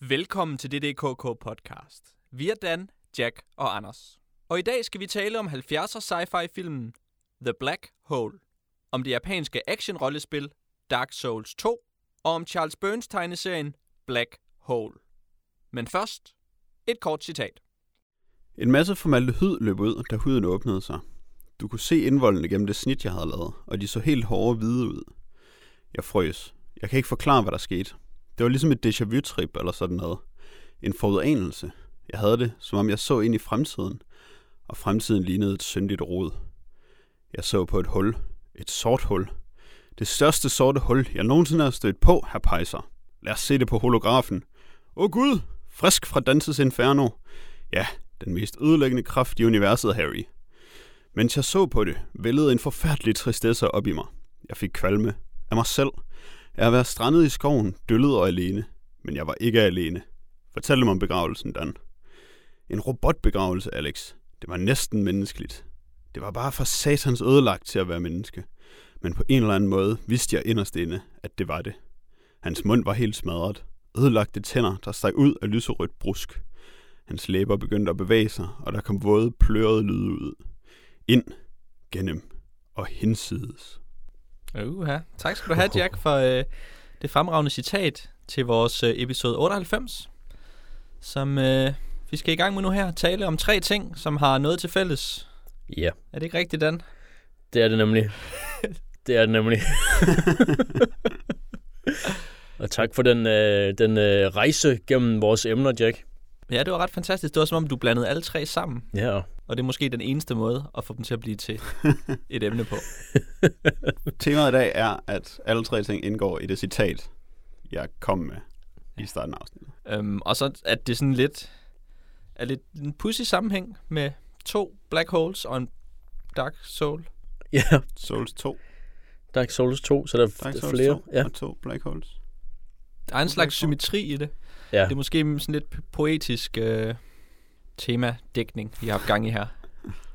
Velkommen til DDKK podcast. Vi er Dan, Jack og Anders. Og i dag skal vi tale om 70'er sci-fi filmen The Black Hole, om det japanske action-rollespil Dark Souls 2 og om Charles Burns tegneserien Black Hole. Men først et kort citat. En masse formaldehyd løb ud, da huden åbnede sig. Du kunne se indvoldene gennem det snit, jeg havde lavet, og de så helt hårde og hvide ud. Jeg frøs. Jeg kan ikke forklare, hvad der skete. Det var ligesom et déjà vu-trip eller sådan noget. En forudanelse. Jeg havde det, som om jeg så ind i fremtiden, og fremtiden lignede et syndigt rod. Jeg så på et hul. Et sort hul. Det største sorte hul, jeg nogensinde har stødt på, herr Pejser. Lad os se det på holografen. Åh oh, gud! Frisk fra Danses Inferno. Ja, den mest ødelæggende kraft i universet, Harry. Mens jeg så på det, vældede en forfærdelig tristesse op i mig. Jeg fik kvalme af mig selv. Jeg været strandet i skoven, døllet og alene. Men jeg var ikke alene. Fortæl dem om begravelsen, Dan. En robotbegravelse, Alex. Det var næsten menneskeligt. Det var bare for satans ødelagt til at være menneske. Men på en eller anden måde vidste jeg inderst inde, at det var det. Hans mund var helt smadret. Ødelagte tænder, der stak ud af lyserødt brusk. Hans læber begyndte at bevæge sig, og der kom våde, plørede lyde ud. Ind, gennem og hinsides. Uha. Tak skal du have, Jack, for øh, det fremragende citat til vores øh, episode 98, som øh, vi skal i gang med nu her. Tale om tre ting, som har noget til fælles. Ja, Er det ikke rigtigt, Dan? det er det nemlig. det er det nemlig. og tak for den, øh, den øh, rejse gennem vores emner, Jack. Ja, det var ret fantastisk. Det var som om, du blandede alle tre sammen. Ja, Og det er måske den eneste måde at få dem til at blive til et emne på. Temaet i dag er, at alle tre ting indgår i det citat, jeg kom med i starten af afsnittet. Øhm, og så at det sådan lidt er lidt en pussy sammenhæng med to black holes og en dark soul. ja. Souls 2. Dark Souls 2, så der er Dark Souls flere. 2 Ja. og to Black Holes. Der er en slags symmetri i det. ja. Det er måske sådan lidt poetisk øh, temadækning, vi har haft gang i her.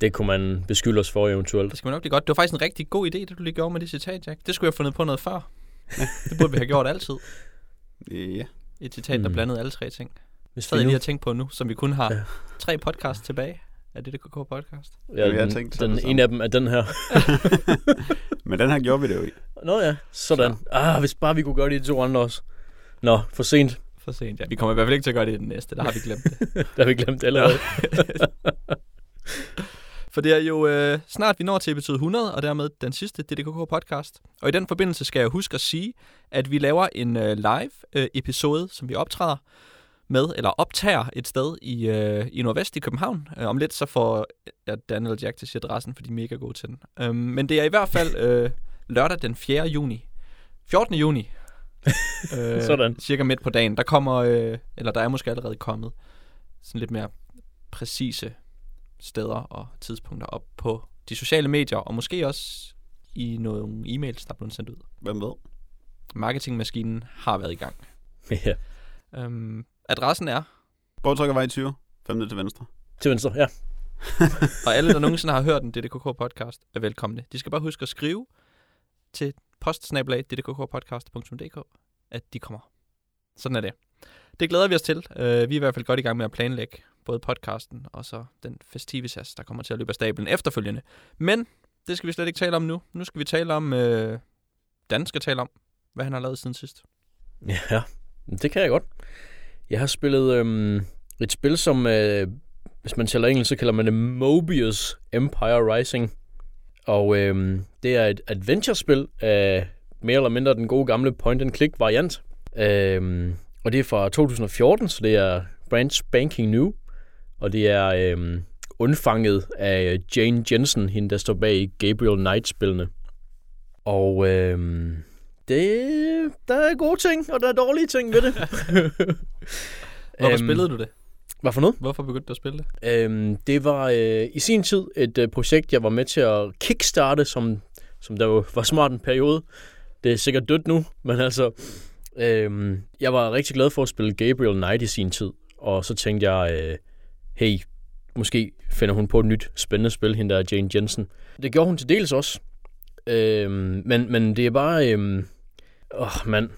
Det kunne man beskylde os for eventuelt. Det skal man nok blive godt. Det var faktisk en rigtig god idé, det du lige gjorde med det citat, Jack. Det skulle jeg have fundet på noget før. det burde vi have gjort altid. Ja. Et citat, der Mm. blandede alle tre ting. Hvis Så vi jeg nu, lige har tænkt på nu, som vi kun har Ja. tre podcasts tilbage af det, DKK podcast. ja, den, tænkt den sådan. ene af dem er den her. Men den her gjorde vi det jo i. Nå ja, sådan. Ah, hvis bare vi kunne gøre det i de to andre også. Nå, for sent. For sent, ja. Vi kommer i hvert fald ikke til at gøre det i den næste. Der har vi glemt det. Der har vi glemt allerede. For det er jo øh, snart, vi når til episode 100, og dermed den sidste DDKK podcast. Og i den forbindelse skal jeg huske at sige, at vi laver en øh, live øh, episode, som vi optræder med, eller optager et sted i, øh, i Nordvest i København. Øh, om lidt så får jeg Daniel og Jack til adressen, for de er mega gode til den. Øh, men det er i hvert fald øh, lørdag den 4. juni. 14. juni. øh, Sådan. Cirka midt på dagen. Der kommer, øh, eller der er måske allerede kommet, sådan lidt mere præcise steder og tidspunkter op på de sociale medier, og måske også i nogle e-mails, der er blevet sendt ud. Hvem ved? Marketingmaskinen har været i gang. ja. Øhm, adressen er, Bortrykkervej 20. 5. til venstre. Til venstre, ja. og alle, der nogensinde har hørt en DDKK podcast, er velkomne. De skal bare huske at skrive til postsnabelag.ddkkpodcast.dk, at de kommer. Sådan er det. Det glæder vi os til. Uh, vi er i hvert fald godt i gang med at planlægge både podcasten og så den festivitas, der kommer til at løbe af stablen efterfølgende. Men det skal vi slet ikke tale om nu. Nu skal vi tale om, uh, Dan skal tale om, hvad han har lavet siden sidst. Ja, det kan jeg godt. Jeg har spillet øhm, et spil, som, øh, hvis man tæller engelsk, så kalder man det Mobius Empire Rising. Og øhm, det er et adventure-spil af mere eller mindre den gode gamle point-and-click variant. Øhm, og det er fra 2014, så det er brand spanking new. Og det er øhm, undfanget af Jane Jensen, hende der står bag Gabriel Knight-spillene. Og øhm, det, der er gode ting, og der er dårlige ting ved det. Hvorfor Øhm, spillede du det? Hvad for noget? Hvorfor begyndte du at spille det? Øhm, det var øh, i sin tid et øh, projekt, jeg var med til at kickstarte, som, som der jo var smart en periode. Det er sikkert dødt nu, men altså, øhm, jeg var rigtig glad for at spille Gabriel Knight i sin tid. Og så tænkte jeg, øh, hey, måske finder hun på et nyt spændende spil, hende der er Jane Jensen. Det gjorde hun til dels også. Øhm, men, men det er bare, øhm, åh mand,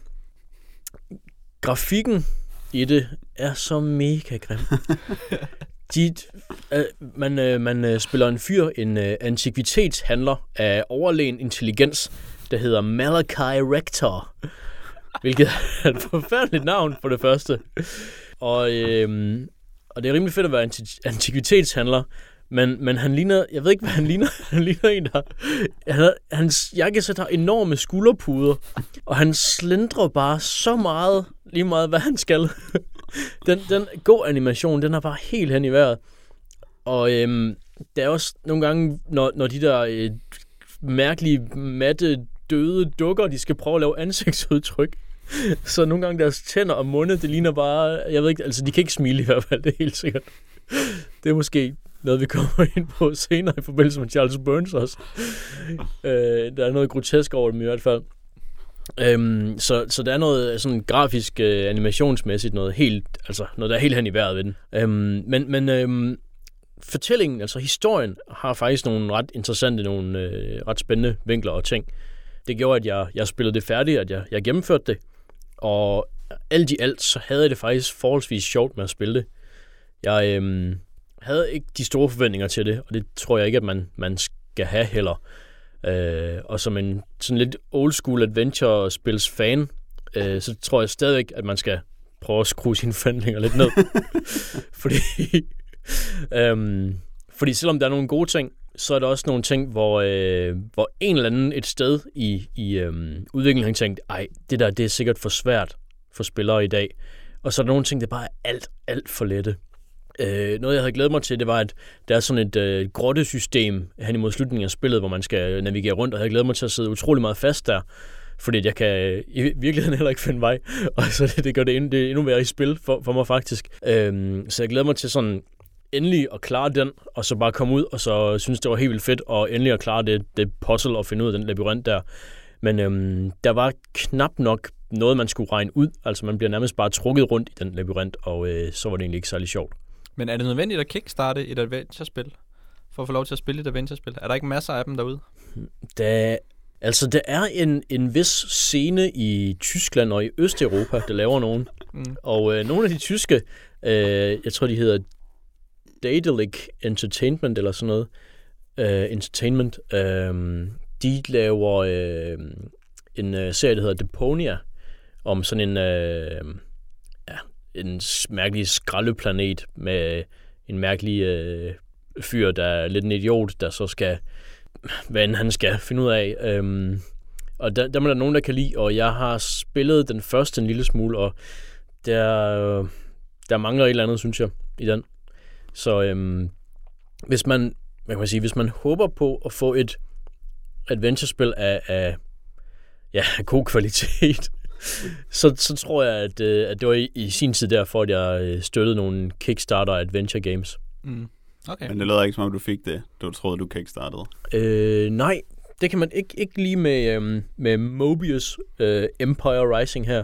grafikken i det er så mega grim. De, øh, man, øh, man øh, spiller en fyr, en øh, antikvitetshandler af overlegen intelligens, der hedder Malachi Rector. Hvilket er et forfærdeligt navn for det første. Og, øh, og det er rimelig fedt at være anti- antikvitetshandler, men, men han ligner, jeg ved ikke, hvad han ligner. Han ligner en, der... Han, hans jakkesæt har enorme skulderpuder, og han slendrer bare så meget, lige meget hvad han skal. Den, den god animation, den er bare helt hen i vejret. Og øhm, der er også nogle gange, når, når de der øh, mærkelige, matte, døde dukker, de skal prøve at lave ansigtsudtryk. Så nogle gange deres tænder og munde, det ligner bare, jeg ved ikke, altså de kan ikke smile i hvert fald, det er helt sikkert. Det er måske noget, vi kommer ind på senere i forbindelse med Charles Burns også. Øh, der er noget grotesk over dem i hvert fald. Øhm, så, så der er noget sådan grafisk øh, animationsmæssigt noget helt, altså noget der er helt hen i vejret ved den. Øhm, men men øhm, fortællingen, altså historien, har faktisk nogle ret interessante, nogle øh, ret spændende vinkler og ting. Det gjorde, at jeg, jeg spillede det færdigt, at jeg, jeg gennemførte det. Og alt i alt, så havde jeg det faktisk forholdsvis sjovt med at spille det. Jeg øhm, havde ikke de store forventninger til det, og det tror jeg ikke, at man, man skal have heller. Øh, og som en sådan lidt old school adventure spils fan, øh, så tror jeg stadigvæk, at man skal prøve at skrue sine forventninger lidt ned. fordi, øhm, fordi selvom der er nogle gode ting, så er der også nogle ting, hvor, øh, hvor en eller anden et sted i, i øhm, udviklingen har tænkt, ej, det der det er sikkert for svært for spillere i dag. Og så er der nogle ting, der bare er alt, alt for lette. Øh, noget, jeg havde glædet mig til, det var, at der er sådan et øh, grottesystem hen imod slutningen af spillet, hvor man skal øh, navigere rundt, og jeg havde glædet mig til at sidde utrolig meget fast der, fordi at jeg kan øh, i virkeligheden heller ikke finde vej, og så det, det gør det endnu, det endnu værre i spil for, for mig faktisk. Øh, så jeg glæder mig til sådan endelig at klare den, og så bare komme ud, og så synes det var helt vildt fedt, og endelig at klare det, det puzzle og finde ud af den labyrint der. Men øhm, der var knap nok noget, man skulle regne ud. Altså man bliver nærmest bare trukket rundt i den labyrint, og øh, så var det egentlig ikke særlig sjovt. Men er det nødvendigt at kickstarte et adventure-spil? For at få lov til at spille et adventure-spil? Er der ikke masser af dem derude? Der, altså, der er en, en vis scene i Tyskland og i Østeuropa, der laver nogen. Mm. Og øh, nogle af de tyske, øh, jeg tror, de hedder Daedalic Entertainment eller sådan noget, øh, Entertainment, øh, de laver øh, en øh, serie, der hedder Deponia, om sådan en, en mærkelig skraldeplanet med en mærkelig øh, fyr, der er lidt en idiot, der så skal, hvad end han skal finde ud af. Øhm, og der, der er der nogen, der kan lide, og jeg har spillet den første en lille smule, og der, der mangler et eller andet, synes jeg, i den. Så øhm, hvis man, hvad kan man sige, hvis man håber på at få et adventure-spil af, af, ja, god kvalitet, så, så tror jeg, at, øh, at det var i, i sin tid derfor, at jeg øh, støttede nogle Kickstarter adventure games. Mm. Okay. Men det lyder ikke, som om du fik det. Du troede, du kickstartede. Øh, nej, det kan man ikke, ikke lige med, øhm, med Mobius øh, Empire Rising her.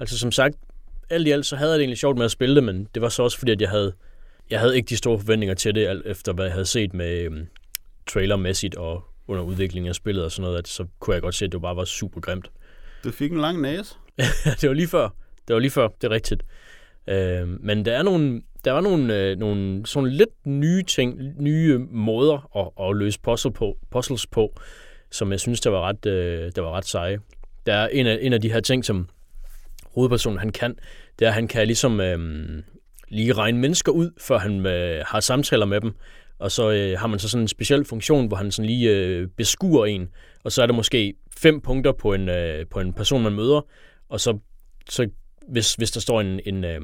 Altså som sagt, alt i alt, så havde jeg det egentlig sjovt med at spille det, men det var så også fordi, at jeg havde, jeg havde ikke de store forventninger til det, alt efter hvad jeg havde set med øhm, trailermæssigt og under udviklingen af spillet og sådan noget, at så kunne jeg godt se, at det bare var super grimt. Du fik en lang næse. det var lige før. Det var lige før, det er rigtigt. Øh, men der er nogle, der var nogle, øh, nogle sådan lidt nye ting, nye måder at, at løse puzzle på, puzzles på, som jeg synes, der var ret, øh, der var ret seje. Der er en af, en af de her ting, som hovedpersonen han kan, det er, at han kan ligesom øh, lige regne mennesker ud, før han øh, har samtaler med dem. Og så øh, har man så sådan en speciel funktion, hvor han sådan lige øh, beskuer en, og så er der måske fem punkter på en, øh, på en person, man møder, og så, så hvis, hvis der står en, en, øh,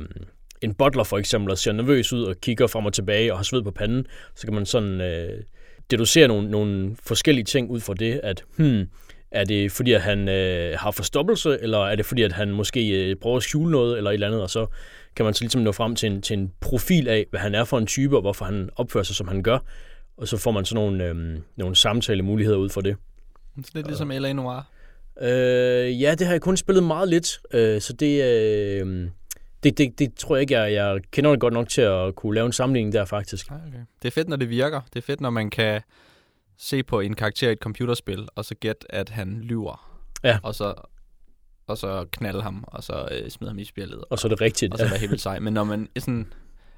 en butler for eksempel, og ser nervøs ud og kigger frem og tilbage og har sved på panden, så kan man sådan øh, deducere nogle, nogle forskellige ting ud fra det, at hmm, er det fordi, at han øh, har forstoppelse, eller er det fordi, at han måske øh, prøver at skjule noget, eller et eller andet, og så kan man så ligesom nå frem til en, til en profil af, hvad han er for en type, og hvorfor han opfører sig, som han gør, og så får man sådan nogle, øh, nogle samtalemuligheder ud for det. Så lidt ligesom L.A. Noir. Øh, ja, det har jeg kun spillet meget lidt, øh, så det, øh, det, det, det tror jeg ikke, jeg, jeg kender det godt nok til at kunne lave en sammenligning der faktisk. Ah, okay. Det er fedt, når det virker. Det er fedt, når man kan se på en karakter i et computerspil, og så gætte, at han lyver. Ja. Og så og så knalde ham, og så øh, smide ham i spillet, Og så er det rigtigt. og så være helt vildt sej. Men når man sådan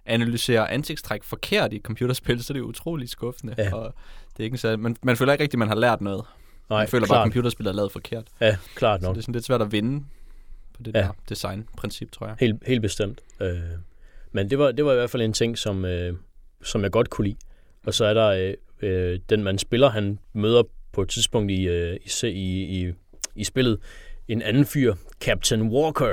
analyserer ansigtstræk forkert i computerspil, så er det utroligt skuffende. Ja. Og det er ikke så, man, man føler ikke rigtigt, at man har lært noget. Nej, man føler bare, at klart. computerspillet er lavet forkert. Ja, klart Så nok. det er sådan lidt svært at vinde på det Ja. der designprincip, tror jeg. Helt, helt bestemt. Øh, men det var, det var i hvert fald en ting, som, øh, som jeg godt kunne lide. Og så er der øh, øh, den, man spiller, han møder på et tidspunkt i, øh, i, i, i, i spillet en anden fyr, Captain Walker,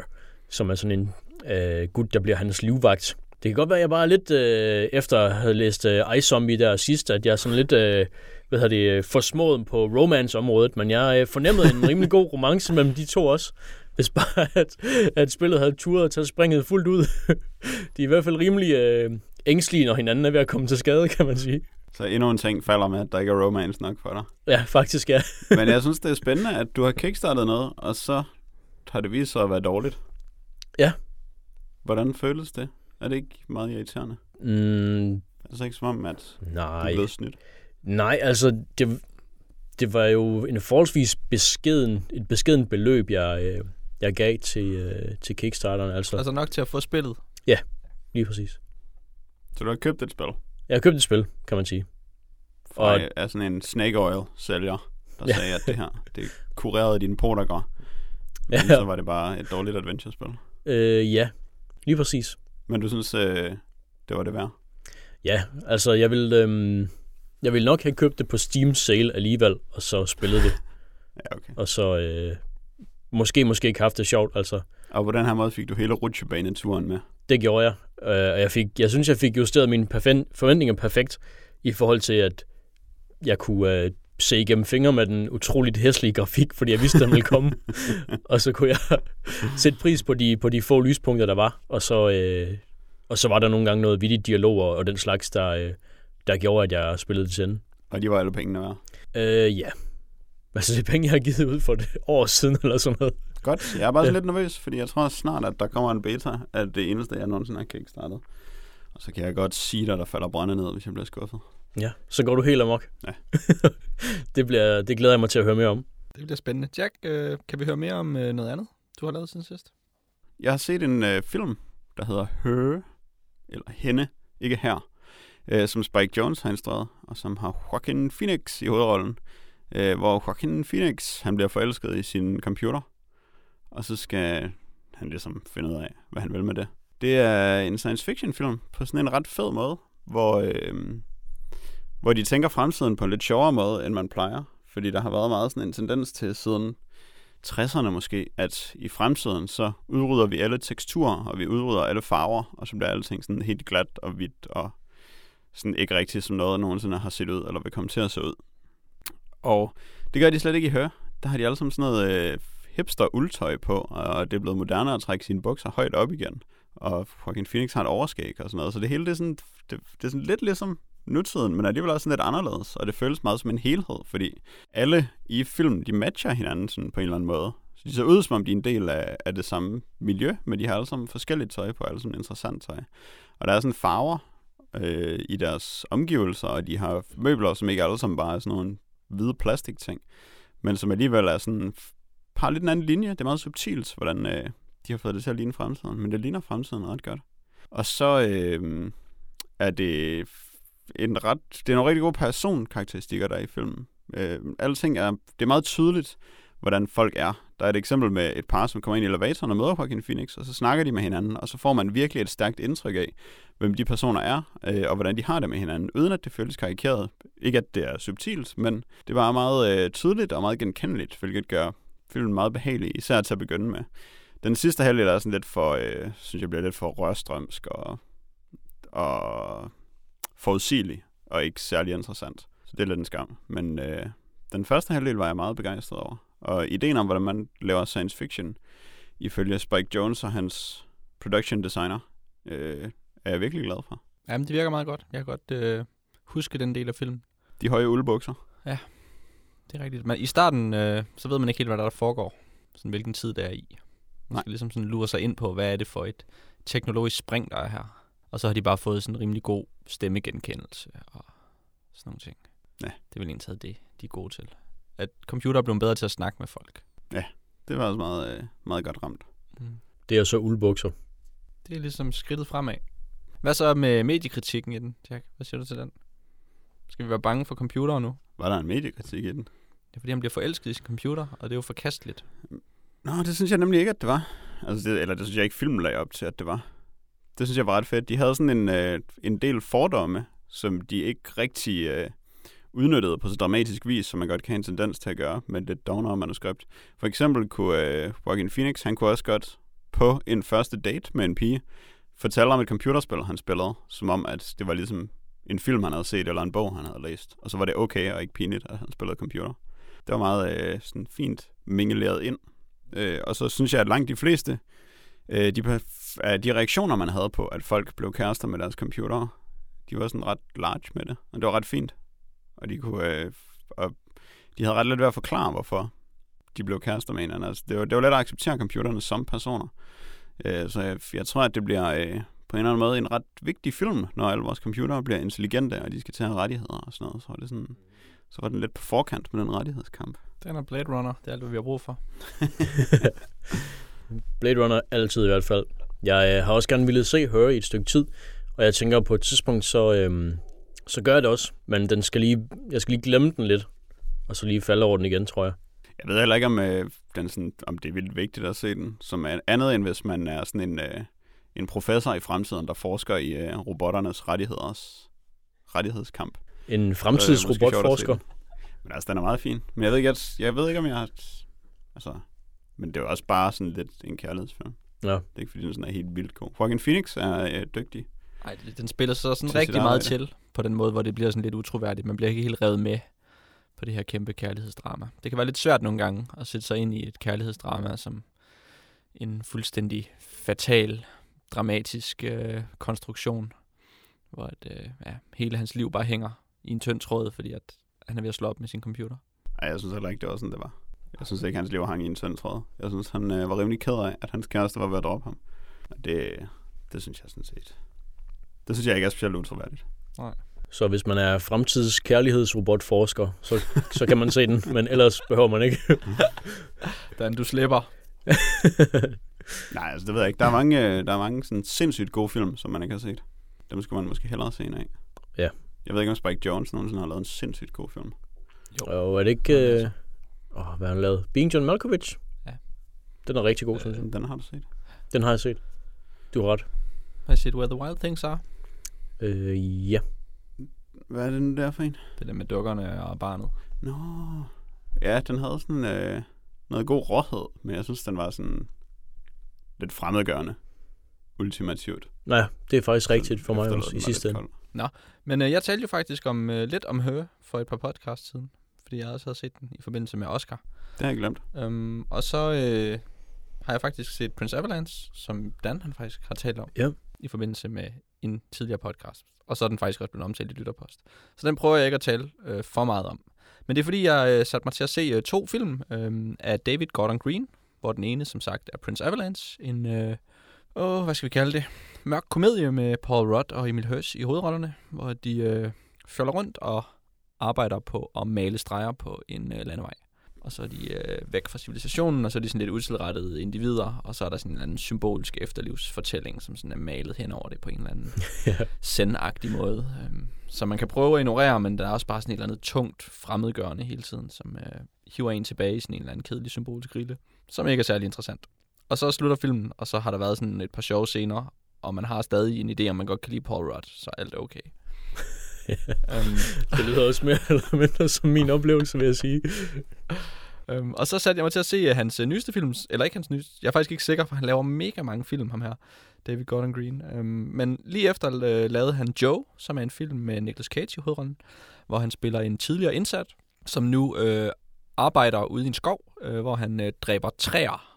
som er sådan en øh, gut, der bliver hans livvagt. Det kan godt være, at jeg bare lidt, øh, efter at have læst øh, Ice Zombie der sidst, at jeg er sådan lidt, øh, hvad hedder det, øh, forsmået på romance-området, men jeg øh, fornemmede en rimelig god romance mellem de to også. Hvis bare, at, at spillet havde turet at tage springet fuldt ud. De er i hvert fald rimelig øh, ængstlige, når hinanden er ved at komme til skade, kan man sige. Så endnu en ting falder med, at der ikke er romance nok for dig. Ja, faktisk ja. Men jeg synes, det er spændende, at du har kickstartet noget, og så har det vist sig at være dårligt. Ja. Hvordan føles det? Er det ikke meget irriterende? Mm, Altså ikke som om, at du er nej, blevet snydt. nej, altså det, det var jo en forholdsvis beskeden, et beskeden beløb, jeg, øh, jeg gav til, øh, til Kickstarteren. Altså, Altså nok til at få spillet. lige præcis. Så du har købt et spil, Jeg har købt et spil, kan man sige. Og- og... er sådan en snake oil sælger, der Ja. sagde, at det her, det kurerede dine podager. Men Ja. så var det bare et dårligt adventure-spil. Øh, ja, lige præcis. Men du synes, øh, det var det værd? Ja, altså jeg vil, øhm, jeg vil nok have købt det på Steam sale alligevel, og så spillet det. Ja, okay. Og så øh, måske, måske ikke haft det sjovt, altså. Og på den her måde fik du hele rutsjebaneturen med. Det gjorde jeg. Øh, og jeg, fik, jeg synes, jeg fik justeret mine forventninger perfekt i forhold til, at jeg kunne øh, se igennem fingre med den utroligt hæslige grafik, fordi jeg vidste, den ville komme. og så kunne jeg sætte pris på de, på de få lyspunkter, der var. Og så, øh, og så var der nogle gange noget vittigt dialog og, og den slags, der, øh, der gjorde, at jeg spillede det til ende. Og de var alle pengene værd. Øh, ja. Altså, det er penge, jeg har givet ud for det år siden, eller sådan noget. Godt. Jeg er bare Ja. lidt nervøs, fordi jeg tror snart, at der kommer en beta af det eneste, jeg nogensinde har kickstartet. Og så kan jeg godt sige dig, der falder brænde ned, hvis jeg bliver skuffet. Ja, så går du helt amok. Ja. det, bliver, det glæder jeg mig til at høre mere om. Det bliver spændende. Jack, øh, kan vi høre mere om øh, noget andet, du har lavet siden sidst? Jeg har set en øh, film, der hedder Her, eller Hende, ikke her, øh, som Spike Jones har instrueret, og som har Joaquin Phoenix i hovedrollen. Øh, hvor Joaquin Phoenix, han bliver forelsket i sin computer, og så skal han ligesom finde ud af, hvad han vil med det. Det er en science fiction film på sådan en ret fed måde, hvor, øh, hvor de tænker fremtiden på en lidt sjovere måde, end man plejer. Fordi der har været meget sådan en tendens til siden 60'erne måske, at i fremtiden, så udrydder vi alle teksturer, og vi udrydder alle farver, og så bliver alting sådan helt glat og hvidt, og sådan ikke rigtigt som noget nogensinde har set ud, eller vil komme til at se ud. Og det gør de slet ikke i høre. Der har de alle sammen sådan noget øh, hipster uldtøj på, og det er blevet moderne at trække sine bukser højt op igen. Og fucking Phoenix har et overskæg og sådan noget, så det hele det er sådan, det, det er sådan lidt ligesom nutiden, men alligevel også sådan lidt anderledes, og det føles meget som en helhed, fordi alle i filmen, de matcher hinanden sådan på en eller anden måde. Så de ser ud, som om de er en del af, af det samme miljø, men de har alle sammen forskelligt tøj på, alle sammen interessant tøj. Og der er sådan farver øh, i deres omgivelser, og de har møbler, som ikke alle sammen bare er sådan nogle hvide plastikting, men som alligevel er sådan, har lidt en anden linje. Det er meget subtilt, hvordan øh, de har fået det til at ligne fremtiden, men det ligner fremtiden ret godt. Og så øh, er det en ret, det er nogle rigtig gode personkarakteristikker, der er i filmen. Øh, alting er, det er meget tydeligt, hvordan folk er. Der er et eksempel med et par, som kommer ind i elevatoren og møder Joaquin Phoenix, og så snakker de med hinanden, og så får man virkelig et stærkt indtryk af, hvem de personer er, øh, og hvordan de har det med hinanden, uden at det føles karikeret. Ikke at det er subtilt, men det var meget øh, tydeligt og meget genkendeligt, hvilket gør filmen meget behagelig, især til at begynde med. Den sidste halvdel er sådan lidt for, øh, synes jeg bliver lidt for rørstrømsk og, og forudsigelig, og ikke særlig interessant. Så det er lidt en skam. Men øh, den første halvdel var jeg meget begejstret over. Og ideen om, hvordan man laver science fiction, ifølge Spike Jones og hans production designer, øh, er jeg virkelig glad for. Jamen, det virker meget godt. Jeg kan godt øh, huske den del af filmen. De høje uldbukser. Det er rigtigt. Men i starten, øh, så ved man ikke helt, hvad der, der foregår. Sådan, hvilken tid det er i. Man Nej. skal ligesom sådan lure sig ind på, hvad er det for et teknologisk spring, der er her. Og så har de bare fået sådan en rimelig god stemmegenkendelse og sådan nogle ting. Ja. Det er vel taget det, de er gode til. At computer er blevet bedre til at snakke med folk. Det var også meget, øh, meget godt ramt. Det er så uldbukser. Det er ligesom skridtet fremad. Hvad så med mediekritikken i den, Jack? Hvad siger du til den? Skal vi være bange for computere nu? Var der en mediekritik i den? Det er fordi, han bliver forelsket i sin computer, og det er jo forkasteligt. Nå, det synes jeg nemlig ikke, at det var. Altså, det, eller det synes jeg ikke, filmen lagde op til, at det var. Det synes jeg var ret fedt. De havde sådan en, øh, en del fordomme, som de ikke rigtig øh, udnyttede på så dramatisk vis, som man godt kan have en tendens til at gøre med det dognere manuskript. For eksempel kunne øh, Joaquin Phoenix, han kunne også godt på en første date med en pige, fortælle om et computerspil, han spillede, som om, at det var ligesom en film, han havde set, eller en bog, han havde læst. Og så var det okay og ikke pinligt, at han spillede computer. Det var meget øh, sådan fint mingeleret ind. Øh, og så synes jeg, at langt de fleste øh, de, af de reaktioner, man havde på, at folk blev kærester med deres computer, de var sådan ret large med det. Og det var ret fint. Og de kunne... Øh, og de havde ret let ved at forklare, hvorfor de blev kærester med hinanden. Altså, det, var, det var let at acceptere computerne som personer. Øh, så jeg, jeg tror, at det bliver øh, på en eller anden måde en ret vigtig film, når alle vores computere bliver intelligente, og de skal tage have rettigheder og sådan noget. Så er det sådan, så var den lidt på forkant med den rettighedskamp. Den er Blade Runner. Det er alt, hvad vi har brug for. Blade Runner altid i hvert fald. Jeg øh, har også gerne ville se Her i et stykke tid, og jeg tænker på et tidspunkt, så, øhm, så gør jeg det også. Men den skal lige, jeg skal lige glemme den lidt, og så lige falde over den igen, tror jeg. Jeg ved heller ikke, om, øh, den sådan, om det er vildt vigtigt at se den, som er andet end hvis man er sådan en, øh, en professor i fremtiden, der forsker i øh, robotternes rettigheders, rettighedskamp. En er fremtidsrobotforsker. Men altså, den er meget fin. Men jeg ved ikke, at, jeg ved ikke om jeg har... Altså, men det er jo også bare sådan lidt en kærlighedsfilm. Ja. Det er ikke, fordi den sådan er helt vildt god. Joaquin Phoenix er øh, dygtig. Ej, den spiller så sådan Til rigtig meget arbejde. til på den måde, hvor det bliver sådan lidt utroværdigt. Man bliver ikke helt revet med på det her kæmpe kærlighedsdrama. Det kan være lidt svært nogle gange at sætte sig ind i et kærlighedsdrama som en fuldstændig fatal, dramatisk øh, konstruktion, hvor at, øh, ja, hele hans liv bare hænger i en tynd tråd, fordi at han er ved at slå op med sin computer. Ej, jeg synes heller ikke, det var sådan, det var. Jeg synes ikke, hans liv hang i en tynd tråd. Jeg synes, han øh, var rimelig ked af, at hans kæreste var ved at droppe ham. Og det, det synes jeg sådan set. Det synes jeg ikke er specielt utroværdigt. Så hvis man er fremtids kærlighedsrobotforsker, så, så kan man se den, men ellers behøver man ikke. Dan, du slipper. Nej, altså det ved jeg ikke. Der er mange, øh, der er mange sådan sindssygt gode film, som man ikke har set. Dem skal man måske hellere se en af. Ja. Jeg ved ikke, om Spike Jones nogensinde har lavet en sindssygt god film. Og er det ikke... Øh... Oh, hvad har han lavet? Being John Malkovich? Ja. Den er rigtig god, synes jeg. Øh, Den har du set. Den har jeg set. Du har ret. Har I set Where the Wild Things Are? Øh, ja. Hvad er det nu der for en? Det der med dukkerne og barnet. Nå. Ja, den havde sådan øh, noget god råhed, men jeg synes, den var sådan lidt fremmedgørende. Ultimativt. Nej, det er faktisk rigtigt for mig også i sidste ende. Kold. Men øh, jeg talte jo faktisk om øh, lidt om Hø for et par podcasts siden, fordi jeg også havde set den i forbindelse med Oscar. Det har jeg glemt. Um, og så øh, har jeg faktisk set Prince Avalanche, som Dan han faktisk har talt om Ja. i forbindelse med en tidligere podcast. Og så er den faktisk også blevet omtalt i Lytterpost. Så den prøver jeg ikke at tale øh, for meget om. Men det er fordi, jeg øh, satte mig til at se øh, to film øh, af David Gordon Green, hvor den ene som sagt er Prince Avalanche, en, øh, åh, hvad skal vi kalde det, mørk komedie med Paul Rudd og Emil Hirsch i hovedrollerne, hvor de øh, følger rundt og arbejder på at male streger på en øh, landevej. Og så er de øh, væk fra civilisationen, og så er de sådan lidt utilrettede individer, og så er der sådan en eller anden symbolsk efterlivsfortælling, som sådan er malet hen over det på en eller anden Ja. sendagtig måde. Øhm, så man kan prøve at ignorere, men der er også bare sådan et eller andet tungt fremmedgørende hele tiden, som øh, hiver en tilbage i sådan en eller anden kedelig symbolsk rille, som ikke er særlig interessant. Og så slutter filmen, og så har der været sådan et par sjove scener, og man har stadig en idé, om man godt kan lide Paul Rudd, så alt er okay. øhm, Det lyder også mere eller mindre som min oplevelse, vil jeg sige. Øhm, og så satte jeg mig til at se øh, hans øh, nyeste film, eller ikke hans nyeste, jeg er faktisk ikke sikker, for han laver mega mange film, ham her, David Gordon Green. Øhm, men lige efter øh, lavede han Joe, som er en film med Nicolas Cage i hovedrollen, hvor han spiller en tidligere indsat, som nu øh, arbejder ude i en skov, øh, hvor han øh, dræber træer.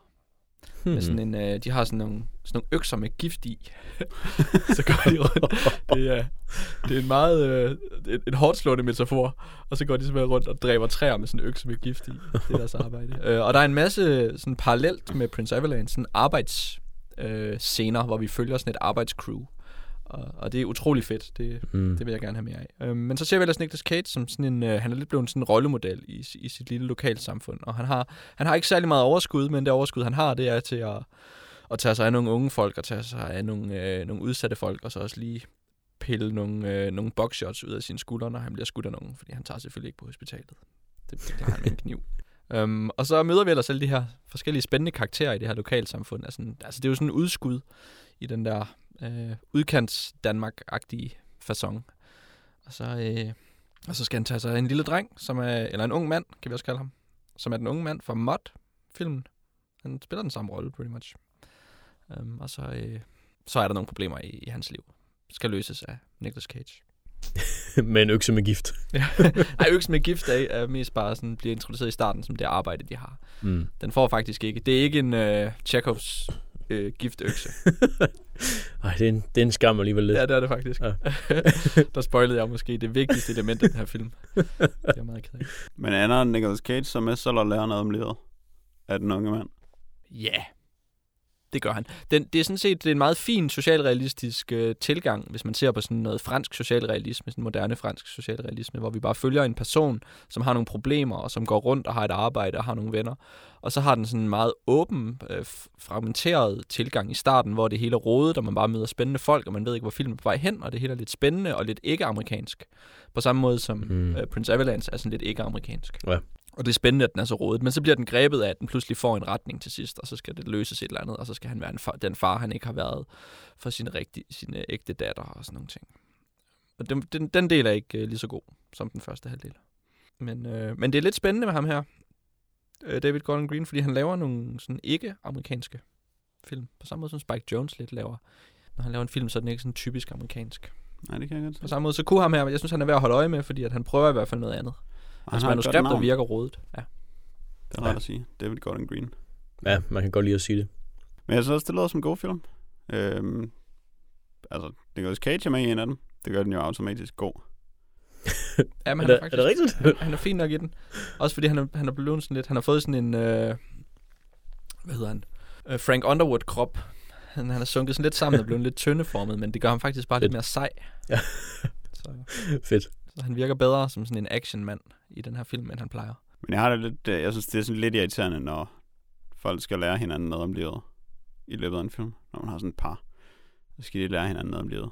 Hmm. Med sådan en, øh, de har sådan nogle, sådan nogle økser med gift i. så går de rundt. Det er, det er en meget øh, et, et hårdt slående metafor. Og så går de simpelthen rundt og dræber træer med sådan en økse med gift i. Det er deres arbejde. øh, og der er en masse sådan parallelt med Prince Avalanche, sådan arbejds øh, scener, hvor vi følger sådan et arbejdscrew. Og, og det er utrolig fedt. Det, Mm. det vil jeg gerne have mere af. Øhm, men så ser vi ellers Nicolas Cage som sådan en, øh, han er lidt blevet sådan en rollemodel i, i sit lille lokalsamfund. Og han har, han har ikke særlig meget overskud, men det overskud, han har, det er til at, at tage sig af nogle unge folk, og tage sig af nogle, øh, nogle udsatte folk, og så også lige pille nogle, øh, nogle boxshots ud af sine skuldre, når han bliver skudt af nogen, fordi han tager selvfølgelig ikke på hospitalet. Det, det klarer han med en kniv. Um, og så møder vi ellers alle de her forskellige spændende karakterer i det her lokalsamfund. Altså, altså det er jo sådan en udskud i den der øh, udkants Danmark-agtige façon. Og så, øh, og så skal han tage sig en lille dreng, som er, eller en ung mand, kan vi også kalde ham, som er den unge mand fra Mod-filmen. Han spiller den samme rolle, pretty much. Um, og så, øh, så er der nogle problemer i, i hans liv. Skal løses af Nicolas Cage. med en økse med gift. Ej, øksen med gift er, er mest bare sådan, bliver introduceret i starten som det arbejde, de har. Mm. Den får faktisk ikke. Det er ikke en øh, Chekhovs øh, giftøkse. Ej, det er, en, det er en skam alligevel lidt. ja, det er det faktisk. Ja. Der spoilede jeg måske det vigtigste element af den her film. Det er meget ked af. Men ender Nicolas Cage så med selv at lære noget om livet af den unge mand? Ja, det gør han. Den, det er sådan set det er en meget fin socialrealistisk øh, tilgang, hvis man ser på sådan noget fransk socialrealisme, sådan moderne fransk socialrealisme, hvor vi bare følger en person, som har nogle problemer, og som går rundt og har et arbejde og har nogle venner. Og så har den sådan en meget åben, øh, fragmenteret tilgang i starten, hvor det hele er rodet, og man bare møder spændende folk, og man ved ikke, hvor filmen er på vej hen, og det hele er lidt spændende og lidt ikke-amerikansk. På samme måde som mm. øh, Prince Avalanche er sådan lidt ikke-amerikansk. Ja. Og det er spændende, at den er så rodet. Men så bliver den grebet af, at den pludselig får en retning til sidst, og så skal det løses et eller andet, og så skal han være en far, den far, han ikke har været for sin, rigtig, sin ægte datter og sådan nogle ting. Og den, den, den del er ikke øh, lige så god som den første halvdel. Men, øh, men det er lidt spændende med ham her, øh, David Gordon Green, fordi han laver nogle sådan ikke-amerikanske film. På samme måde som Spike Jones lidt laver. Når han laver en film, så er den ikke sådan typisk amerikansk. Nej, det kan jeg godt På se. samme måde, så kunne ham her, jeg synes, han er værd at holde øje med, fordi at han prøver i hvert fald noget andet. Og Hans godt manuskripter virker rodet. Ja. Det er rart at sige. David Gordon Green. Ja, man kan godt lide at sige det. Men jeg synes også, det lyder som en god film. Øhm, altså, Nicolas Cage er med i en af dem. Det gør den jo automatisk god. Ja, men Er han det, er, er det rigtigt? Han, han er fin nok i den. Også fordi han er, han er blevet sådan lidt... Han har fået sådan en... Øh, hvad hedder han? Øh, Frank Underwood-krop. Han, han er sunket sådan lidt sammen og blevet lidt tyndeformet, men det gør ham faktisk bare lidt Fedt. mere sej. Ja. så, Fedt. Så han virker bedre som sådan en actionmand i den her film, end han plejer. Men jeg har det lidt, øh, jeg synes, det er sådan lidt irriterende, når folk skal lære hinanden noget om livet i løbet af en film. Når man har sådan et par, så skal de lære hinanden noget om livet.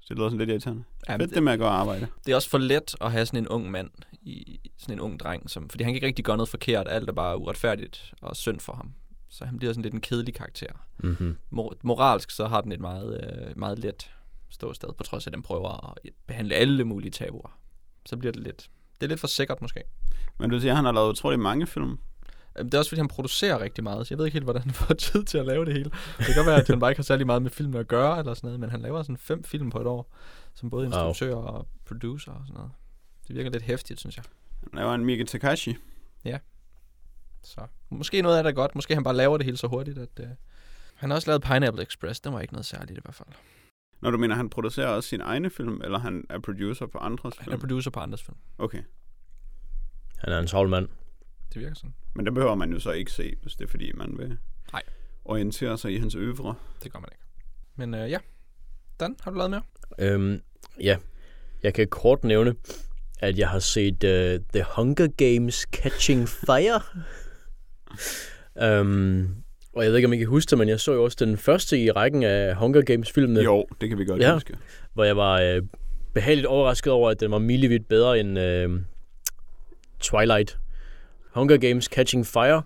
Så det lyder sådan lidt irriterende. Ja, Fedt det med at gå og arbejde. det er også for let at have sådan en ung mand, i sådan en ung dreng, som, fordi han kan ikke rigtig gøre noget forkert. Alt er bare uretfærdigt og synd for ham. Så han bliver sådan lidt en kedelig karakter. Mm-hmm. Mor- moralsk så har den et meget, øh, meget let ståsted, på trods af, at den prøver at behandle alle mulige tabuer. Så bliver det lidt, det er lidt for sikkert måske. Men du siger, at han har lavet utrolig mange film. Øhm, Det er også fordi, han producerer rigtig meget, så jeg ved ikke helt, hvordan han får tid til at lave det hele. Det kan godt være, at han bare ikke har særlig meget med film at gøre, eller sådan noget, men han laver sådan fem film på et år, som både Wow. instruktør og producer og sådan noget. Det virker lidt hæftigt, synes jeg. Han laver en Mika Takashi. Så måske noget af det er godt. Måske han bare laver det hele så hurtigt, at... Øh... Han har også lavet Pineapple Express. Den var ikke noget særligt i hvert fald. Når du mener, han producerer også sine egne film, eller han er producer på andres Han er film? producer på andres film. Okay. Han er en travl mand. Det virker sådan. Men det behøver man jo så ikke se, hvis det er fordi, man vil Nej. orientere sig i hans øvre. Det gør man ikke. Men øh, ja. Dan, har du lavet mere? Øhm, ja, jeg kan kort nævne, at jeg har set uh, The Hunger Games Catching Fire. um, og jeg ved ikke, om I kan huske det, men jeg så jo også den første i rækken af Hunger Games-filmene, Jo, det kan vi godt Ja. huske. hvor jeg var uh, behageligt overrasket over, at den var milevidt bedre end uh, Twilight. Hunger Games Catching Fire,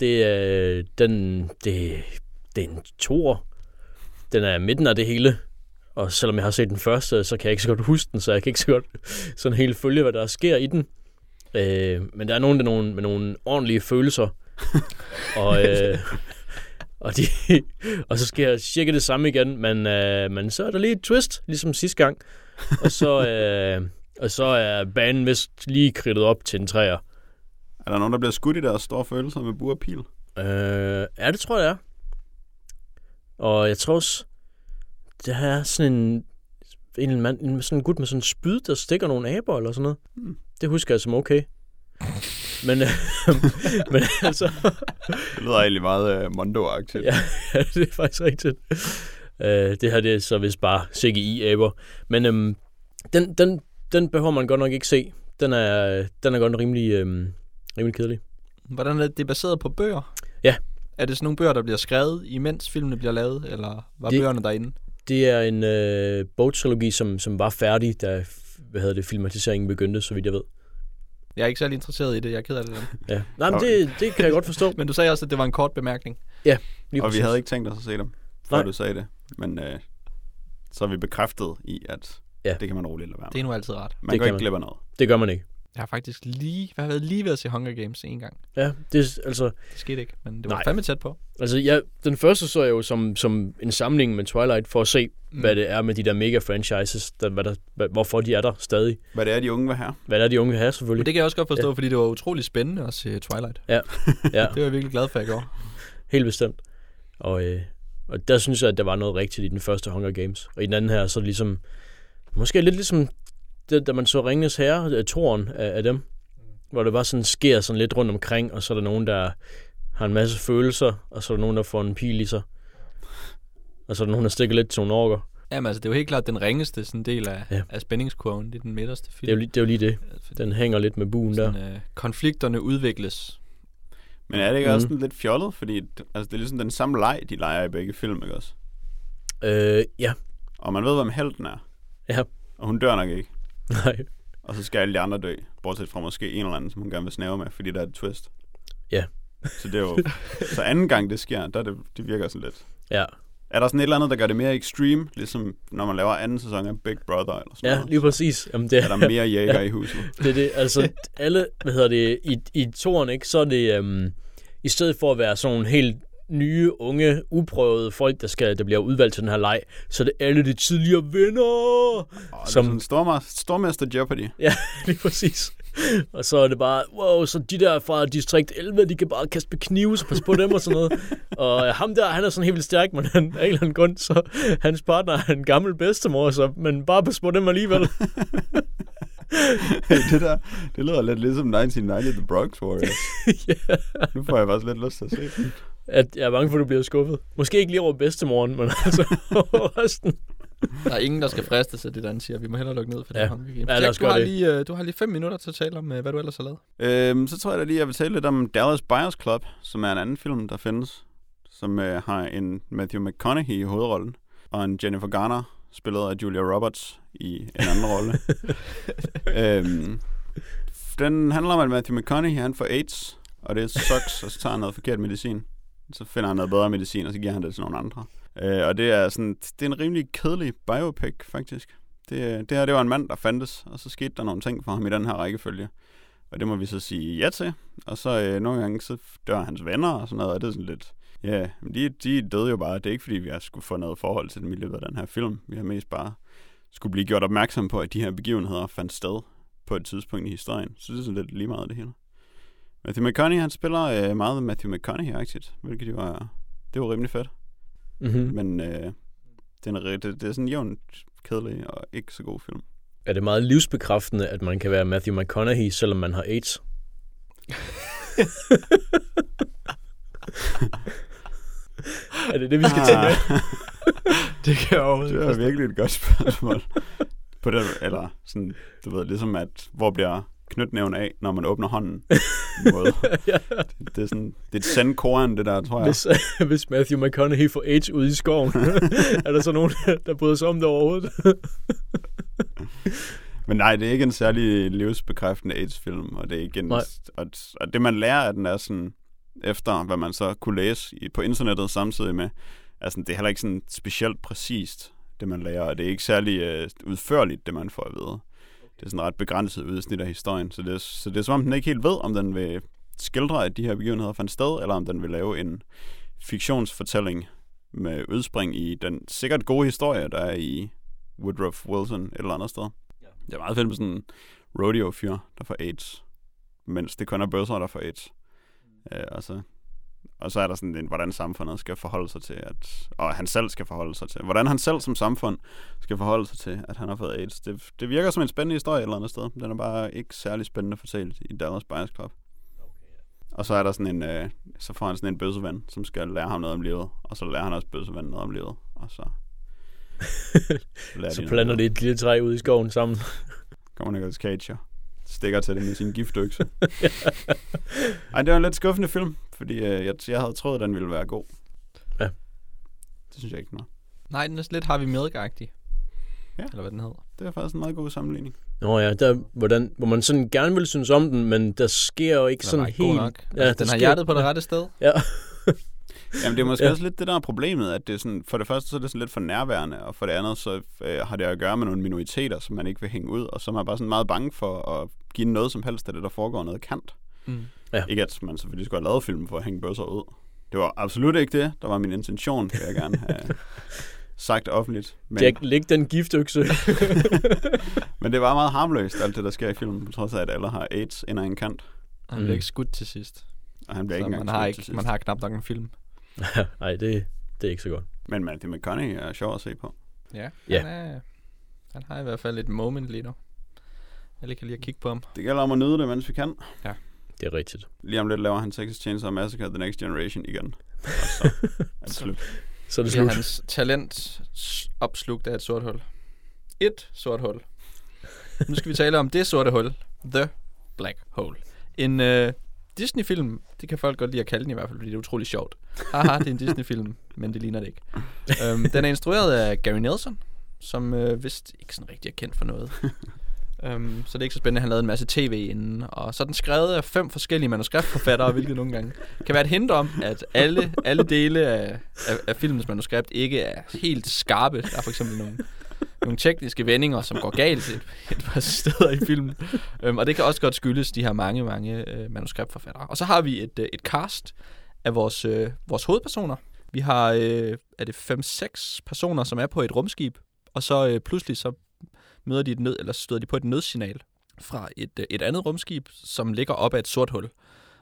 det er, den, det, det er en toer. Den er midten af det hele. Og selvom jeg har set den første, så kan jeg ikke så godt huske den, så jeg kan ikke så godt sådan helt følge, hvad der sker i den. Øh, men der er nogen, der nogle, med nogle ordentlige følelser. og, øh, og, de, og så sker cirka det samme igen, men, øh, men så er der lige et twist, ligesom sidste gang. Og så, øh, og så er banen vist lige kridtet op til en træer. Er der nogen, der bliver skudt i deres store følelser med bur og pil? Øh, ja, det tror jeg, det er. Og jeg tror også, der er sådan en, en, mand, en, sådan en gut med sådan en spyd, der stikker nogle aber eller sådan noget. Hmm. Det husker jeg som okay. Men, øh, men altså, Det lyder egentlig meget uh, Mondo-agtigt. ja, ja, det er faktisk rigtigt. Øh, det her det er så vist bare CGI-aber. Men øhm, den, den, den behøver man godt nok ikke se. Den er, den er godt nok rimelig, øhm, rimelig kedelig. Hvordan er det, det er baseret på bøger? Ja. Er det sådan nogle bøger, der bliver skrevet, imens filmene bliver lavet, eller var Det- bøgerne derinde? Det er en øh, bogtrilogi, som, som var færdig, da hvad hedder det, filmatiseringen begyndte, så vidt jeg ved. Jeg er ikke særlig interesseret i det, jeg er ked af det. Ja. Nej, men det, det kan jeg godt forstå. Men du sagde også, at det var en kort bemærkning. Lige Og præcis. vi havde ikke tænkt os at se dem, før Nej. du sagde det. Men øh, så er vi bekræftet i, at Ja. det kan man roligt lade være Det er med. nu altid rart. Man det går kan ikke glip af noget. Det gør man ikke. Jeg har faktisk lige, jeg har været lige ved at se Hunger Games en gang. Ja, det er altså... Det skete ikke, men det var Nej. fandme tæt på. Altså, jeg, den første så jeg jo som, som en samling med Twilight, for at se, mm. hvad det er med de der mega-franchises, der, hvad der, hvad, hvorfor de er der stadig. Hvad det er, de unge vil have. Hvad det er, de unge vil have, Men selvfølgelig. det kan jeg også godt forstå, fordi det var utrolig spændende at se Twilight. Ja, Det var jeg virkelig glad for, jeg gjorde. helt bestemt. Og, øh, og der synes jeg, at der var noget rigtigt i den første Hunger Games. Og i den anden her, så er det ligesom... Måske lidt ligesom, det, da man så Ringens Herre, øh, toren af, af dem. Hvor det bare sådan sker sådan lidt rundt omkring, og så er der nogen, der har en masse følelser, og så er der nogen, der får en pil i sig. Og så er der nogen, der stikker lidt til nogle orker. Jamen altså, det er jo helt klart den ringeste sådan del af, Ja. af spændingskurven. Det er den midterste film. Det er jo, lige- det er jo lige det. Den hænger lidt med buen der. sådan, øh, konflikterne udvikles. Men er det ikke mm. også Mhm. sådan lidt fjollet? Fordi altså, det er ligesom den samme leg, de leger i begge film, ikke også? Øh, ja. Og man ved, hvem helten er. Ja. Og hun dør nok ikke. Nej. Og så skal alle de andre dø. Bortset fra måske en eller anden, som hun gerne vil snæve med, fordi der er et twist. Ja. Så det er jo... så anden gang det sker, der er det, det virker sådan lidt... Ja. Er der sådan et eller andet, der gør det mere extreme, ligesom når man laver anden sæson af Big Brother eller sådan Ja, noget? lige præcis. Jamen, det, Er der mere jæger i huset? det er det. Altså, alle, hvad hedder det, i, i toren, ikke, så er det, øhm, i stedet for at være sådan helt nye, unge, uprøvede folk, der, skal, der bliver udvalgt til den her leg, så er det alle de tidligere venner. Oh, Som- som sådan Stormester, Stormester Jeopardy. Ja, lige præcis. Og så er det bare, wow, så de der fra distrikt 11, de kan bare kaste med knive, så pas på dem og sådan noget. Og øh, ham der, han er sådan helt vildt stærk, men han af en eller anden grund, så hans partner er en gammel bedstemor, så, men bare pas på dem alligevel. det der, det lyder lidt ligesom 1990 The Bronx Warriors. ja. Nu får jeg faktisk lidt lyst til at se den. At jeg er bange for, at du bliver skuffet. Måske ikke lige over bedstemoren, men altså over resten. Der er ingen, der skal friste sig, det der siger. Vi må hellere lukke ned for Ja. det Games. Ja, lad os du, har det. lige, øh, du har lige fem minutter til at tale om, øh, hvad du ellers har lavet. Øhm, så tror jeg da lige, jeg vil tale lidt om Dallas Buyers Club, som er en anden film, der findes, som øh, har en Matthew McConaughey i hovedrollen, og en Jennifer Garner, spillet af Julia Roberts i en anden rolle. øhm, den handler om, at Matthew McConaughey han får AIDS, og det sucks, og så tager han noget forkert medicin. Så finder han noget bedre medicin, og så giver han det til nogle andre. Øh, og det er sådan, det er en rimelig kedelig biopic, faktisk. Det, det her, det var en mand, der fandtes, og så skete der nogle ting for ham i den her rækkefølge. Og det må vi så sige ja til. Og så øh, nogle gange, så dør hans venner og sådan noget, og det er sådan lidt... Ja, men de, de døde jo bare. Det er ikke, fordi vi har skulle få noget forhold til dem i løbet af den her film. Vi har mest bare skulle blive gjort opmærksom på, at de her begivenheder fandt sted på et tidspunkt i historien. Så det er sådan lidt lige meget det hele. Matthew McConaughey, han spiller øh, meget Matthew McConaughey-agtigt, hvilket jo er, det var rimelig fedt. Mm-hmm. Men øh, den er, det, det er sådan en jævnt kedelig og ikke så god film. Er det meget livsbekræftende, at man kan være Matthew McConaughey, selvom man har AIDS? er det det, vi skal Ah. tænke? Det kan jeg Det er virkelig et godt spørgsmål. På den, eller sådan, du ved, ligesom at, hvor bliver knytnæven af, når man åbner hånden? Ja. Det er sådan, det er et det der, tror jeg. Hvis, hvis Matthew McConaughey får AIDS ude i skoven, er der så nogen, der bryder sig om det overhovedet? Men nej, det er ikke en særlig livsbekræftende AIDS-film, og det er ikke en, og, og det man lærer af den er sådan, efter hvad man så kunne læse i, på internettet samtidig med, er sådan, det er heller ikke sådan specielt præcist, det man lærer, og det er ikke særlig øh, udførligt, det man får at vide. Det er sådan ret begrænset udsnit af historien, så det, er, så det er som om, den ikke helt ved, om den vil skildre, at de her begivenheder fandt sted, eller om den vil lave en fiktionsfortælling med udspring i den sikkert gode historie, der er i Woodruff Wilson et eller andet sted. Det er meget fedt med sådan en rodeo-fyr, der får AIDS, mens det kun er bøsser, der får AIDS. Øh, og, så, og så er der sådan en, hvordan samfundet skal forholde sig til, at, og han selv skal forholde sig til, hvordan han selv som samfund skal forholde sig til, at han har fået AIDS. Det, det virker som en spændende historie et eller andet sted. Den er bare ikke særlig spændende fortalt i Dallas Buyers Club. Og så er der sådan en, øh, så får han sådan en bøsseven, som skal lære ham noget om livet, og så lærer han også bøsseven noget om livet, og så Så de planter det et lille træ ud i skoven sammen. Kommer Nicolas Cage og stikker til det med sin giftøkse. Ej, det var en lidt skuffende film, fordi øh, jeg, jeg havde troet, den ville være god. Ja. Det synes jeg ikke, den. Nej, den er lidt har vi medgagtig. Ja. Eller hvad den hedder. Det er faktisk en meget god sammenligning. Nå ja, der, hvordan, hvor man sådan gerne vil synes om den, men der sker jo ikke Den sådan helt... nok. Ja, altså, den har sker- hjertet på det rette sted. Ja. Jamen, det er måske Ja. også lidt det, der er problemet, at det er sådan, for det første så er det sådan lidt for nærværende, og for det andet så øh, har det at gøre med nogle minoriteter, som man ikke vil hænge ud, og så er man bare sådan meget bange for at give noget som helst af det, der foregår noget kant. Mm. Ikke at man selvfølgelig skulle have lavet filmen for at hænge bøsser ud. Det var absolut ikke det, der var min intention, vil jeg gerne have sagt offentligt. Men, Jack, læg den giftøkse. men det var meget harmløst, alt det, der sker i filmen, på trods af, at alle har AIDS ind ad en kant, Han Mm. bliver ikke skudt til sidst. og han bliver Så ikke engang man har, skudt ikke, til sidst. man har knap nok en film. Nej, det, det er ikke så godt. Men Matthew McConaughey er sjov at se på. Ja. Ja. Han, er, han har i hvert fald et moment lige nu. Jeg kan lige at kigge på ham. Det gælder om at nyde det, mens vi kan. Det er rigtigt. Lige om lidt laver han Texas Chainsaw Massacre The Next Generation igen. Og så er det slut. Så er det er slut. hans talent opslugt af et sort hul. Et sort hul. Nu skal vi tale om det sorte hul. The Black Hole. En øh, Disney-film, det kan folk godt lide at kalde den i hvert fald, fordi det er utrolig sjovt. Haha, det er en Disney-film, men det ligner det ikke. um, den er instrueret af Gary Nelson, som øh, vist ikke sådan rigtig er kendt for noget. Um, så det er ikke så spændende, at han lavede en masse tv inden. Og så er den skrevet af fem forskellige manuskriptforfattere, hvilket nogle gange kan være et hint om, at alle, alle dele af, af, af filmens manuskript ikke er helt skarpe. Der er for eksempel nogle, nogle tekniske vendinger, som går galt et, et par steder i filmen. Um, og det kan også godt skyldes de her mange, mange øh, manuskriptforfattere. Og så har vi et, øh, et cast af vores, øh, vores hovedpersoner. Vi har, øh, er det 5-6 personer, som er på et rumskib, og så øh, pludselig så møder de et nød, eller støder de på et nødsignal fra et, øh, et andet rumskib, som ligger op ad et sort hul.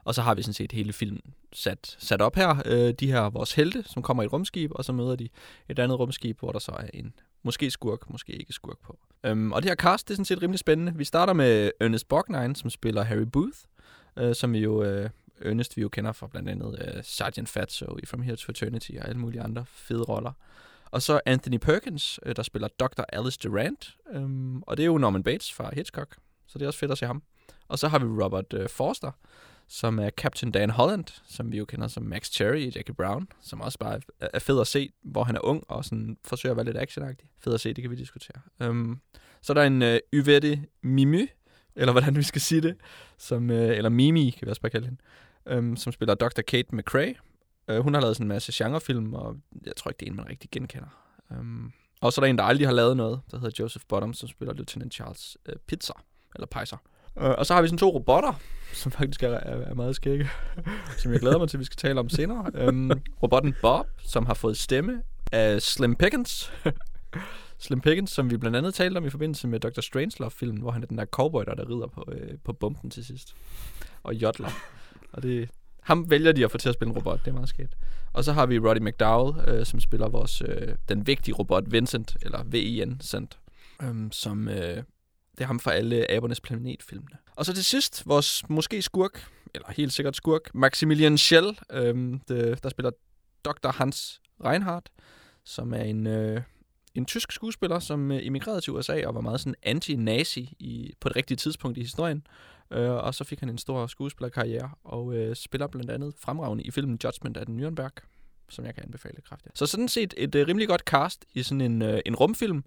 Og så har vi sådan set hele filmen sat, sat op her. Øh, de her vores helte, som kommer i et rumskib, og så møder de et andet rumskib, hvor der så er en måske skurk, måske ikke skurk på. Øhm, og det her cast, det er sådan set rimelig spændende. Vi starter med Ernest Borgnine, som spiller Harry Booth, øh, som vi jo, øh, Ernest vi jo kender fra blandt andet øh, Sergeant Fatso i From Here to Eternity og alle mulige andre fede roller. Og så Anthony Perkins, øh, der spiller Dr. Alice Durant, øhm, og det er jo Norman Bates fra Hitchcock, så det er også fedt at se ham. Og så har vi Robert øh, Forster, som er Captain Dan Holland, som vi jo kender som Max Cherry i Jackie Brown, som også bare er, fed at se, hvor han er ung og sådan forsøger at være lidt actionagtig. Fed at se, det kan vi diskutere. Øhm, så er der en øh, Yvette Mimi, eller hvordan vi skal sige det, som, øh, eller Mimi, kan vi også bare kalde hende, øhm, som spiller Dr. Kate McRae. Øh, hun har lavet sådan en masse genrefilm, og jeg tror ikke, det er en, man rigtig genkender. Um, og så er der en, der aldrig har lavet noget, der hedder Joseph Bottom, som spiller Lieutenant Charles øh, Pizza, eller Peiser. Øh, og så har vi sådan to robotter, som faktisk er, er, er meget skægge, som jeg glæder mig til, at vi skal tale om senere. Um, robotten Bob, som har fået stemme af Slim Pickens. Slim Pickens, som vi blandt andet talte om i forbindelse med Dr. Strangelove-filmen, hvor han er den der cowboy, der, der rider på, øh, på bomben til sidst. Og jodler. Og det, ham vælger de at få til at spille en robot. Det er meget skægt. Og så har vi Roddy McDowell, øh, som spiller vores, øh, den vigtige robot Vincent, eller V-I-N-Cent, øh, som øh, det er ham fra alle Abernes Planet-filmene. Og så til sidst, vores måske skurk, eller helt sikkert skurk, Maximilian Schell, øh, det, der spiller Dr. Hans Reinhardt, som er en, øh, en tysk skuespiller, som øh, emigrerede til USA og var meget sådan anti-nazi i, på det rigtige tidspunkt i historien. Øh, og så fik han en stor skuespillerkarriere og øh, spiller blandt andet fremragende i filmen Judgment af den Nürnberg, som jeg kan anbefale kraftigt. Så sådan set et øh, rimelig godt cast i sådan en, øh, en rumfilm,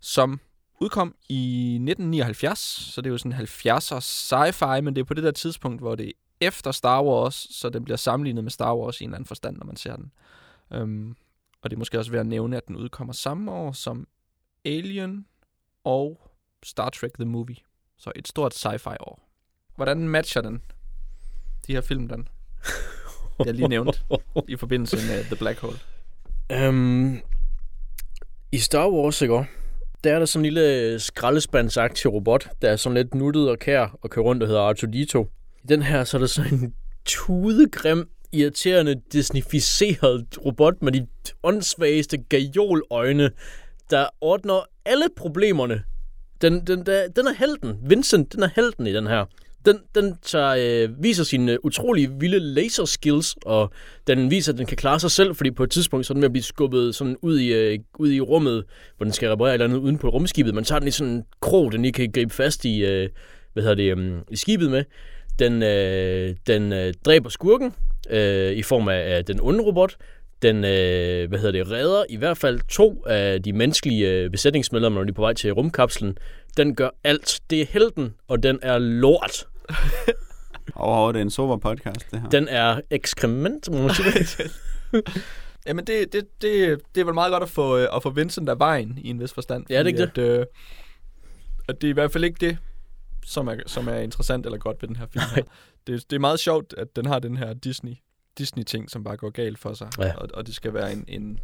som udkom i 1979, så det er jo sådan 70'er sci-fi, men det er på det der tidspunkt, hvor det er efter Star Wars, så den bliver sammenlignet med Star Wars i en eller anden forstand, når man ser den. Øhm, og det er måske også værd at nævne, at den udkommer samme år som Alien og Star Trek The Movie. Så et stort sci-fi år. Hvordan matcher den de her film, den jeg lige nævnt i forbindelse med The Black Hole? Um, I Star Wars, ikke? Der er der sådan en lille skraldespandsagtig robot, der er sådan lidt nuttet og kær og kører rundt og hedder Artudito. I den her, så er der sådan en tudegrim, irriterende, disnificeret robot med de åndssvageste gajoløjne, der ordner alle problemerne. Den, den, der, den er helten. Vincent, den er helten i den her. Den, den tager, øh, viser sine øh, utrolige vilde laser skills, og den viser, at den kan klare sig selv, fordi på et tidspunkt så er den ved at blive skubbet sådan ud i, øh, ud i rummet, hvor den skal reparere et eller andet uden på rumskibet. Man tager den i sådan en krog, den ikke kan gribe fast i, øh, hvad hedder det, øh, i skibet med. Den, øh, den øh, dræber skurken øh, i form af, af den onde robot. Den, øh, hvad hedder det, redder i hvert fald to af de menneskelige øh, besætningsmedlemmer, når de er på vej til rumkapslen. Den gør alt. Det er helten, og den er lort. Overhovedet, det er en sober podcast, det her. Den er ekskrement. Jamen, det, det, det, det er vel meget godt at få, øh, at få Vincent af vejen i en vis forstand. Ja, er det fordi ikke at, øh, at det er i hvert fald ikke det, som er, som er interessant eller godt ved den her film. her. Det, det er meget sjovt, at den har den her Disney, Disney-ting, som bare går galt for sig. Ja. Og, og det skal være en, en,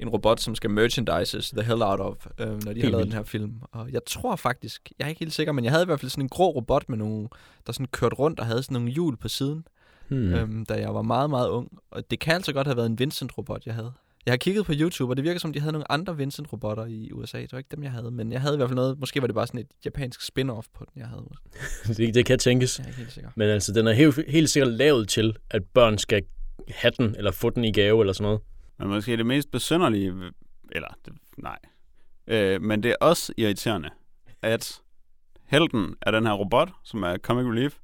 en robot, som skal merchandises the hell out of, øh, når de har Helt lavet vildt. den her film. Og jeg tror faktisk, jeg er ikke helt sikker, men jeg havde i hvert fald sådan en grå robot med nogle, der sådan kørte rundt og havde sådan nogle hjul på siden Hmm. mm. øhm, da jeg var meget, meget ung. Og det kan altså godt have været en Vincent-robot, jeg havde. Jeg har kigget på YouTube, og det virker som, de havde nogle andre Vincent-robotter i USA. Det var ikke dem, jeg havde, men jeg havde i hvert fald noget. Måske var det bare sådan et japansk spin-off på den, jeg havde. det, det kan tænkes. Jeg er ikke helt sikker. Men altså, den er helt, helt sikkert lavet til, at børn skal have den, eller få den i gave, eller sådan noget. Men måske det mest besynderlige, ved- eller det, nej, øh, men det er også irriterende, at helten er den her robot, som er comic relief,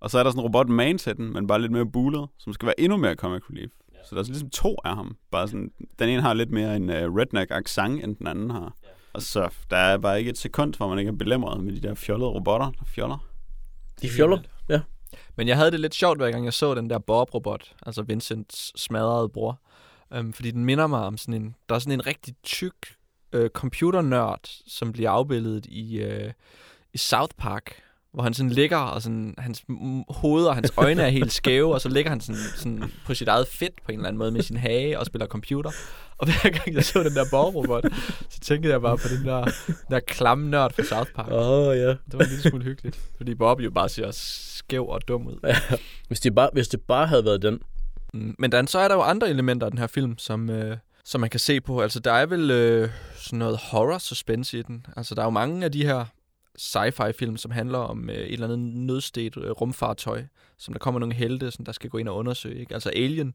og så er der sådan en robot man til den, men bare lidt mere bulet, som skal være endnu mere comic relief. Så der er ligesom to af ham. Bare sådan, den ene har lidt mere en uh, redneck accent, end den anden har. Og så der er bare ikke et sekund, hvor man ikke er belemret med de der fjollede robotter, der fjoller. De fjoller. Ja. Men jeg havde det lidt sjovt, hver gang jeg så den der Bob-robot, altså Vincents smadrede bror. Øhm, fordi den minder mig om sådan en, der er sådan en rigtig tyk øh, computernørd, som bliver afbildet i, øh, i South Park, hvor han sådan ligger, og sådan, hans hoved og hans øjne er helt skæve, og så ligger han sådan, sådan på sit eget fedt på en eller anden måde med sin hage og spiller computer. Og hver gang jeg så den der Bob-robot, så tænkte jeg bare på den der, den der klamme nørd fra South Park. Åh, oh, ja. Det var en lille smule hyggeligt, fordi Bob jo bare ser skæv og dum ud. Hvis det, bare, hvis det bare havde været den. Mm, men der, så er der jo andre elementer af den her film, som, øh, som man kan se på. Altså, der er vel øh, sådan noget horror-suspense i den. Altså, der er jo mange af de her sci-fi-film, som handler om øh, et eller andet nødstedt øh, rumfartøj, som der kommer nogle helte, som der skal gå ind og undersøge. Ikke? Altså, Alien...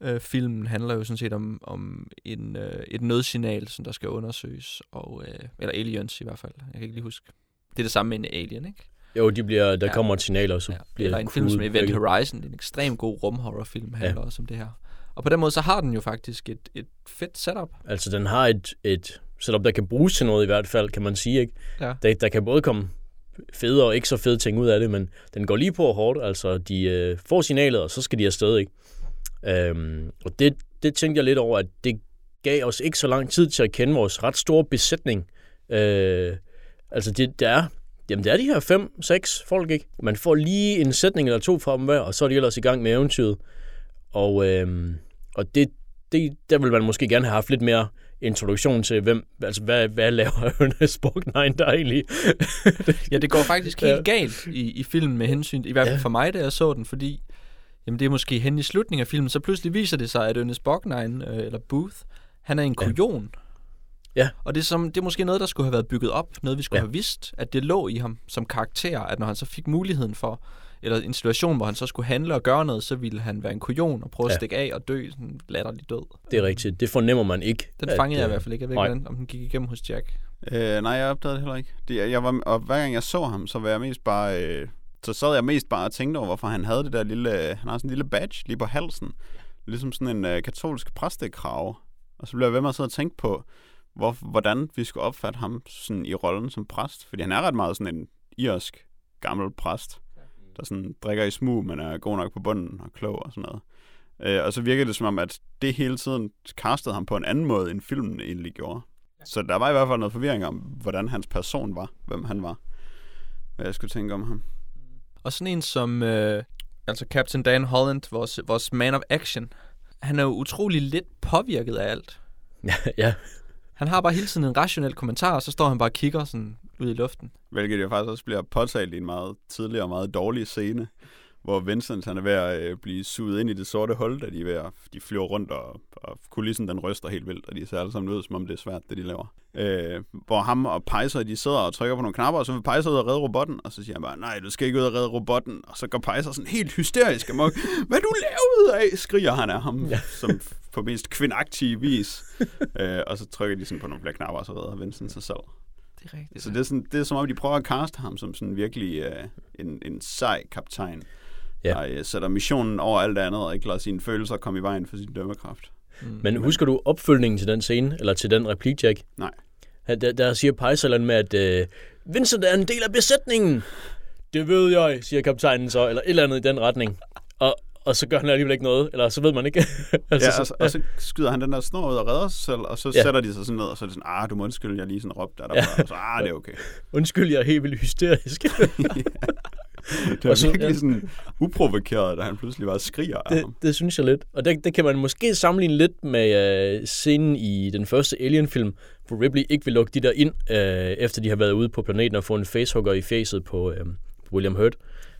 Øh, filmen handler jo sådan set om, om en, øh, et nødsignal, som der skal undersøges, og, øh, eller aliens i hvert fald. Jeg kan ikke lige huske. Det er det samme med en alien, ikke? Jo, de bliver, der Ja. kommer et signal, og så Ja, bliver eller en film som Event. Horizon, en ekstremt god rumhorrorfilm, handler ja. også om det her. Og på den måde, så har den jo faktisk et, et fedt setup. Altså, den har et, et setup, der kan bruges til noget i hvert fald, kan man sige, ikke? Ja. Der, der kan både komme fede og ikke så fede ting ud af det, men den går lige på hårdt. Altså, de øh, får signalet, og så skal de afsted, ikke? Øhm, og det, det tænkte jeg lidt over, at det gav os ikke så lang tid til at kende vores ret store besætning. Øh, altså, det, det er Jamen, det er de her fem, seks folk, ikke? Man får lige en sætning eller to fra dem hver, og så er de ellers i gang med eventyret. Og, øhm, og det, det, der vil man måske gerne have haft lidt mere introduktion til, hvem, altså hvad, hvad laver Ernest Borgnine der egentlig? Ja, det går faktisk helt galt i, i filmen med hensyn, i hvert fald Ja. for mig, da jeg så den, fordi jamen, det er måske hen i slutningen af filmen, så pludselig viser det sig, at Ernest Borgnine, øh, eller Booth, han er en kujon. Ja. Og det er, som, det er måske noget, der skulle have været bygget op, noget vi skulle Ja. ja. have vidst, at det lå i ham som karakter, at når han så fik muligheden for, eller en situation, hvor han så skulle handle og gøre noget, så ville han være en kujon og prøve at Ja. stikke af og dø sådan latterlig død. Det er rigtigt. Det fornemmer man ikke. Den at, fangede jeg i øh, hvert fald ikke. Jeg ved ikke, hvordan- om den gik igennem hos Jack. Øh, nej, jeg opdagede det heller ikke. Det, jeg var, og hver gang jeg så ham, så var jeg mest bare... Øh, så sad jeg mest bare og tænkte over, hvorfor han havde det der lille... Han har sådan en lille badge lige på halsen. Ligesom sådan en øh, katolsk præstekrave. Og så blev jeg ved med at sidde og tænke på, hvor, hvordan vi skulle opfatte ham sådan i rollen som præst. Fordi han er ret meget sådan en irsk gammel præst, der sådan drikker i smug, men er god nok på bunden og klog og sådan noget. Øh, og så virkede det som om, at det hele tiden castede ham på en anden måde, end filmen egentlig gjorde. Så der var i hvert fald noget forvirring om, hvordan hans person var, hvem han var. Hvad jeg skulle tænke om ham. Og sådan en som, øh, altså Captain Dan Holland, vores, vores man of action, han er jo utrolig lidt påvirket af alt. ja, han har bare hele tiden en rationel kommentar, og så står han bare og kigger sådan ud i luften. Hvilket jo faktisk også bliver påtalt i en meget tidligere og meget dårlig scene, hvor Vincent han er ved at øh, blive suget ind i det sorte hul, da de, er ved at, de flyver rundt, og, og kulissen den ryster helt vildt, og de ser alle sammen ud, som om det er svært, det de laver. Øh, hvor ham og Pejser, de sidder og trykker på nogle knapper, og så vil Pejser ud og redde robotten, og så siger han bare, nej, du skal ikke ud og redde robotten, og så går Pejser sådan helt hysterisk amok. Hvad du lavet af? skriger han af ham, ja. som på mest kvindagtige vis. øh, og så trykker de sådan på nogle flere knapper, og så redder Vincent sig selv. Det er rigtigt. Så det er, sådan, det er som om, de prøver at kaste ham som sådan virkelig øh, en, en sej kaptajn, Ja. ja. der øh, sætter missionen over alt andet, og ikke lader sine følelser komme i vejen for sin dømmekraft. Mm. Men husker du opfølgningen til den scene, eller til den replik, Jack? Nej. Der, der siger Pejseren med, at øh, Vincent er en del af besætningen. Det ved jeg, siger kaptajnen så, eller et eller andet i den retning. Og, og så gør han alligevel ikke noget, eller så ved man ikke. Altså, ja, og, så, og så skyder han den der snor ud og redder sig selv, og så Ja. ja. sætter de sig sådan ned, og så er det sådan, ah, du må undskylde, jeg lige sådan råbte der, der Ja. ja. og så, ah, det er okay. Undskyld, jeg er helt vildt hysterisk. Det var Og så- virkelig ja. sådan uprovokeret, da han pludselig bare skriger af det, ham. det synes jeg lidt. Og det, det kan man måske sammenligne lidt med øh, scenen i den første Alien-film, hvor Ripley ikke vil lukke de der ind, øh, efter de har været ude på planeten og få en facehugger i facet på, øh, William Hurt.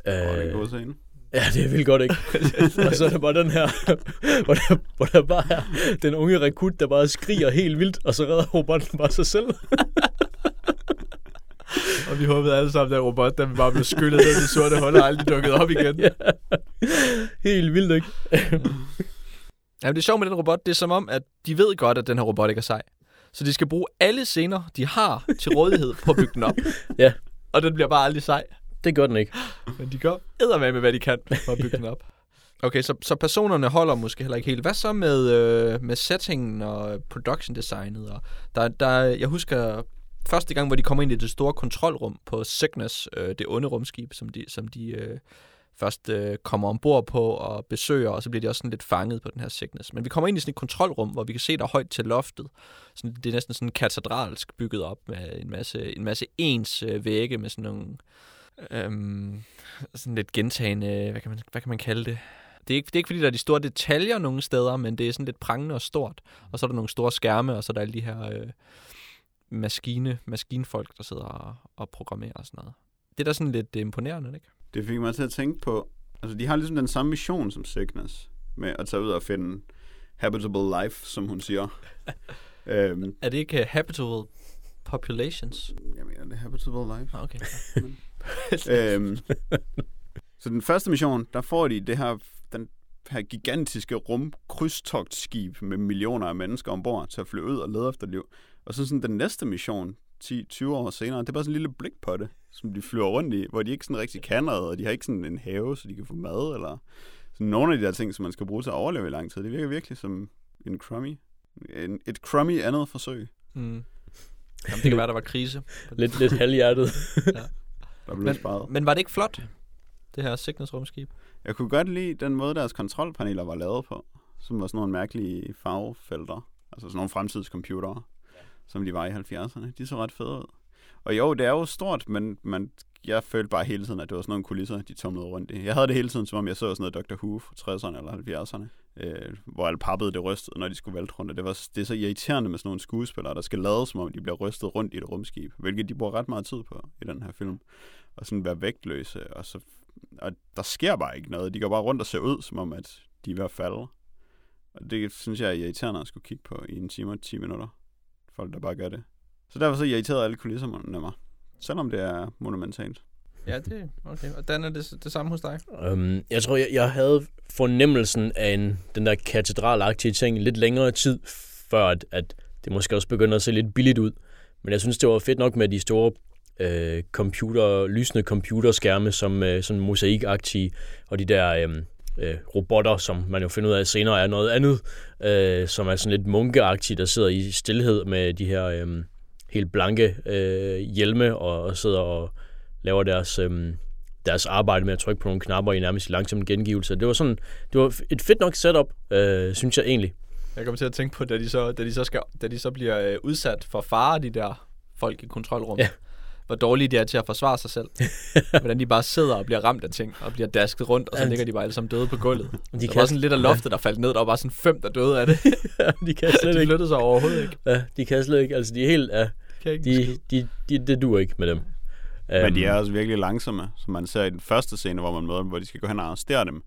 Åh, det er en Øh, god scene. Ja, det er vildt godt, ikke? og så er der bare den her, hvor der, hvor der bare er den unge rekrut, der bare skriger helt vildt, og så redder robotten bare sig selv. Og vi håbede alle sammen, at robot, den bare blev skyllet ned i sorte hul og aldrig dukket op igen. ja. Helt vildt, ikke? Jamen, det er sjovt med den robot, det er som om, at de ved godt, at den her robot ikke er sej. Så de skal bruge alle scener, de har til rådighed på at bygge den op. Ja. Og den bliver bare aldrig sej. Det gør den ikke. Men de gør eddermame med, hvad de kan for at bygge den op. Okay, så, så personerne holder måske heller ikke helt. Hvad så med, øh, med settingen og production designet? Og der, der, jeg husker første gang, hvor de kommer ind i det store kontrolrum på Cygnus, øh, det onde rumskib, som de, som de øh, først øh, kommer ombord på og besøger, og så bliver de også sådan lidt fanget på den her Cygnus. Men vi kommer ind i sådan et kontrolrum, hvor vi kan se, der højt til loftet. Sådan, det er næsten sådan katedralsk bygget op med en masse, en masse ens øh, vægge med sådan nogle øhm, sådan lidt gentagende, hvad kan man, hvad kan man kalde det? Det er, ikke, det er ikke fordi, der er de store detaljer nogle steder, men det er sådan lidt prangende og stort. Og så er der nogle store skærme, og så er der alle de her øh, maskine, maskinfolk, der sidder og, og programmerer og sådan noget. Det er da sådan lidt imponerende, ikke? Det fik mig til at tænke på, altså de har ligesom den samme mission som Cygnus, med at tage ud og finde habitable life, som hun siger. øhm, Er det ikke uh, habitable populations? jeg mener, det er habitable life. Ah, okay. øhm, så den første mission, der får de det her, den her gigantiske rumkrydstogtskib med millioner af mennesker ombord til at flyve ud og lede efter liv. Og så sådan den næste mission, 10-20 år senere, det er bare sådan en lille blik på det, som de flyver rundt i, hvor de ikke sådan rigtig kan noget, og de har ikke sådan en have, så de kan få mad, eller sådan nogle af de der ting, som man skal bruge til at overleve i lang tid. Det virker virkelig som en crummy, en, et crummy andet forsøg, Mm. Jamen, det kan være, der var krise. Lidt, lidt halvhjertet. der blev Men, sparet. men var det ikke flot, det her Cygnus rumskib? Jeg kunne godt lide den måde, deres kontrolpaneler var lavet på, som var sådan nogle mærkelige farvefelter. Altså sådan nogle fremtidscomputere, som de var i 70'erne. De så ret fede ud. Og jo, det er jo stort, men man, jeg følte bare hele tiden, at det var sådan nogle kulisser, de tumlede rundt i. Jeg havde det hele tiden, som om jeg så sådan noget Dr. Who fra 60'erne eller 70'erne, øh, hvor alt pappede det rystede, når de skulle vælte rundt. Og det, var, det er så irriterende med sådan nogle skuespillere, der skal lade, som om de bliver rystet rundt i et rumskib, hvilket de bruger ret meget tid på i den her film. Og sådan være vægtløse, og så og der sker bare ikke noget. De går bare rundt og ser ud, som om, at de er ved at falde. Og det synes jeg er irriterende at skulle kigge på i en time og 10 minutter. Folk, der bare gør det. Så derfor så irriterede alle kulisserne mig. Selvom det er monumentalt. Ja, det okay. Og Dan er det, det samme hos dig? Um, jeg tror, jeg, jeg havde fornemmelsen af en, den der katedralagtige ting lidt længere tid, før at, at det måske også begynder at se lidt billigt ud. Men jeg synes, det var fedt nok med de store øh, computer, lysende computerskærme, som øh, sådan mosaikagtige, og de der øh, øh, robotter, som man jo finder ud af senere er noget andet, øh, som er sådan lidt munkeagtige, der sidder i stillhed med de her øh, helt blanke øh, hjelme og, og sidder og laver deres, øh, deres arbejde med at trykke på nogle knapper i nærmest langsom gengivelse. Det var sådan, det var et fedt nok setup, øh, synes jeg egentlig. Jeg kommer til at tænke på, da de så, da de så, skal, da de så bliver øh, udsat for fare, de der folk i kontrolrummet. Ja. Hvor dårlige de er til at forsvare sig selv. Hvordan de bare sidder og bliver ramt af ting, og bliver dasket rundt, og så Ja. ligger de bare alle sammen døde på gulvet. De De der var sådan lidt af loftet, der faldt ned. Der var bare sådan fem, der døde af det. de kan slet de ikke. flyttede sig overhovedet ikke. Ja, de kan slet ikke. Altså, de er helt... Ja, Kan ikke de, de, de, det duer ikke med dem. Men de er Øhm, også virkelig langsomme, som man ser i den første scene, hvor man møder dem, hvor de skal gå hen og arrestere dem.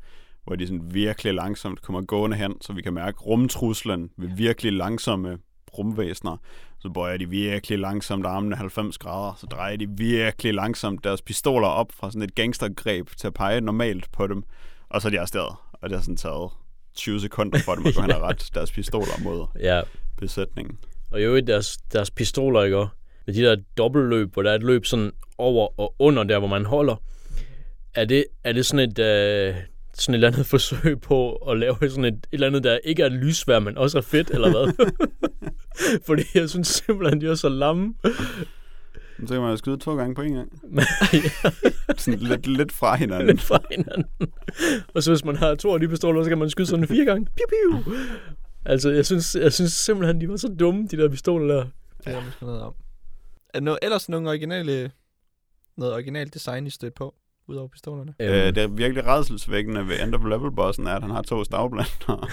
Hvor de sådan virkelig langsomt kommer gående hen, så vi kan mærke rumtruslen ved virkelig langsomme rumvæsener. Så bøjer de virkelig langsomt armene 90 grader, så drejer de virkelig langsomt deres pistoler op fra sådan et gangstergreb til at pege normalt på dem. Og så er de arresteret, og det har sådan taget 20 sekunder for dem at gå hen og rette deres pistoler mod ja, besætningen. og i øvrigt deres, deres pistoler, ikke? også? Med de der dobbeltløb, hvor der er et løb sådan over og under der, hvor man holder. Er det, er det sådan et, øh, sådan et eller andet forsøg på at lave sådan et, et eller andet, der ikke er lysvær, men også er fedt, eller hvad? Fordi jeg synes simpelthen, de er så lamme. Så kan man jo skyde to gange på en gang. sådan lidt, lidt fra hinanden. lidt fra hinanden. Og så hvis man har to af de pistoler, så kan man skyde sådan fire gange. Piu, piu. Altså, jeg synes, jeg synes simpelthen, de var så dumme, de der pistoler der. Det er måske noget om. Er der noget, ellers nogle originale, noget originalt design, I stødt på, udover pistolerne? Øh, det er virkelig redselsvækkende ved End of Level-bossen, er, at han har to stavblænder.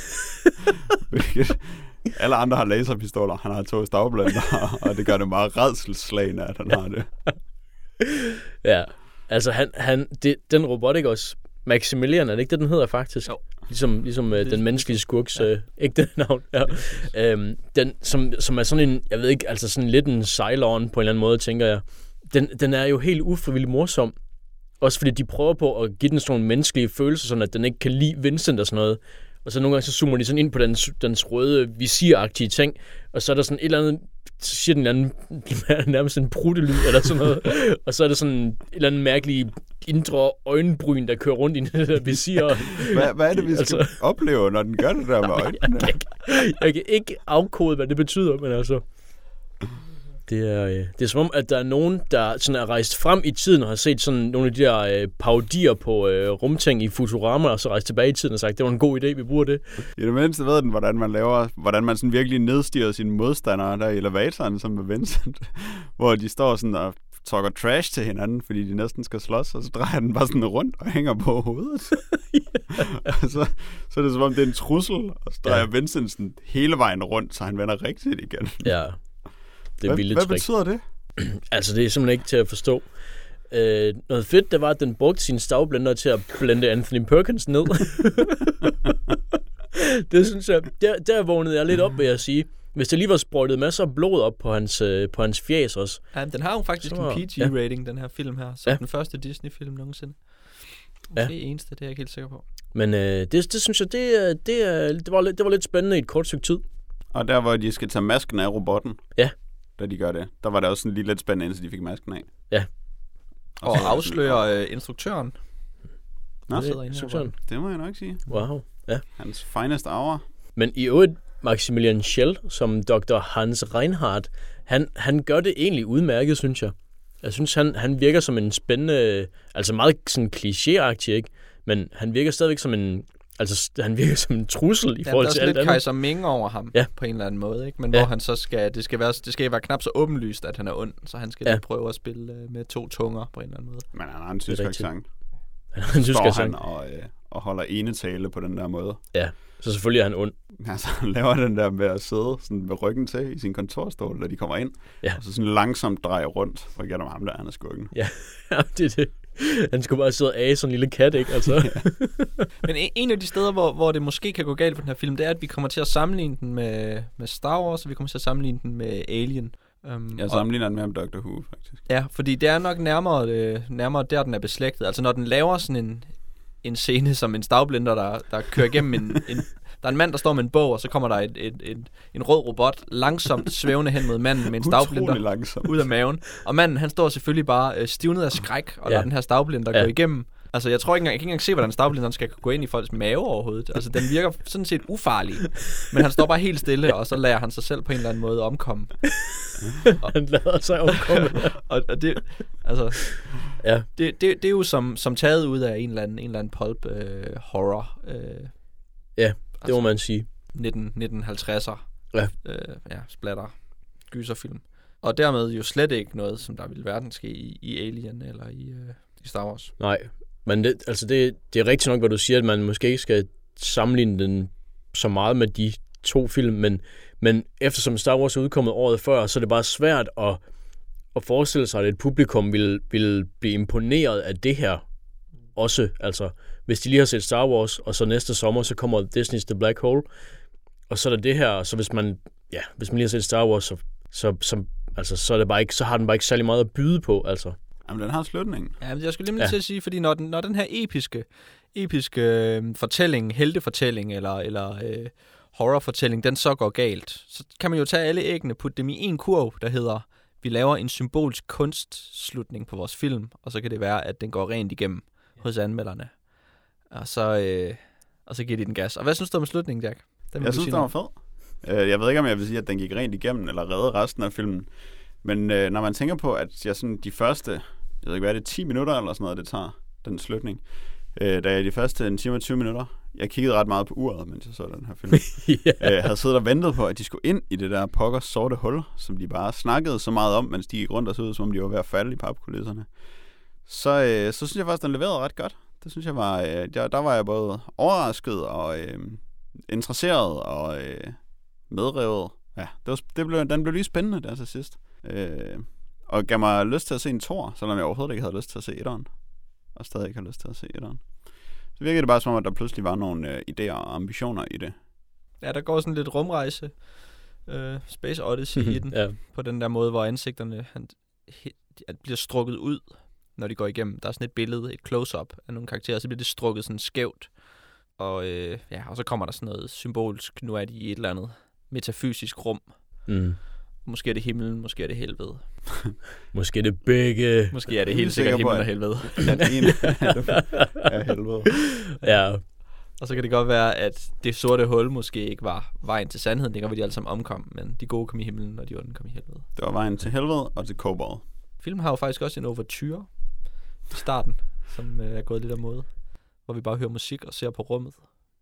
Hvilket alle andre har laserpistoler, han har to stavblænder, og det gør det meget redselsslagende, at han har det. Ja, altså han, han det, den robot, ikke også? Maximilian, er det ikke det, den hedder faktisk? Jo. Ligesom, ligesom øh, Det den menneskelige skurks ja. øh, ægte navn. Ja. øhm, den, som, som er sådan en, jeg ved ikke, altså sådan lidt en sejleren på en eller anden måde, tænker jeg. Den, den er jo helt ufrivillig morsom. Også fordi de prøver på at give den sådan nogle menneskelige følelser, sådan at den ikke kan lide Vincent og sådan noget. Og så nogle gange så zoomer de sådan ind på dens, dens røde visiragtige ting, og så er der sådan et eller andet, så siger den en eller anden, nærmest en pruttelyd eller sådan noget. og så er der sådan et eller andet mærkeligt indre øjenbryn, der kører rundt i det der visir. Hvad, hvad er det, vi skal Altså- opleve, når den gør det der med øjnene? jeg, kan ikke, jeg kan ikke afkode, hvad det betyder, men altså... Det er, øh, det er som om, at der er nogen, der sådan er rejst frem i tiden og har set sådan nogle af de der øh, parodier på øh, rumting i Futurama, og så rejst tilbage i tiden og sagt, det var en god idé, vi bruger det. I det mindste ved den, hvordan man laver, hvordan man sådan virkelig nedstiger sine modstandere der i elevatoren, som med Vincent, hvor de står sådan og talker trash til hinanden, fordi de næsten skal slås, og så drejer den bare sådan rundt og hænger på hovedet. og så, så er det som om, det er en trussel, og så drejer Ja. Vincent sådan hele vejen rundt, så han vender rigtigt igen. Ja, det er hvad, hvad trick. betyder det? Altså, det er simpelthen ikke til at forstå. Øh, noget fedt, det var, at den brugte sin stavblender til at blende Anthony Perkins ned. det synes jeg, der, der vågnede jeg lidt op, vil jeg sige. Hvis det lige var sprøjtet masser af blod op på hans, øh, på hans fjæs også. Ja, men den har jo faktisk Så- en PG-rating, den her film her. Så Ja. ja. den første Disney-film nogensinde. Ja. Måske eneste, det er jeg ikke helt sikker på. Men øh, det, det synes jeg, det, er- det, er- det, var lidt, det var lidt spændende i et kort stykke tid. Og der, hvor de skal tage masken af robotten, Ja. Da de gør det, der var det også sådan lige lidt spændende, indtil de fik masken af. Ja. Og det afslører øh, instruktøren. Nå, Det Instruktøren. Det må jeg nok sige. Wow. Ja. Hans finest hour. Men i øvrigt, Maximilian Schell, som Dr. Hans Reinhardt, han, han gør det egentlig udmærket, synes jeg. Jeg synes, han, han virker som en spændende, altså meget sådan klichéagtig, ikke? Men han virker stadigvæk som en, altså han virker som en trussel i Ja, der forhold er til sådan alt lidt andet. Kaiser Ming over ham, Ja. ja. på en eller anden måde, ikke? Men Ja. hvor han så skal, det skal være, det skal være knap så åbenlyst, at han er ond, så han skal Ja. ja. prøve at spille øh, med to tunger på en eller anden måde. Men han har en tysk accent. Han synes, Står han han og, øh, og holder enetale på den der måde. Så selvfølgelig er han ond. Altså, han laver den der med at sidde sådan med ryggen til i sin kontorstol, da de kommer ind. Ja. Og så sådan langsomt dreje rundt, for at gætte om ham der, han er skurken. Ja, det er det. Han skulle bare sidde og af sådan en lille kat, ikke? Altså, Men en- af de steder, hvor, hvor det måske kan gå galt for den her film, det er, at vi kommer til at sammenligne den med, med Star Wars, og vi kommer til at sammenligne den med Alien. Um, Jeg sammenligner den med Dr. Who, faktisk. Ja, fordi det er nok nærmere, øh, nærmere der, den er beslægtet. Altså når den laver sådan en, en scene som en stavblender, der, der kører igennem en, en... Der er en mand, der står med en bog, og så kommer der et, et, et, en rød robot langsomt svævende hen mod manden med en langsomt. ud af maven. Og manden, han står selvfølgelig bare øh, stivnet af skræk, og Ja. lader den her stavblender Ja. gå igennem. Altså, jeg tror ikke engang, jeg kan ikke engang se, hvordan stavblenderen skal gå ind i folks mave overhovedet. Altså, den virker sådan set ufarlig. Men han står bare helt stille, og så lader han sig selv på en eller anden måde omkomme. han lader sig omkomme. Og, og det, altså, Ja. det, det, det er jo som, som taget ud af en eller anden, en eller anden pulp øh, horror. Øh, Ja, det må man sige. 19, 1950'er. Ja. Øh, ja, splatter. Gyserfilm. Og dermed jo slet ikke noget, som der ville hverken ske i, i Alien eller i, øh, i Star Wars. Nej, men det, altså det, det er rigtigt nok, hvad du siger, at man måske ikke skal sammenligne den så meget med de to film, men, men eftersom Star Wars er udkommet året før, så er det bare svært at, at forestille sig, at et publikum vil, vil blive imponeret af det her også. Altså, hvis de lige har set Star Wars, og så næste sommer, så kommer Disney's The Black Hole, og så er der det her, og så hvis man, ja, hvis man lige har set Star Wars, så, så, så, altså, så, er det bare ikke, så har den bare ikke særlig meget at byde på, altså. Jamen, den har slutningen. Ja, men jeg skulle nemlig ja. Til at sige, fordi når den, når den her episke, episke øh, fortælling, heltefortælling eller, eller øh, horrorfortælling, den så går galt, så kan man jo tage alle æggene, putte dem i en kurv, der hedder, vi laver en symbolsk kunstslutning på vores film, og så kan det være, at den går rent igennem hos anmelderne. Og så, øh, og så giver de den gas. Og hvad synes du om slutningen, Jack? Den Jeg synes, den var fed. Øh, Jeg ved ikke, om jeg vil sige, at den gik rent igennem, eller redde resten af filmen. Men øh, når man tænker på, at jeg sådan de første, jeg ved ikke hvad er det, 10 minutter eller sådan noget, det tager, den slutning. Øh, da jeg de første en time og 20 minutter, jeg kiggede ret meget på uret, mens jeg så den her film. ja. øh, havde siddet og ventet på, at de skulle ind i det der pokkers sorte hul, som de bare snakkede så meget om, mens de gik rundt og så ud, som om de var ved at falde i papkulisserne. Så, øh, så synes jeg faktisk, den leverede ret godt. Det synes jeg var, øh, der, der var jeg både overrasket og øh, interesseret og øh, medrevet. Ja, det, var, det blev, den blev lige spændende der til sidst. Øh, og gav mig lyst til at se en tor, selvom jeg overhovedet ikke havde lyst til at se etteren. Og stadig ikke har lyst til at se etteren. Så virkede det bare som om, at der pludselig var nogle øh, idéer og ambitioner i det. Ja, der går sådan lidt rumrejse, øh, Space Odyssey i den. ja. på den der måde, hvor ansigterne han, he, bliver strukket ud, når de går igennem. Der er sådan et billede, et close-up af nogle karakterer, så bliver det strukket sådan skævt. Og, øh, ja, og så kommer der sådan noget symbolsk, nu er de i et eller andet metafysisk rum. Mm. Måske er det himlen, måske er det helvede. Måske det begge. Måske er det er helt sikker sikkert himlen og helvede. Den ene er helvede. Ja, Og så kan det godt være, at det sorte hul måske ikke var vejen til sandheden. Det kan være, de alle sammen omkom, men de gode kom i himlen, og de onde kom i helvede. Det var vejen til helvede og til kobold. Filmen har jo faktisk også en overture starten, som øh, er gået lidt af måde. Hvor vi bare hører musik og ser på rummet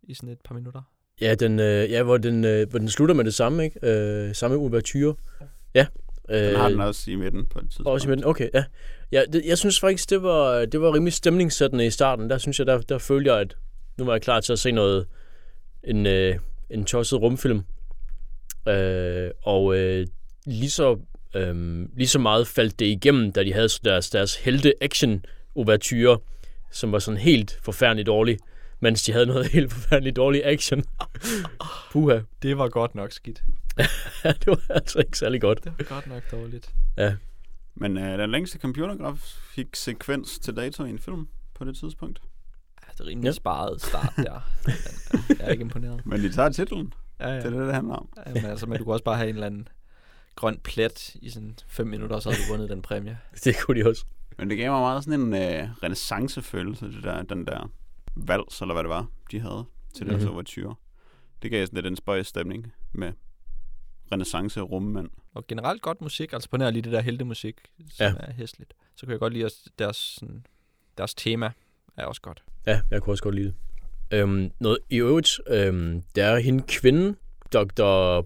i sådan et par minutter. ja, den, øh, ja hvor, den, øh, hvor den slutter med det samme, ikke? Øh, samme ouverture. Ja. Øh, Den har den også i midten på et tidspunkt. Også i midten, okay, ja. ja det, jeg synes faktisk, det var, det var rimelig stemningssættende i starten. Der synes jeg, der, der følte jeg, at nu var jeg klar til at se noget, en, øh, en tosset rumfilm. Øh, og øh, lige, så, øh, lige så meget faldt det igennem, da de havde deres, deres helte action ouverture som var sådan helt forfærdeligt dårlig, mens de havde noget helt forfærdeligt dårlig action. Puha. Det var godt nok skidt. det var altså ikke særlig godt. Det var godt nok dårligt. Men øh, den længste computergrafik-sekvens til dato i en film på det tidspunkt. Ja, det er rimelig Ja. ja. sparet start der. Jeg er ikke imponeret. Men de tager titlen. Ja, ja. Det er det, det handler om. ja men, altså, men du kunne også bare have en eller anden grøn plet i sådan fem minutter, og så havde du vundet den præmie. Det kunne de også. Men det gav mig meget sådan en øh, renaissancefølelse, det der, den der vals, eller hvad det var, de havde til deres Mhm. mm-hmm. overture. Det gav sådan lidt en spøjs stemning med renaissance rummænd. Og generelt godt musik, altså på nær lige det der heltemusik, som Ja. er hæsligt. Så kan jeg godt lide deres, sådan, deres tema er også godt. Ja, jeg kunne også godt lide det. Øhm, noget i øvrigt, øhm, der er hende kvinden, Dr.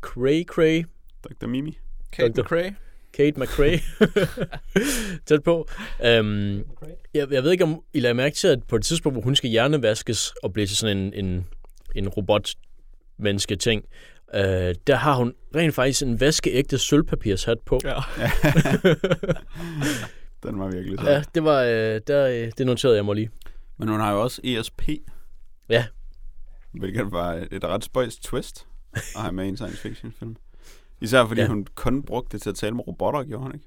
Cray Cray, Dr. Mimi. Kate Dr. McRae. Kate McRae, tæt på. Øhm, jeg, jeg ved ikke, om I lader mærke til, at på et tidspunkt, hvor hun skal hjernevaskes og blive til sådan en, en, en robot-menneske ting, øh, der har hun rent faktisk en vaskeægte sølvpapirshat på. Ja. Den var virkelig sød. Ja, det var, øh, der, øh, det noterede jeg mig lige. Men hun har jo også ESP. Ja. Hvilket var et ret spøjs twist at have med i en science fiction film. Især fordi Ja. hun kun brugte det til at tale med robotter, gjorde hun ikke?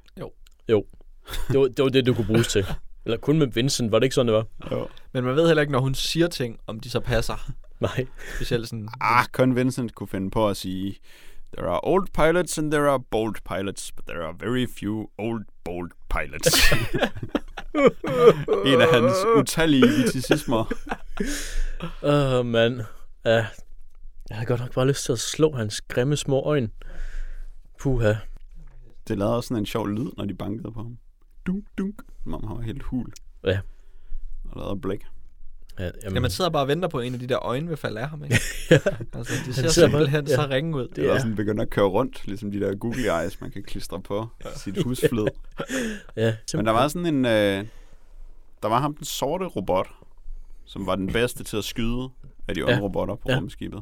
Det var, det var det, du kunne bruges til. Eller kun med Vincent, var det ikke sådan, det var? Jo. Men man ved heller ikke, når hun siger ting, om de så passer. Nej. Specielt sådan... Ah, kun Vincent kunne finde på at sige, There are old pilots and there are bold pilots, but there are very few old bold pilots. en af hans utallige viticismer. Åh, uh, mand. Uh, jeg havde godt nok bare lyst til at slå hans grimme små øjne. Puha. Det lavede også sådan en sjov lyd, når de bankede på ham. Dunk, dunk. Han var helt hul. Ja. Og lavede blik. Ja, jamen, Ja, man sidder bare og venter på, at en af de der øjne vil falde af ham, ikke? ja. Altså, de ser simpelthen ja. så ringe ud. Det er er- sådan begynder at køre rundt, ligesom de der googly eyes, man kan klistre på sit husflid. ja, Men der var sådan en... Øh, der var ham den sorte robot, som var den bedste til at skyde af de Ja. ja. robotter på Ja. ja. rumskibet,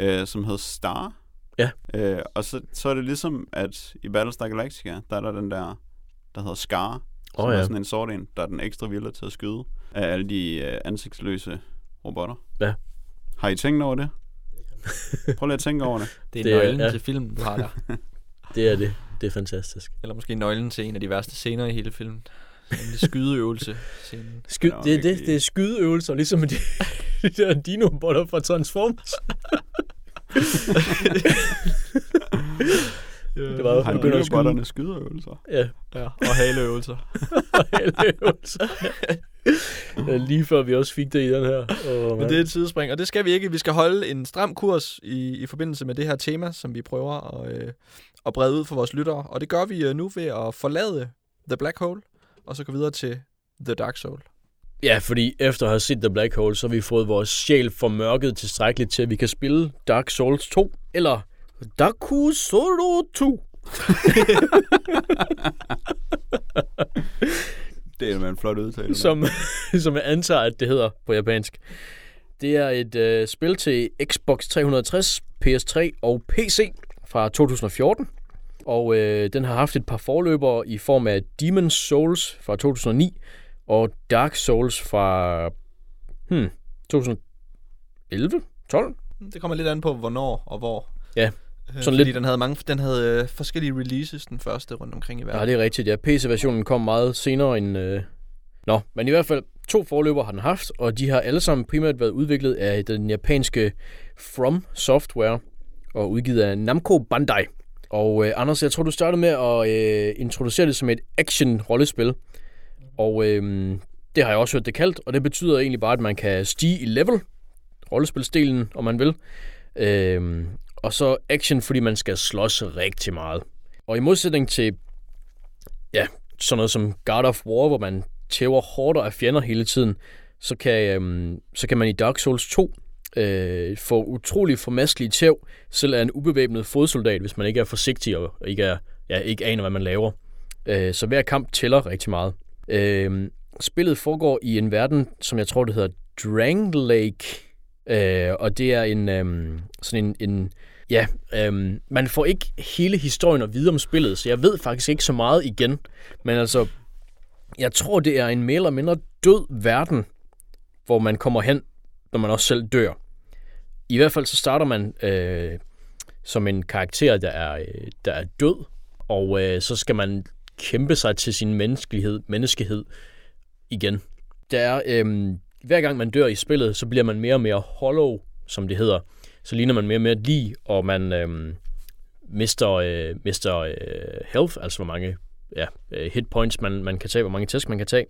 øh, som hed Star. Ja. Øh, og så, så er det ligesom, at i Battlestar Galactica, der er der den der, der hedder Scar, som Åh, er ja. sådan en sort en, der er den ekstra vilde til at skyde af alle de øh, ansigtsløse robotter. Ja. Har I tænkt over det? Prøv lige at tænke over det. Det er Det er- nøglen ja. til filmen, du har der. Det er det. Det er fantastisk. Eller måske nøglen til en af de værste scener i hele filmen. Nemlig skydeøvelse scenen. Sky- Ja, det, er det, virkelig. det er skydeøvelser, ligesom de, de der dinobotter fra Transformers. det var Har jo begyndt at skyde. skydeøvelser? Ja, Ja, og haleøvelser. øvelser. ja, lige før vi også fik det i den her. Oh, Men det er et sidespring, og det skal vi ikke. Vi skal holde en stram kurs i, i forbindelse med det her tema, som vi prøver at, øh, at brede ud for vores lyttere. Og det gør vi øh, nu ved at forlade The Black Hole, og så gå videre til The Dark Soul. Ja, fordi efter at have set The Black Hole, så har vi fået vores sjæl formørket tilstrækkeligt til, at vi kan spille Dark Souls 2, eller Dark Souls 2. Det er en flot udtale. som, som jeg antager, at det hedder på japansk. Det er et øh, spil til Xbox 360, PS3 og PC fra 2014. Og øh, den har haft et par forløbere i form af Demon's Souls fra 2009 og Dark Souls fra hmm, 2011? 12? Det kommer lidt an på, hvornår og hvor. Ja, Øh, sådan fordi lidt- den havde, mange, den havde øh, forskellige releases, den første rundt omkring i verden. Ja, det er rigtigt. Ja, PC-versionen kom meget senere end... Øh... Nå, men i hvert fald to forløber har den haft, og de har alle sammen primært været udviklet af den japanske From Software og udgivet af Namco Bandai. Og øh, Anders, jeg tror, du startede med at øh, introducere det som et action-rollespil. Og øhm, det har jeg også hørt det kaldt, og det betyder egentlig bare, at man kan stige i level, rollespilsdelen, om man vil. Øhm, og så action, fordi man skal slås rigtig meget. Og i modsætning til ja, sådan noget som God of War, hvor man tæver hårdt af fjender hele tiden, så kan, øhm, så kan man i Dark Souls 2 øh, få utrolig formaskelige tæv, selv af en ubevæbnet fodsoldat, hvis man ikke er forsigtig og og ikke, er, ja, ikke aner, hvad man laver. Øh, så hver kamp tæller rigtig meget. Øh, spillet foregår i en verden, som jeg tror, det hedder Drang Lake, øh, og det er en øh, sådan en, en Ja, øhm, man får ikke hele historien at vide om spillet, så jeg ved faktisk ikke så meget igen. Men altså, jeg tror, det er en mere eller mindre død verden, hvor man kommer hen, når man også selv dør. I hvert fald så starter man øh, som en karakter, der er, øh, der er død, og øh, så skal man kæmpe sig til sin menneskelighed, menneskehed igen. Der er, øhm, hver gang man dør i spillet, så bliver man mere og mere hollow, som det hedder så ligner man mere og mere lige, og man øhm, mister, øh, mister øh, health, altså hvor mange ja, øh, hit points man, man kan tage, hvor mange tæsk man kan tage,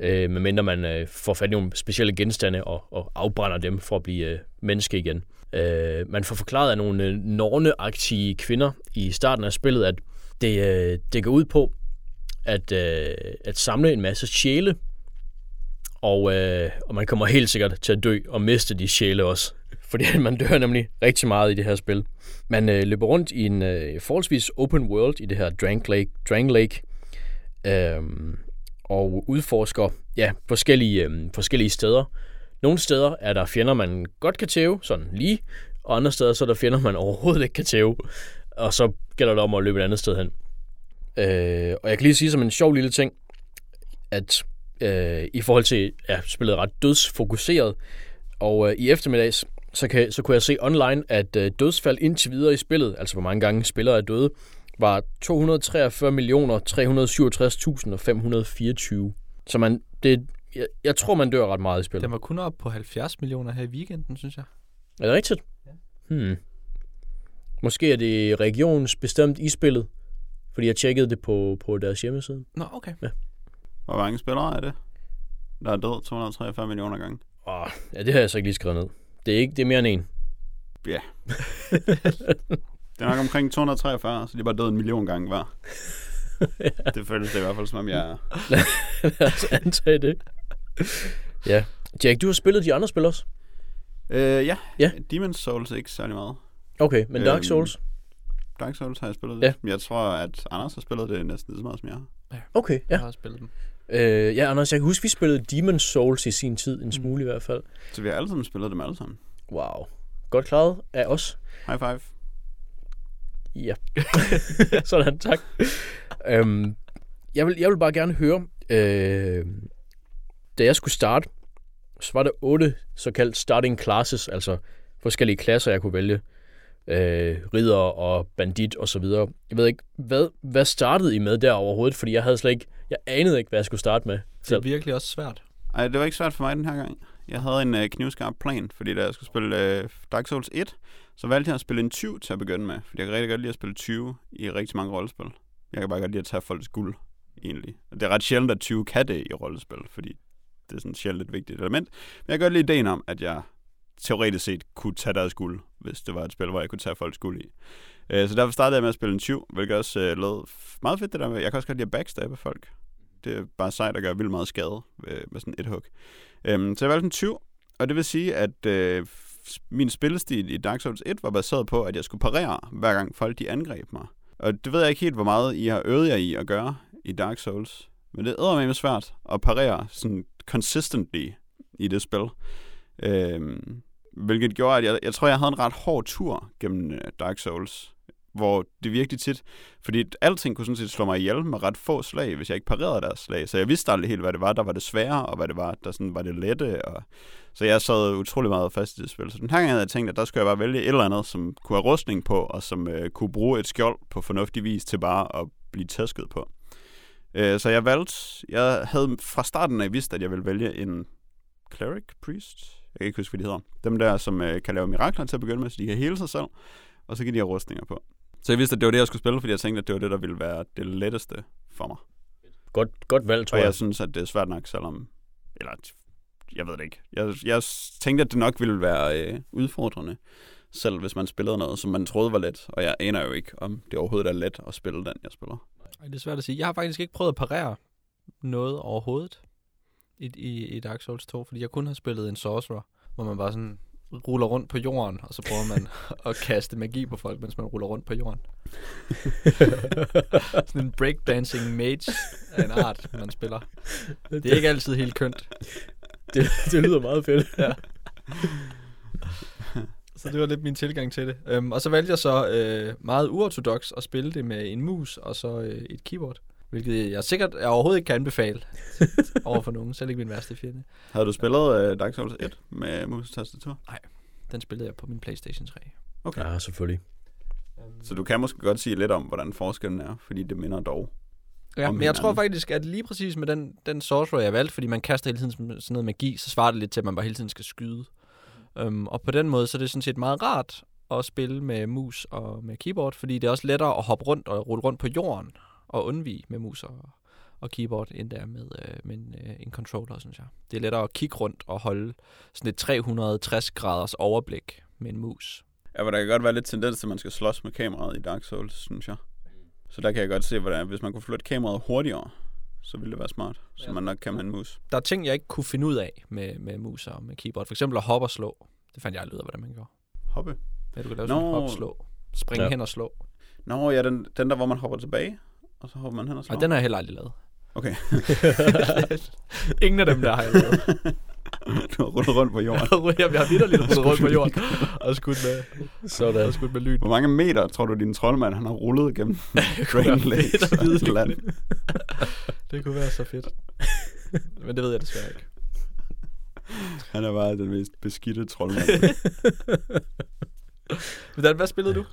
øh, medmindre man øh, får fat i nogle specielle genstande og, og afbrænder dem for at blive øh, menneske igen. Øh, man får forklaret af nogle øh, norneagtige kvinder i starten af spillet, at det, øh, det går ud på at, øh, at samle en masse sjæle, og, øh, og man kommer helt sikkert til at dø og miste de sjæle også. Fordi man dør nemlig rigtig meget i det her spil. Man øh, løber rundt i en øh, forholdsvis open world i det her Drang Lake, Drang Lake øh, og udforsker ja, forskellige, øh, forskellige steder. Nogle steder er der fjender, man godt kan tæve, sådan lige, og andre steder så er der fjender, man overhovedet ikke kan tæve. Og så gælder det om at løbe et andet sted hen. Øh, og jeg kan lige sige som en sjov lille ting, at øh, i forhold til, ja, spillet ret dødsfokuseret, og øh, i eftermiddags, så, kan, så kunne jeg se online, at øh, dødsfald indtil videre i spillet, altså hvor mange gange spillere er døde, var 243 millioner 367.524. Så man, det, jeg, jeg tror, man dør ret meget i spillet. Den var kun op på 70 millioner her i weekenden, synes jeg. Er det rigtigt? Hmm. Måske er det regionsbestemt i spillet, fordi jeg tjekkede det på, på deres hjemmeside. Nå, okay. Hvor mange spillere er det? Der er død 243 millioner gange. Åh, ja, det har jeg så ikke lige skrevet ned. Det er, ikke, det er mere end en. Ja. det er nok omkring 243, så de er bare død en million gange hver. Det føles det i hvert fald, som om jeg er... Lad os antage det. ja. Jack, du har spillet de andre spil også? Øh, ja. Ja. Demon's Souls ikke særlig meget. Okay, men Dark Øhm, Souls? Dark Souls har jeg spillet Ja. lidt. Men jeg tror, at Anders har spillet det næsten lige så meget som jeg har. Okay, Jeg ja. har spillet dem. Øh, ja, Anders, jeg kan huske, vi spillede Demon's Souls i sin tid, en smule i hvert fald. Så vi har alle sammen spillet dem alle sammen. Wow. Godt klaret af os. High five. Ja. Sådan, tak. øhm, jeg, vil, jeg vil bare gerne høre, øh, da jeg skulle starte, så var der otte såkaldt starting classes, altså forskellige klasser, jeg kunne vælge. Øh, ridder og bandit og så videre. Jeg ved ikke, hvad, hvad startede I med der overhovedet? Fordi jeg havde slet ikke, jeg anede ikke, hvad jeg skulle starte med. Det er Selv. virkelig også svært. Ej, det var ikke svært for mig den her gang. Jeg havde en øh, knivskarp plan, fordi da jeg skulle spille øh, Dark Souls 1, så valgte jeg at spille en 20 til at begynde med. Fordi jeg kan rigtig godt lide at spille 20 i rigtig mange rollespil. Jeg kan bare godt lide at tage folks guld, egentlig. Og det er ret sjældent, at 20 kan det i rollespil, fordi det er sådan et sjældent et vigtigt element. Men jeg kan godt lide ideen om, at jeg teoretisk set kunne tage deres guld, hvis det var et spil, hvor jeg kunne tage folks guld i. Øh, Så derfor startede jeg med at spille en 20, hvilket også øh, lød meget fedt det der med. Jeg kan også godt lide at backstabbe folk. Det er bare sejt at gøre vildt meget skade øh, med sådan et hug. Øh, så jeg valgte en 20, og det vil sige, at øh, min spillestil i Dark Souls 1 var baseret på, at jeg skulle parere, hver gang folk de angreb mig. Og det ved jeg ikke helt, hvor meget I har øvet jer i at gøre i Dark Souls. Men det er med svært at parere sådan consistently i det spil. Øh, hvilket gjorde, at jeg, jeg tror, jeg havde en ret hård tur gennem øh, Dark Souls. Hvor det virkelig tit... Fordi alting kunne sådan set slå mig ihjel med ret få slag, hvis jeg ikke parerede deres slag. Så jeg vidste aldrig helt, hvad det var, der var det svære, og hvad det var, der sådan var det lette. Og... Så jeg sad utrolig meget fast i det spil. Så den her gang havde jeg tænkt, at der skulle jeg bare vælge et eller andet, som kunne have rustning på, og som øh, kunne bruge et skjold på fornuftig vis til bare at blive tæsket på. Øh, så jeg valgte... Jeg havde fra starten af vidst, at jeg ville vælge en cleric priest. Jeg kan ikke huske, hvad de hedder. Dem der, som øh, kan lave mirakler til at begynde med, så de kan hele sig selv. Og så kan de have rustninger på. Så jeg vidste, at det var det, jeg skulle spille, fordi jeg tænkte, at det var det, der ville være det letteste for mig. Godt, godt valg, tror Og jeg. jeg synes, at det er svært nok, selvom... Eller, jeg ved det ikke. Jeg, jeg tænkte, at det nok ville være øh, udfordrende, selv hvis man spillede noget, som man troede var let. Og jeg aner jo ikke, om det overhovedet er let at spille den, jeg spiller. Ej, det er svært at sige. Jeg har faktisk ikke prøvet at parere noget overhovedet i, i, i Dark Souls 2, fordi jeg kun har spillet en sorcerer, hvor man bare sådan ruller rundt på jorden, og så prøver man at kaste magi på folk, mens man ruller rundt på jorden. sådan en breakdancing mage af en art, man spiller. Det er ikke altid helt kønt. det, det lyder meget fedt. Ja. Så det var lidt min tilgang til det. Øhm, og så valgte jeg så øh, meget uortodox at spille det med en mus og så øh, et keyboard. Hvilket jeg sikkert jeg overhovedet ikke kan anbefale over for nogen, selv ikke min værste fjende. Havde du spillet øh, Dark Souls 1 med mus og tastatur? Den spillede jeg på min Playstation 3. Okay. Ja, selvfølgelig. Så du kan måske godt sige lidt om, hvordan forskellen er, fordi det minder dog. Ja, men jeg tror faktisk, at lige præcis med den, den sorcerer, jeg valgte, fordi man kaster hele tiden sådan sådan noget magi, så svarer det lidt til, at man bare hele tiden skal skyde. Um, og på den måde, så er det sådan set meget rart at spille med mus og med keyboard, fordi det er også lettere at hoppe rundt og rulle rundt på jorden og undvige med mus og, og keyboard, end det er med, øh, med en, øh, en controller, synes jeg. Det er lettere at kigge rundt og holde sådan et 360 graders overblik med en mus. Ja, men der kan godt være lidt tendens til, at man skal slås med kameraet i Dark Souls, synes jeg. Så der kan jeg godt se, hvordan hvis man kunne flytte kameraet hurtigere, så ville det være smart. Så Ja. man nok kan med en mus. Der er ting, jeg ikke kunne finde ud af med, med mus og med keyboard. For eksempel at hoppe og slå. Det fandt jeg aldrig ud af, hvordan man gjorde. Hoppe. Ja, du kan lave sådan Nå. en hop, slå. Springe Ja. ja. hen og slå. Nå, ja, den, den der, hvor man hopper tilbage, og så hopper man hen og slår. Og den har jeg heller aldrig lavet. Okay. Ingen af dem der har jeg lavet. du har rullet rundt på jorden. jeg har vidderligt rullet rundt på jorden og skudt med, Sådan. og skudt med lyn. Hvor mange meter tror du, din troldmand han har rullet gennem Dragon Lakes og land? Det kunne være så fedt. Men det ved jeg desværre ikke. Han er bare den mest beskidte troldmand. Hvordan, hvad spillede du?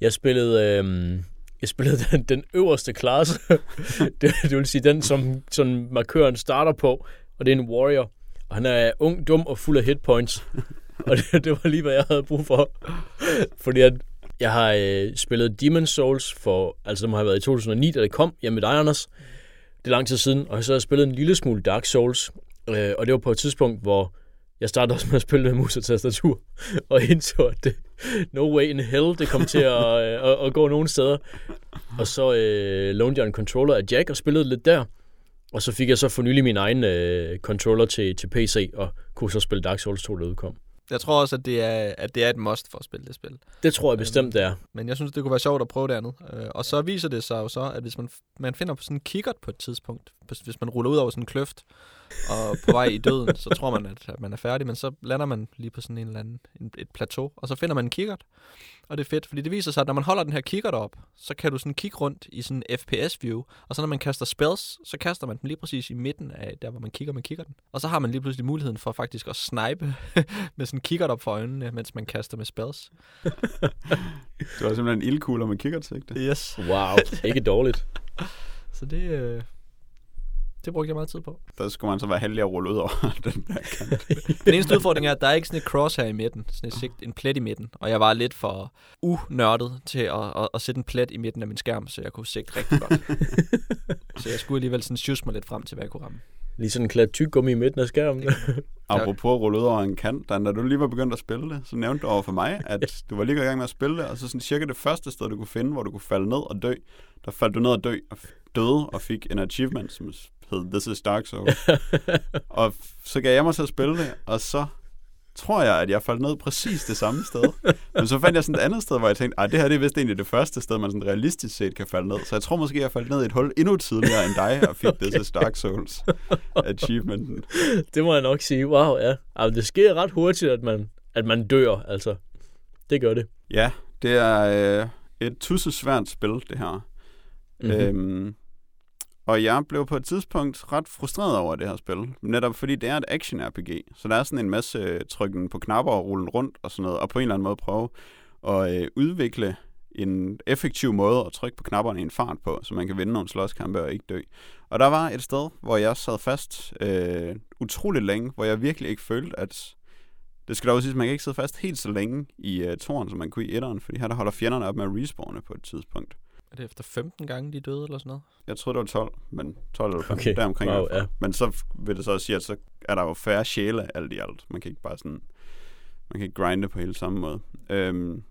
Jeg spillede, øhm, jeg spillede den, den øverste klasse. det, det vil sige den, som, som markøren starter på. Og det er en warrior. Og han er ung, dum og fuld af hitpoints. og det, det var lige, hvad jeg havde brug for. Fordi at jeg har øh, spillet Demon Souls for, altså det må have været i 2009, da det kom hjemme med dig, Anders. Det er lang tid siden. Og så har jeg spillet en lille smule Dark Souls. Øh, og det var på et tidspunkt, hvor jeg startede også med at spille med mus og tastatur. Og indså, at det, no way in hell, det kom til at, øh, at, at gå nogen steder. Og så øh, lånte jeg en controller af Jack og spillede lidt der. Og så fik jeg så for nylig min egen øh, controller til, til PC, og kunne så spille Dark Souls 2, der udkom. Jeg tror også, at det, er, at det er et must for at spille det spil. Det tror jeg bestemt, det er. Men jeg synes, det kunne være sjovt at prøve det andet. Øh, og så viser det sig jo så, at hvis man, man finder på sådan en kikkert på et tidspunkt, hvis man ruller ud over sådan en kløft og på vej i døden, så tror man, at, man er færdig, men så lander man lige på sådan en eller anden, en, et plateau, og så finder man en kikkert, og det er fedt, fordi det viser sig, at når man holder den her kikkert op, så kan du sådan kigge rundt i sådan en FPS-view, og så når man kaster spells, så kaster man dem lige præcis i midten af der, hvor man kigger med kikkerten. Og så har man lige pludselig muligheden for faktisk at snipe med sådan en kikkert op for øjnene, mens man kaster med spells. Det var simpelthen en ildkugler med kikkertsigte. Yes. Wow, ikke dårligt. Så det, øh, det brugte jeg meget tid på. Der skulle man så være heldig at rulle ud over den der kant. Den eneste udfordring er, at der er ikke sådan et crosshair i midten, sådan et sigt, en plet i midten, og jeg var lidt for unørdet til at, at, at sætte en plet i midten af min skærm, så jeg kunne sigte rigtig godt. så jeg skulle alligevel sådan sjusse mig lidt frem til, hvad jeg kunne ramme. Lige sådan en klat tyggegummi i midten af skærmen. Apropos at rulle ud over en kant, da når du lige var begyndt at spille det, så nævnte du over for mig, at du var lige i gang med at spille det, og så sådan cirka det første sted, du kunne finde, hvor du kunne falde ned og dø, der faldt du ned og dø, og døde og fik en achievement, som hed This is Dark Souls. og så gav jeg mig til at spille det, og så tror jeg, at jeg faldt ned præcis det samme sted. Men så fandt jeg sådan et andet sted, hvor jeg tænkte, at det her det er vist egentlig det første sted, man sådan realistisk set kan falde ned. Så jeg tror måske, jeg faldt ned i et hul endnu tidligere end dig, og fik This is Dark Souls achievementen. det må jeg nok sige. Wow, ja. Altså, det sker ret hurtigt, at man, at man dør, altså. Det gør det. Ja, det er øh, et tussesvært spil, det her. Mhm. Mm-hmm. Øhm, og jeg blev på et tidspunkt ret frustreret over det her spil. Netop fordi det er et action-RPG. Så der er sådan en masse øh, trykken på knapper og rullen rundt og sådan noget. Og på en eller anden måde prøve at øh, udvikle en effektiv måde at trykke på knapperne i en fart på, så man kan vinde nogle slåskampe og ikke dø. Og der var et sted, hvor jeg sad fast øh, utroligt længe, hvor jeg virkelig ikke følte, at det skal dog sige, at man kan ikke sidde fast helt så længe i øh, toren, som man kunne i etteren, fordi her der holder fjenderne op med at respawne på et tidspunkt. Er det efter 15 gange, de døde eller sådan noget? Jeg troede, det var 12, men 12 eller 15, Okay. deromkring. i Wow, ja. Men så vil det så også sige, at så er der jo færre sjæle alt i alt. Man kan ikke bare sådan, man kan ikke grinde på hele samme måde. Øhm,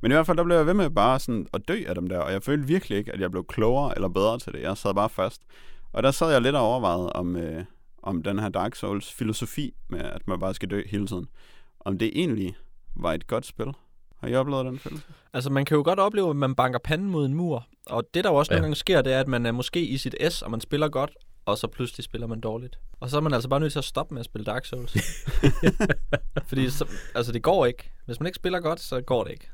men i hvert fald, der blev jeg ved med bare sådan at dø af dem der, og jeg følte virkelig ikke, at jeg blev klogere eller bedre til det. Jeg sad bare fast. Og der sad jeg lidt og overvejede om, øh, om den her Dark Souls filosofi med, at man bare skal dø hele tiden. Om det egentlig var et godt spil. Har I oplevet den følelse? Altså, man kan jo godt opleve, at man banker panden mod en mur. Og det, der jo også Ja. nogle gange sker, det er, at man er måske i sit S, og man spiller godt, og så pludselig spiller man dårligt. Og så er man altså bare nødt til at stoppe med at spille Dark Souls. fordi så, altså, det går ikke. Hvis man ikke spiller godt, så går det ikke.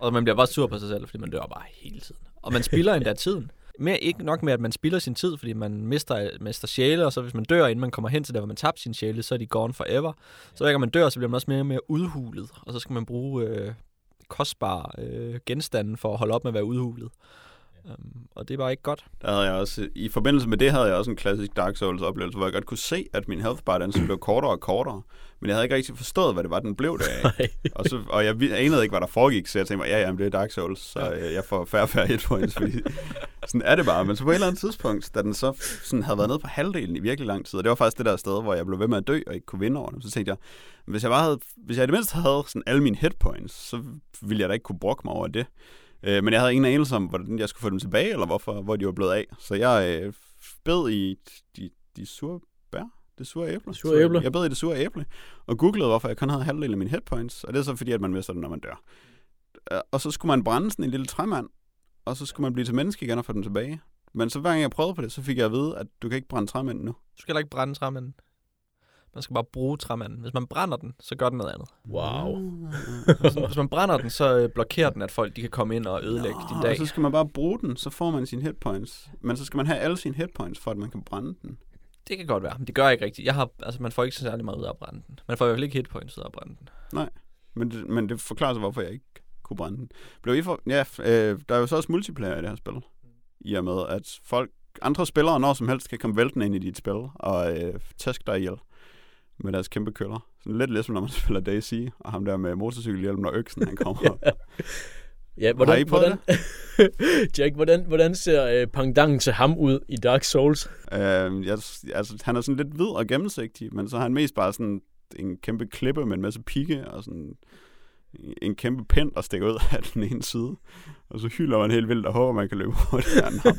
Og man bliver bare sur på sig selv, fordi man dør bare hele tiden. Og man spiller endda tiden. Mere ikke nok med, at man spilder sin tid, fordi man mister, mister sjæle, og så hvis man dør, inden man kommer hen til der, hvor man tabte sin sjæle, så er de gone forever. Så hver gang man dør, så bliver man også mere og mere udhulet, og så skal man bruge øh, kostbare øh, genstande for at holde op med at være udhulet. Um, og det var ikke godt. Der havde jeg også, I forbindelse med det havde jeg også en klassisk Dark Souls oplevelse, hvor jeg godt kunne se, at min health bar den blev kortere og kortere. Men jeg havde ikke rigtig forstået, hvad det var, den blev deraf. Nej. og, så, og jeg, anede ikke, hvad der foregik, så jeg tænkte mig, ja, jamen, det er Dark Souls, så øh, jeg får færre færre hit points, fordi sådan er det bare. Men så på et eller andet tidspunkt, da den så sådan havde været nede på halvdelen i virkelig lang tid, og det var faktisk det der sted, hvor jeg blev ved med at dø og ikke kunne vinde over dem, så tænkte jeg, hvis jeg, bare havde, hvis jeg i det mindste havde sådan alle mine hit points, så ville jeg da ikke kunne brokke mig over det. Øh, men jeg havde ingen anelse om, hvordan jeg skulle få dem tilbage, eller hvorfor, hvor de var blevet af. Så jeg øh, bed i de, de sure bær, det sure æble. Sure æble. Jeg bed i det sure æble, og googlede, hvorfor jeg kun havde halvdelen af mine hit points. Og det er så fordi, at man mister det, når man dør. Øh, Og så skulle man brænde sådan en lille træmand, og så skulle man blive til menneske igen og få den tilbage. Men så hver gang jeg prøvede på det, så fik jeg at vide, at du kan ikke brænde træmænd nu. Du skal heller ikke brænde træmanden. Man skal bare bruge træmanden. Hvis man brænder den, så gør den noget andet. Wow. Hvis, hvis man brænder den, så øh, blokerer den, at folk de kan komme ind og ødelægge Nå, din dag. Og så skal man bare bruge den, så får man sine hit points. Men så skal man have alle sine hit points, for at man kan brænde den. Det kan godt være, men det gør jeg ikke rigtigt. Jeg har, altså, man får ikke så særlig meget ud af at brænde den. Man får i hvert fald ikke hitpoints ud af at brænde den. Men det, men det forklarer så, hvorfor jeg ikke kunne brænde den. Blev I for, ja, øh, der er jo så også multiplayer i det her spil. I og med, at folk, andre spillere når som helst kan komme væltende ind i dit spil og øh, tæske dig ihjel med deres kæmpe køller. Sådan lidt ligesom, når man spiller Daisy, og ham der med motorcykelhjelmen og øksen, han kommer. Ja, hvordan, Har I hvordan, Jack, hvordan, hvordan ser øh, pangdangen til ham ud i Dark Souls? øh, jeg, altså, han er sådan lidt hvid og gennemsigtig, men så har han mest bare sådan en kæmpe klippe med en masse pigge og sådan en kæmpe pind, der stikker ud af den ene side. Og så hylder man helt vildt og håber, man kan løbe hurtigere end ham.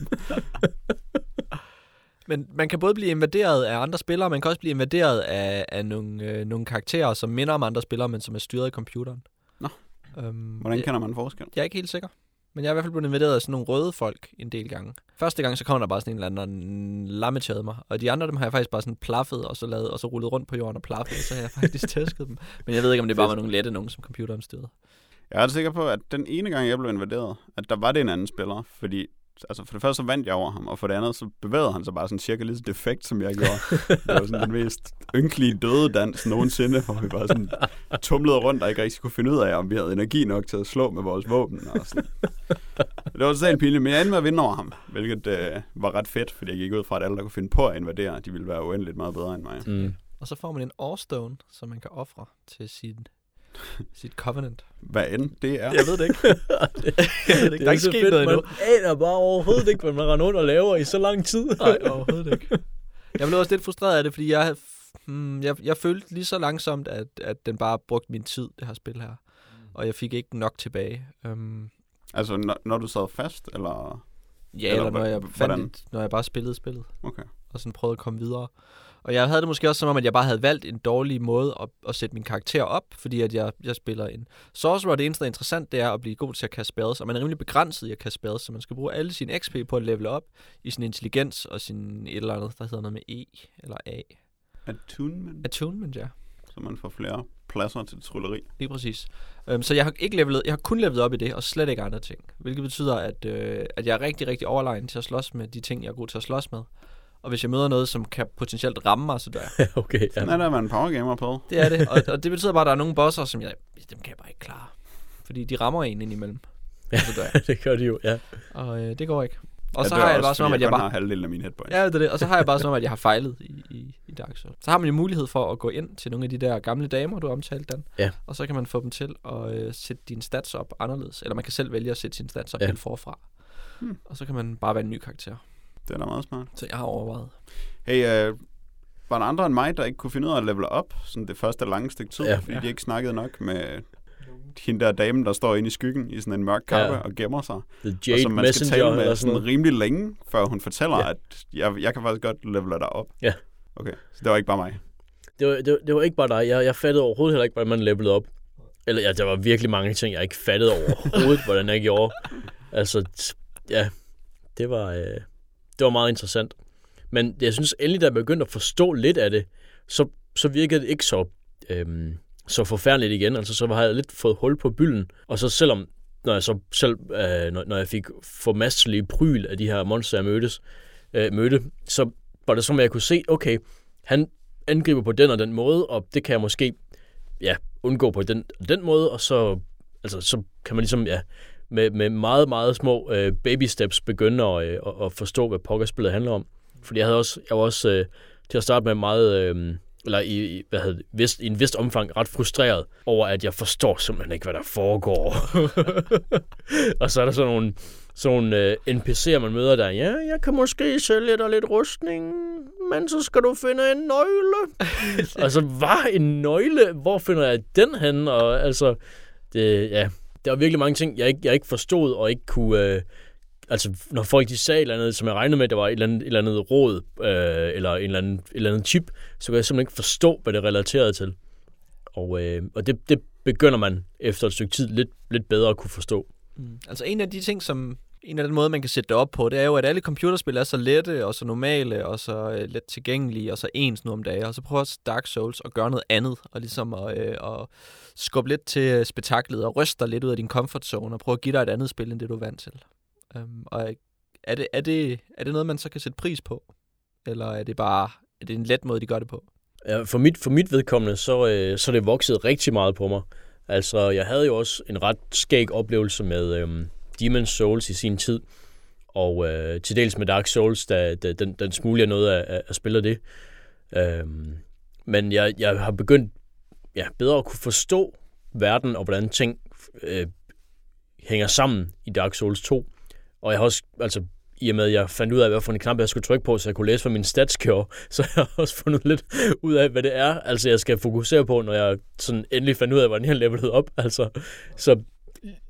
Men man kan både blive invaderet af andre spillere, man kan også blive invaderet af, af nogle, øh, nogle karakterer, som minder om andre spillere, men som er styret af computeren. Nå. Øhm, Hvordan kender man forskel? jeg er ikke helt sikker. Men jeg er i hvert fald blevet invaderet af sådan nogle røde folk en del gange. Første gang, så kom der bare sådan en eller anden lammetjade mig. Og de andre, dem har jeg faktisk bare sådan plaffet, og så, lavet, og så rullet rundt på jorden og plaffet, og så har jeg faktisk tæsket dem. Men jeg ved ikke, om det bare var nogle lette nogen, som computeren styrede. Jeg er ret sikker på, at den ene gang, jeg blev invaderet, at der var det en anden spiller, fordi altså for det første så vandt jeg over ham, og for det andet så bevægede han sig bare sådan cirka lige så defekt, som jeg gjorde. det var sådan den mest ynkelige døde dans nogensinde, hvor vi bare sådan tumlede rundt og ikke rigtig kunne finde ud af, om vi havde energi nok til at slå med vores våben. Og sådan. Det var sådan pinligt, men jeg endte med at vinde over ham, hvilket øh, var ret fedt, fordi jeg gik ud fra, at alle, der kunne finde på at invadere, de ville være uendeligt meget bedre end mig. Mm. Og så får man en Orstone, som man kan ofre til sit, sit covenant. Hvad end det er. Jeg ved det ikke. jeg ved det ikke. Der er ikke sket noget endnu. Man aner bare overhovedet ikke, hvad man render rundt og laver i så lang tid. Nej, overhovedet ikke. Jeg blev også lidt frustreret af det, fordi jeg, hmm, jeg, jeg følte lige så langsomt, at, at den bare brugte min tid, det her spil her. Og jeg fik ikke nok tilbage. Um, Altså, når, når du sad fast, eller... ja, Eller eller, når, jeg hvordan? fandt et, når jeg bare spillede spillet. Okay. og sådan prøvede at komme videre. Og jeg havde det måske også som om, at jeg bare havde valgt en dårlig måde at, at sætte min karakter op, fordi at jeg, jeg spiller en sorcerer, og det eneste, der er interessant, det er at blive god til at kaste spells, og man er rimelig begrænset i at kaste spells, så man skal bruge alle sine XP på at level op i sin intelligens og sin et eller andet, der hedder noget med E eller A. Attunement, Attunement, ja. så man får flere pladser til trylleri. Lige præcis. Um, så jeg har ikke levelet, jeg har kun levelet op i det, og slet ikke andre ting. Hvilket betyder, at, øh, at jeg er rigtig, rigtig overlegen til at slås med de ting, jeg er god til at slås med. Og hvis jeg møder noget, som kan potentielt ramme mig, så dør jeg. okay, Sådan ja. er der, man power gamer på. Det er det, og, og det betyder bare, at der er nogle bosser, som jeg, dem kan jeg bare ikke klare. Fordi de rammer en indimellem. Og så dør jeg. det gør de jo, ja. Og øh, det går ikke. Og Jeg så har jeg bare som om, at jeg bare... har halvdelen af mine hitpoints. Ja, det er det. Og så har jeg bare som om, at jeg har fejlet i, i, i Dark Souls. Så har man jo mulighed for at gå ind til nogle af de der gamle damer, du har omtalt, Dan. Ja. Og så kan man få dem til at øh, sætte dine stats op anderledes. Eller man kan selv vælge at sætte sine stats op Ja. helt forfra. Hmm. Og så kan man bare være en ny karakter. Det er da meget smart. Så jeg har overvejet. Hey, øh, var der andre end mig, der ikke kunne finde ud af at level op sådan det første lange stykke tid, Ja. fordi de ikke snakkede nok med hende der dame, der står inde i skyggen i sådan en mørk kappe Ja. og gemmer sig. The og Jade som man skal Messenger tale eller med sådan sådan rimelig længe, før hun fortæller, Ja. at jeg, jeg kan faktisk godt levele dig op. Ja. Okay, så det var ikke bare mig. Det var, det, var, det var ikke bare dig. Jeg, jeg fattede overhovedet heller ikke, hvordan man levelede op. Eller ja, der var virkelig mange ting, jeg ikke fattede overhovedet, hvordan jeg gjorde. Altså, ja, det var, øh, det var meget interessant. Men jeg synes endelig, da jeg begyndte at forstå lidt af det, så, så virkede det ikke så, øhm, så forfærdeligt igen. Altså, så har jeg lidt fået hul på bylden. Og så selvom, når jeg så selv, øh, når, når jeg fik formastelige pryl af de her monster, jeg mødtes, øh, mødte, så var det som, at jeg kunne se, okay, han angriber på den og den måde, og det kan jeg måske ja, undgå på den den måde, og så, altså, så kan man ligesom ja, med, med meget, meget små øh, baby steps begynde at, øh, at, forstå, hvad pokerspillet handler om. Fordi jeg havde også, jeg var også øh, til at starte med meget, øh, eller i, hvad hedder vist, i en vist omfang ret frustreret over, at jeg forstår simpelthen ikke, hvad der foregår. og så er der sådan nogle, sådan nogle øh, NPC'er, man møder der. Ja, jeg kan måske sælge dig lidt rustning, men så skal du finde en nøgle. altså, var en nøgle? Hvor finder jeg den hen? Og altså, det, ja, der var virkelig mange ting, jeg ikke, jeg ikke forstod og ikke kunne... Øh, altså, når folk de sagde et eller andet, som jeg regnede med, der var et eller andet, et eller andet råd, øh, eller en eller anden, et eller andet chip, så kunne jeg simpelthen ikke forstå, hvad det relaterede til. Og, øh, og det, det begynder man efter et stykke tid lidt, lidt bedre at kunne forstå. Mm. Altså en af de ting, som en af den måde, man kan sætte det op på, det er jo, at alle computerspil er så lette og så normale og så øh, let tilgængelige og så ens nu om dagen. Og så prøver Dark Souls at gøre noget andet og ligesom at, øh, at skubbe lidt til spektaklet og ryste dig lidt ud af din comfort zone og prøve at give dig et andet spil, end det du er vant til. Øhm, og er det, er, det, er det noget, man så kan sætte pris på? Eller er det bare er det en let måde, de gør det på? Ja, for, mit, for mit vedkommende, så, øh, så er det vokset rigtig meget på mig. Altså, jeg havde jo også en ret skæg oplevelse med Øh, Demon's Souls i sin tid, og øh, til dels med Dark Souls, da, da den, den smule jeg nåede at, at, spille det. Øhm, men jeg, jeg har begyndt ja, bedre at kunne forstå verden og hvordan ting øh, hænger sammen i Dark Souls 2. Og jeg har også, altså i og med, at jeg fandt ud af, hvad for en knap jeg skulle trykke på, så jeg kunne læse, hvad min stats gjorde, så jeg har også fundet lidt ud af, hvad det er, altså jeg skal fokusere på, når jeg sådan endelig fandt ud af, hvordan jeg levelede op. Altså, så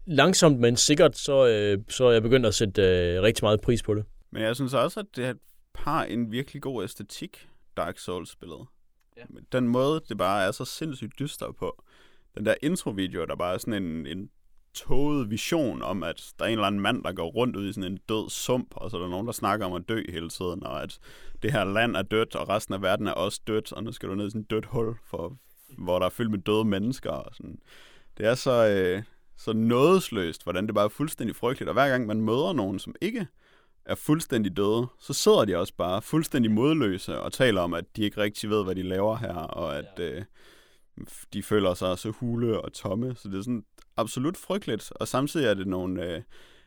langsomt, men sikkert, så, øh, så er jeg begyndt at sætte øh, rigtig meget pris på det. Men jeg synes også, at det har en virkelig god æstetik, Dark Souls-spillet. Ja. Den måde, det bare er så sindssygt dyster på. Den der intro-video, der bare er sådan en, en tåget vision om, at der er en eller anden mand, der går rundt ud i sådan en død sump, og så er der nogen, der snakker om at dø hele tiden, og at det her land er dødt, og resten af verden er også dødt, og nu skal du ned i sådan et dødt hul, for, hvor der er fyldt med døde mennesker. Og sådan. Det er så, øh, så nådesløst, hvordan det bare er fuldstændig frygteligt, og hver gang man møder nogen, som ikke er fuldstændig døde, så sidder de også bare fuldstændig modløse og taler om, at de ikke rigtig ved, hvad de laver her, og at øh, de føler sig så hule og tomme. Så det er sådan absolut frygteligt, og samtidig er det nogle øh,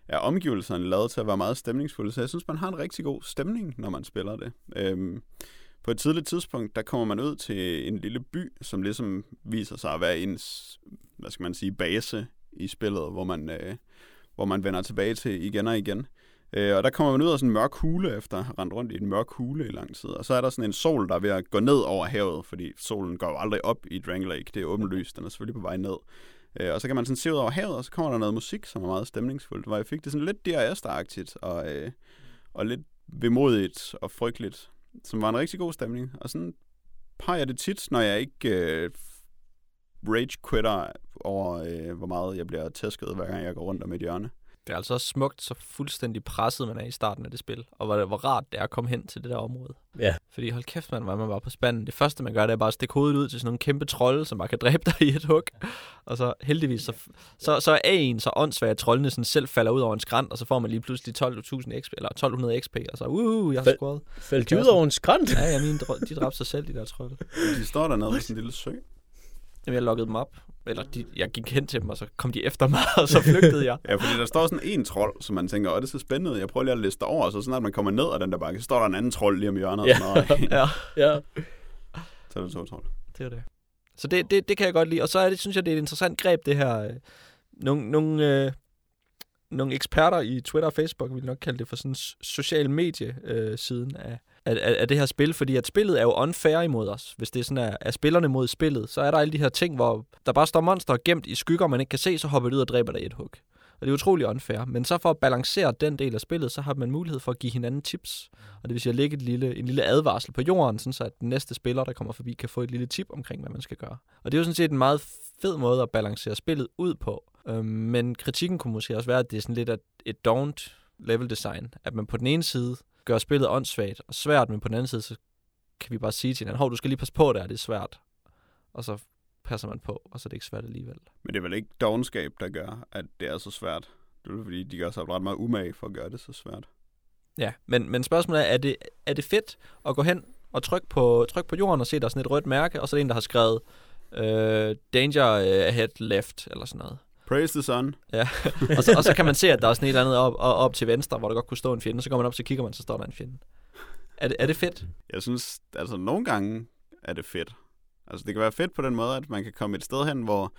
er omgivelserne lavet til at være meget stemningsfulde, så jeg synes, man har en rigtig god stemning, når man spiller det. Øhm, på et tidligt tidspunkt, der kommer man ud til en lille by, som ligesom viser sig at være ens, hvad skal man sige, base i spillet, hvor man, øh, hvor man vender tilbage til igen og igen. Øh, og der kommer man ud af sådan en mørk hule, efter at have rendt rundt i en mørk hule i lang tid. Og så er der sådan en sol, der er ved at gå ned over havet, fordi solen går jo aldrig op i Drang Lake. Det er åbenlyst, den er selvfølgelig på vej ned. Øh, og så kan man sådan se ud over havet, og så kommer der noget musik, som er meget stemningsfuldt. Hvor jeg fik det sådan lidt DRS-agtigt, og, øh, og lidt vemodigt og frygteligt, som var en rigtig god stemning. Og sådan har jeg det tit, når jeg ikke øh, rage-quitter over, øh, hvor meget jeg bliver tæsket, hver gang jeg går rundt om et hjørne. Det er altså også smukt, så fuldstændig presset man er i starten af det spil, og hvor, hvor rart det er at komme hen til det der område. Ja. Fordi hold kæft, man, var man bare på spanden. Det første, man gør, det er bare at stikke hovedet ud til sådan nogle kæmpe trolde, som bare kan dræbe dig i et hug. Og så heldigvis, så, så, så er en så åndssvagt, at troldene sådan selv falder ud over en skrant, og så får man lige pludselig 12.000 XP, eller 1200 XP, og så, uh, jeg har scoret. Faldt de ud over en skrant? Ja, ja, mine, dr- de dræbte sig selv, de der trolde. De står dernede ved sådan en lille sø. Jamen, jeg loggede dem op. Eller de, jeg gik hen til dem, og så kom de efter mig, og så flygtede jeg. Ja, fordi der står sådan en trold, som man tænker, åh, det er så spændende. Jeg prøver lige at liste over, og så snart man kommer ned af den der bakke, så står der en anden trold lige om hjørnet. Ja. Og sådan noget. Ja, Ja. så er det to trold. det er det. Så det, det, det kan jeg godt lide. Og så er det, synes jeg, det er et interessant greb, det her. øh, Nogle, nogle, øh, nogle eksperter i Twitter og Facebook vil nok kalde det for sådan social medie øh, siden af, af, af, af det her spil, fordi at spillet er jo unfair imod os. Hvis det er sådan er, er spillerne mod spillet, så er der alle de her ting, hvor der bare står monster gemt i skygger, man ikke kan se, så hopper det ud og dræber dig i et hug. Og det er utrolig unfair. Men så for at balancere den del af spillet, så har man mulighed for at give hinanden tips. Og det vil sige at lægge et lille, en lille advarsel på jorden, sådan så at den næste spiller, der kommer forbi, kan få et lille tip omkring, hvad man skal gøre. Og det er jo sådan set en meget fed måde at balancere spillet ud på. Øhm, men kritikken kunne måske også være, at det er sådan lidt et, et don't level design. At man på den ene side gør spillet åndssvagt og svært, men på den anden side, så kan vi bare sige til hinanden, hov, du skal lige passe på der, det er svært. Og så passer man på, og så er det ikke svært alligevel. Men det er vel ikke dogenskab, der gør, at det er så svært. Det er fordi, de gør sig ret meget umage for at gøre det så svært. Ja, men, men spørgsmålet er, er det, er det fedt at gå hen og trykke på, trykke på jorden og se, der er sådan et rødt mærke, og så er der en, der har skrevet øh, danger ahead left, eller sådan noget. Praise the sun. Og så, og så kan man se, at der er sådan et eller andet op, op, op til venstre, hvor der godt kunne stå en fjende. Så går man op, så kigger man, så står der en fjende. Er det, er det fedt? Jeg synes, altså nogle gange er det fedt. Altså det kan være fedt på den måde, at man kan komme et sted hen, hvor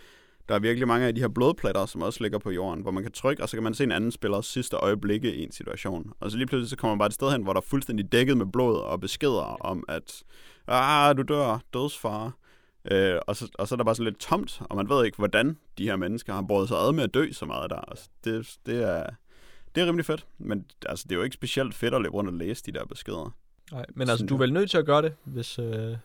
der er virkelig mange af de her blodpletter, som også ligger på jorden, hvor man kan trykke, og så kan man se en anden spillers sidste øjeblikke i en situation. Og så lige pludselig så kommer man bare et sted hen, hvor der er fuldstændig dækket med blod og beskeder om, at ah, du dør, dødsfare. Øh, og, så, og så er der bare sådan lidt tomt, og man ved ikke, hvordan de her mennesker har båret sig ad med at dø så meget der. Altså, det, det, er, det er rimelig fedt, men altså, det er jo ikke specielt fedt at løbe rundt og læse de der beskeder. Nej, men altså, du er vel nødt til at gøre det, hvis, øh,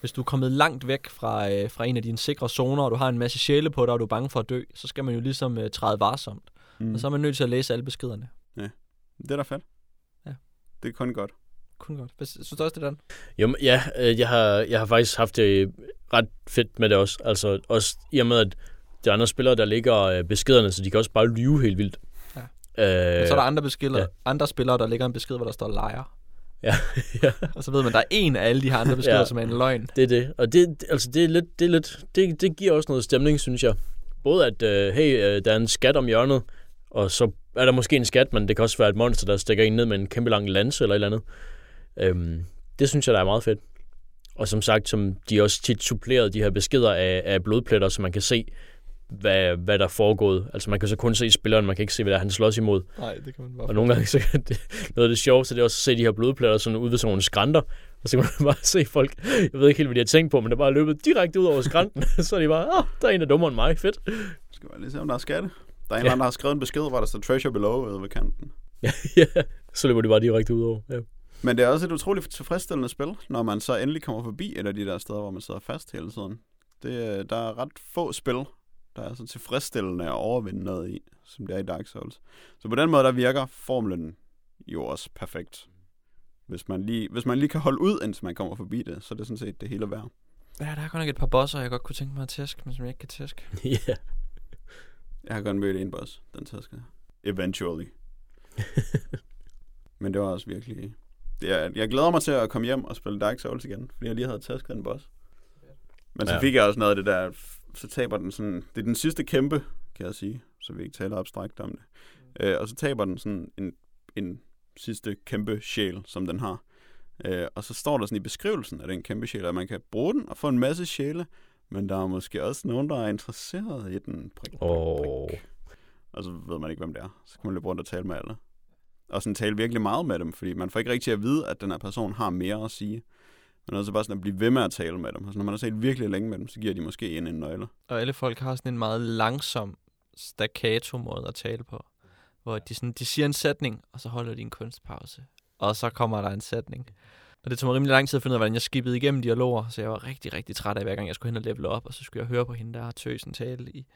hvis du er kommet langt væk fra, øh, fra en af dine sikre zoner, og du har en masse sjæle på dig, og du er bange for at dø, så skal man jo ligesom øh, træde varsomt. Mm. Og så er man nødt til at læse alle beskederne. Det er da fedt. Ja. Det er kun godt. Kun godt. Hvad- Synes du også, det er den? Jo, ja, øh, jeg har, jeg har faktisk haft det ret fedt med det også. Altså også i og med, at de andre spillere, der ligger øh, beskederne, så de kan også bare lyve helt vildt. Ja. Øh, Men så er der andre, beskeder, ja. andre spillere, der ligger en besked, hvor der står lejer. Ja, ja. Og så ved man, der er en af alle de her andre beskeder, Ja. som er en løgn. Det er det. Og det, altså, det er lidt, det, er lidt, det, det giver også noget stemning, synes jeg. Både at, øh, hey, øh, der er en skat om hjørnet, og så er der måske en skat, men det kan også være et monster, der stikker ind ned med en kæmpe lang lanse eller et eller andet. Øhm, det synes jeg, der er meget fedt. Og som sagt, som de også tit supplerede de her beskeder af, af blodpletter, så man kan se, hvad, hvad der er foregået. Altså man kan så kun se spilleren, man kan ikke se, hvad der er, han slås imod. Nej, det kan man bare Og nogle gange så det, noget af det sjoveste, det er også at se de her blodpletter sådan ud ved sådan nogle skrænter. Og så kan man bare se folk, jeg ved ikke helt, hvad de har tænkt på, men det er bare løbet direkte ud over skrænten. så er de bare, åh, der er en, der er dummere end mig, fedt. Skal vi lige se, om der er skatte. Der er en Ja. der har skrevet en besked, hvor der står treasure below ved kanten. ja, så løber de bare direkte ud over. Ja. Men det er også et utroligt tilfredsstillende spil, når man så endelig kommer forbi et af de der steder, hvor man sidder fast hele tiden. Det, øh, der er ret få spil, der er så tilfredsstillende at overvinde noget i, som det er i Dark Souls. Så på den måde, der virker formlen jo også perfekt. Hvis man lige, hvis man lige kan holde ud, indtil man kommer forbi det, så er det sådan set det hele værd. Ja, der er godt nok et par bosser, jeg godt kunne tænke mig at tæske, men som jeg ikke kan tæske. Ja. Jeg har godt mødt en boss, den taske. Eventually. Men det var også virkelig... Jeg, jeg glæder mig til at komme hjem og spille Dark Souls igen, fordi jeg lige havde tasket en boss. Men så Ja. fik jeg også noget af det der... Så taber den sådan... Det er den sidste kæmpe, kan jeg sige, så vi ikke taler abstrakt om det. Øh, og så taber den sådan en, en sidste kæmpe sjæl, som den har. Øh, og så står der sådan i beskrivelsen af den kæmpe sjæl, at man kan bruge den og få en masse sjæle, men der er måske også nogen, der er interesseret i den. Prik, prik, Åh. prik. Og så ved man ikke, hvem det er. Så kan man løbe rundt og tale med alle. Og sådan tale virkelig meget med dem, fordi man får ikke rigtig at vide, at den her person har mere at sige. Man er også bare sådan at blive ved med at tale med dem. Altså, når man har talt virkelig længe med dem, så giver de måske en en nøgle. Og alle folk har sådan en meget langsom staccato-måde at tale på. Hvor de, sådan, de siger en sætning, og så holder de en kunstpause. Og så kommer der en sætning. Og det tog mig rimelig lang tid at finde ud af, hvordan jeg skippede igennem dialoger. Så jeg var rigtig, rigtig træt af, hver gang jeg skulle hen og level op. Og så skulle jeg høre på hende, der tøsen tale i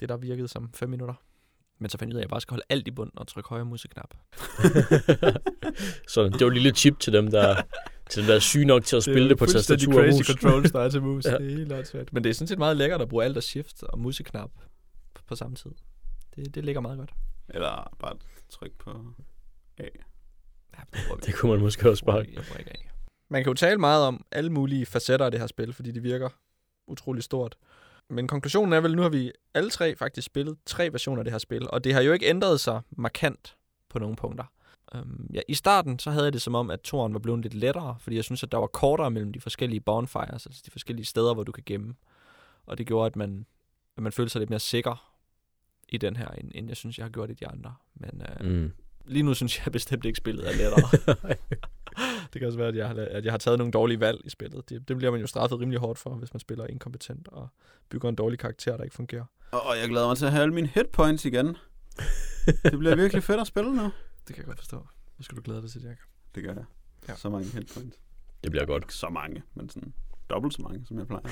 det, der virkede som 5 minutter. Men så fandt jeg ud af, at jeg bare skal holde alt i bunden og trykke højre museknap. så det var et lille tip til dem, der, til dem, der er syge nok til at spille det, på tastatur og crazy mus. controls, der er til mus. Ja. Det er helt åndssvagt. Men det er sådan set meget lækkert at bruge alt og shift og museknap på, samme tid. Det, det ligger meget godt. Eller bare tryk på A. Ja, det. Det kunne man måske også bare. Jeg bruger ikke af. Man kan jo tale meget om alle mulige facetter af det her spil, fordi det virker utrolig stort. Men konklusionen er vel, nu har vi alle tre faktisk spillet tre versioner af det her spil, og det har jo ikke ændret sig markant på nogle punkter. Øhm, ja, I starten så havde jeg det som om, at toren var blevet lidt lettere, fordi jeg synes, at der var kortere mellem de forskellige bonfires, altså de forskellige steder, hvor du kan gemme. Og det gjorde, at man, at man følte sig lidt mere sikker i den her, end, end jeg synes, jeg har gjort i de andre. Men øh, mm. Lige nu synes jeg bestemt ikke, spillet er lettere. det kan også være, at jeg, har, at jeg har taget nogle dårlige valg i spillet. Det, det bliver man jo straffet rimelig hårdt for, hvis man spiller inkompetent og bygger en dårlig karakter, der ikke fungerer. Og jeg glæder mig til at have alle mine hitpoints igen. Det bliver virkelig fedt at spille nu. Det kan jeg godt forstå. Hvad skal du glæde dig til, Jack? Det gør jeg. Ja. Ja. Så mange hitpoints. Det bliver godt. Ikke så mange, men sådan dobbelt så mange, som jeg plejer.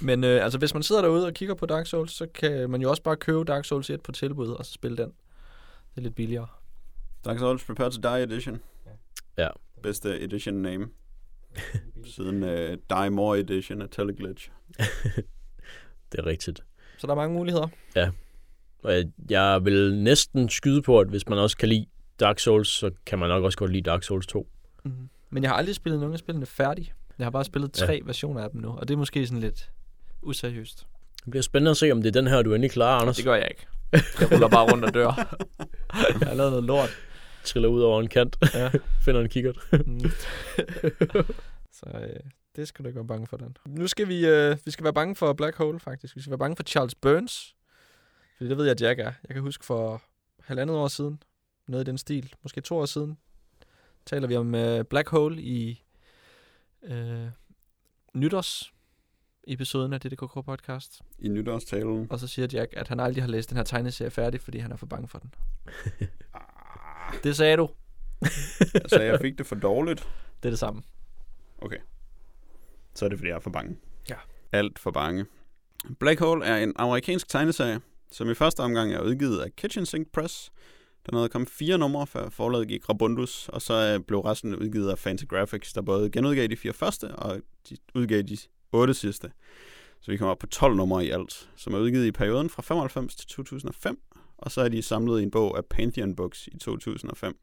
Men øh, altså, hvis man sidder derude og kigger på Dark Souls, så kan man jo også bare købe Dark Souls 1 på tilbud, og så spille den. Det er lidt billigere. Dark Souls Prepare to Die Edition. Ja. Bedste edition name. Siden uh, Die More Edition af Teleglitch. Det er rigtigt. Så der er mange muligheder. Og jeg, vil næsten skyde på, at hvis man også kan lide Dark Souls, så kan man nok også godt lide Dark Souls 2. Mm. Men jeg har aldrig spillet nogen af spillene færdig. Jeg har bare spillet tre Ja. ja. versioner af dem nu, og det er måske sådan lidt useriøst. Det bliver spændende at se, om det er den her, du endelig klarer, Anders. Det gør jeg ikke. Jeg ruller bare rundt og dør. jeg har lavet noget lort. Triller ud over en kant, Ja. finder en kikkert. Mm. Så øh, det skal du ikke være bange for, den. Nu skal vi, øh, vi skal være bange for Black Hole, faktisk. Vi skal være bange for Charles Burns. Fordi det ved jeg, at Jack er. Jeg kan huske for halvandet år siden, noget i den stil, måske to år siden, taler vi om øh, Black Hole i øh, nytårs episoden af DDKK podcast. I nytårstalen. Og så siger Jack, at han aldrig har læst den her tegneserie færdig, fordi han er for bange for den. Ah, Det sagde du. altså, jeg fik det for dårligt. Det er det samme. Så er det, fordi jeg er for bange. Ja. Alt for bange. Black Hole er en amerikansk tegneserie, som i første omgang er udgivet af Kitchen Sink Press. Der nåede komme fire numre, før forlaget gik Rabundus, og så øh, blev resten udgivet af Fantagraphics, der både genudgav de fire første, og de udgav de otte sidste. Så vi kommer op på 12 numre i alt, som er udgivet i perioden fra 95 til 2005, og så er de samlet i en bog af Pantheon Books i 2005.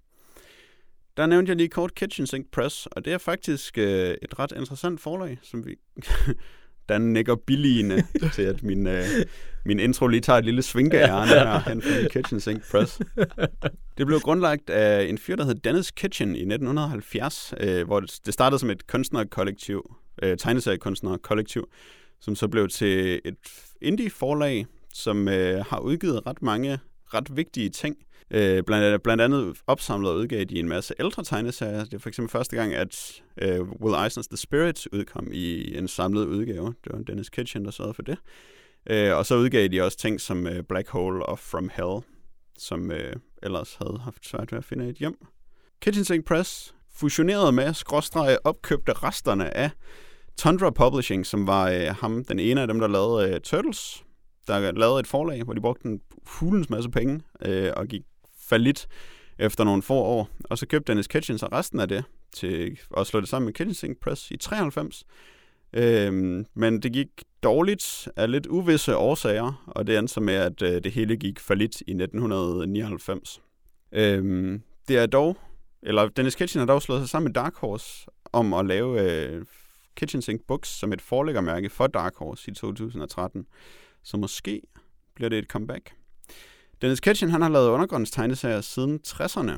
Der nævnte jeg lige kort Kitchen Sink Press, og det er faktisk øh, et ret interessant forlag, som vi... Dan nikker billigende til, at min, øh, min intro lige tager et lille svinkeærne her hen fra Kitchen Sink Press. Det blev grundlagt af en fyr, der hed Dennis Kitchen i 1970, øh, hvor det, det startede som et kunstnerkollektiv, øh, tegneseriekunstnerkollektiv, som så blev til et indie-forlag, som øh, har udgivet ret mange ret vigtige ting. Øh, blandt, blandt andet opsamlet og udgav de en masse ældre tegneserier. Det er for eksempel første gang, at øh, Will Eisner's The Spirit udkom i en samlet udgave. Det var Dennis Kitchen, der sørgede for det. Øh, og så udgav de også ting som øh, Black Hole og From Hell, som øh, ellers havde haft svært ved at finde et hjem. Kitchen Sink Press fusionerede med skråstrege opkøbte resterne af Tundra Publishing, som var øh, ham, den ene af dem, der lavede øh, Turtles, der lavede et forlag, hvor de brugte en hulens masse penge øh, og gik fallit efter nogle få år. Og så købte Dennis Kitchens og resten af det til at slå det sammen med Kitchens Press i 93. Øhm, men det gik dårligt af lidt uvisse årsager, og det endte så med, at øh, det hele gik fallit i 1999. Øhm, det er dog, eller Dennis Kitchen har dog slået sig sammen med Dark Horse om at lave øh, Kitchen Sink Books som et forlæggermærke for Dark Horse i 2013. Så måske bliver det et comeback. Dennis Kitchen han har lavet undergrundstegneserier siden 60'erne,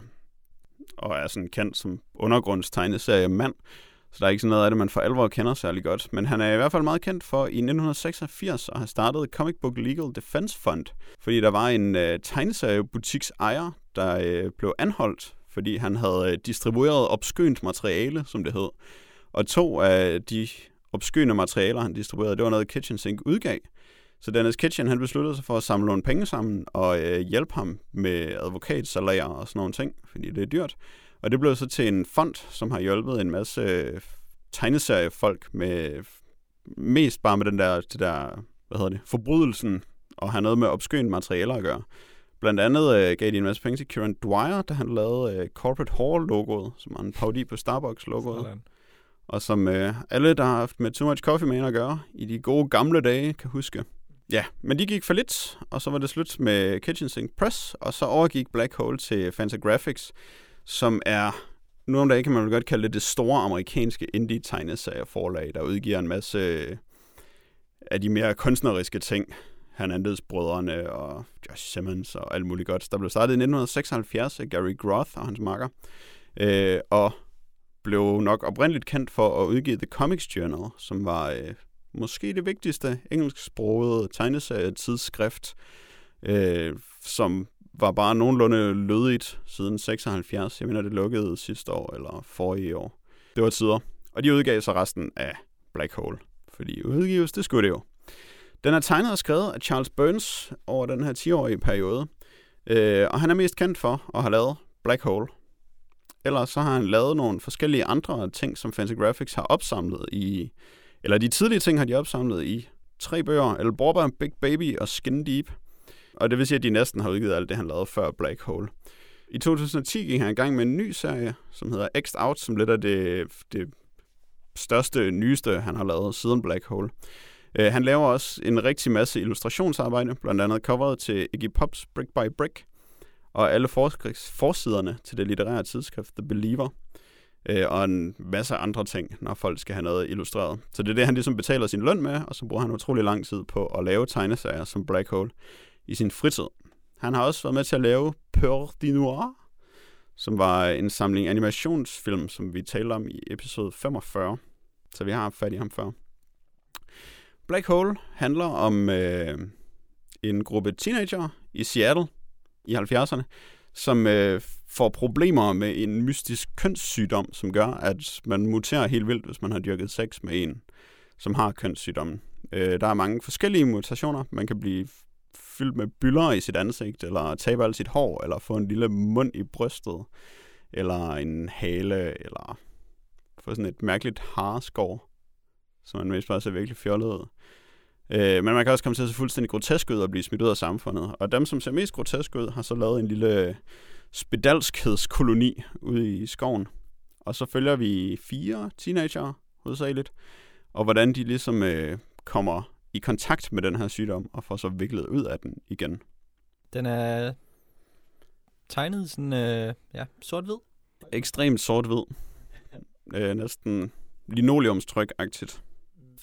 og er sådan kendt som undergrundstegneseriemand. Så der er ikke sådan noget af det, man for alvor kender særlig godt. Men han er i hvert fald meget kendt for i 1986 at have startet Comic Book Legal Defense Fund. Fordi der var en øh, tegneseriebutiks ejer, der øh, blev anholdt, fordi han havde øh, distribueret obskønt materiale, som det hed. Og to af de obskøne materialer, han distribuerede, det var noget Kitchen Sink udgav. Så Dennis Kitchen han besluttede sig for at samle nogle penge sammen og øh, hjælpe ham med advokatsalærer og sådan nogle ting, fordi det er dyrt. Og det blev så til en fond, som har hjulpet en masse øh, tegneseriefolk med mest bare med den der, det der hvad hedder det, forbrydelsen og have noget med obskønt materialer at gøre. Blandt andet øh, gav de en masse penge til Kieran Dwyer, da han lavede øh, Corporate Hall-logoet, som er en parodi på Starbucks-logoet. Sådan. Og som øh, alle, der har haft med Too Much Coffee Man at gøre i de gode gamle dage, kan huske. Ja, men de gik for lidt, og så var det slut med Kitchen Sink Press, og så overgik Black Hole til Fantagraphics, som er, nu om dagen kan man vel godt kalde det det store amerikanske indie-tegneserieforlag, der udgiver en masse øh, af de mere kunstneriske ting. Hernandez brødrene og Josh Simmons og alt muligt godt. Der blev startet i 1976 af Gary Groth og hans makker, øh, og blev nok oprindeligt kendt for at udgive The Comics Journal, som var øh, måske det vigtigste engelsksprogede tegneserie-tidsskrift, øh, som var bare nogenlunde lødigt siden 76. Jeg mener, det lukkede sidste år eller forrige år. Det var tider. Og de udgav så resten af Black Hole, fordi udgives, det skulle det jo. Den er tegnet og skrevet af Charles Burns over den her 10-årige periode, øh, og han er mest kendt for at have lavet Black Hole. Ellers så har han lavet nogle forskellige andre ting, som Fancy Graphics har opsamlet i eller de tidlige ting har de opsamlet i tre bøger, El Borba, Big Baby og Skin Deep. Og det vil sige, at de næsten har udgivet alt det, han lavede før Black Hole. I 2010 gik han i gang med en ny serie, som hedder X Out, som lidt er det, det største, nyeste, han har lavet siden Black Hole. Uh, han laver også en rigtig masse illustrationsarbejde, blandt andet coveret til Iggy Pops Brick by Brick, og alle forsiderne til det litterære tidsskrift The Believer øh, og en masse andre ting, når folk skal have noget illustreret. Så det er det, han ligesom betaler sin løn med, og så bruger han utrolig lang tid på at lave tegneserier som Black Hole i sin fritid. Han har også været med til at lave Peur du Noir, som var en samling animationsfilm, som vi talte om i episode 45. Så vi har haft fat i ham før. Black Hole handler om øh, en gruppe teenager i Seattle i 70'erne, som øh, får problemer med en mystisk kønssygdom, som gør, at man muterer helt vildt, hvis man har dyrket sex med en, som har kønssygdommen. Øh, der er mange forskellige mutationer. Man kan blive fyldt med byller i sit ansigt, eller tabe alt sit hår, eller få en lille mund i brystet, eller en hale, eller få sådan et mærkeligt harskår, som man mest bare ser virkelig fjollet ud. Øh, men man kan også komme til at se fuldstændig grotesk ud og blive smidt ud af samfundet. Og dem, som ser mest grotesk ud, har så lavet en lille spedalskedskoloni ude i skoven. Og så følger vi fire teenager hovedsageligt, og hvordan de ligesom øh, kommer i kontakt med den her sygdom, og får så viklet ud af den igen. Den er tegnet sådan, øh, ja, sort-hvid. Ekstremt sort-hvid. Øh, næsten linoleumstryk-agtigt.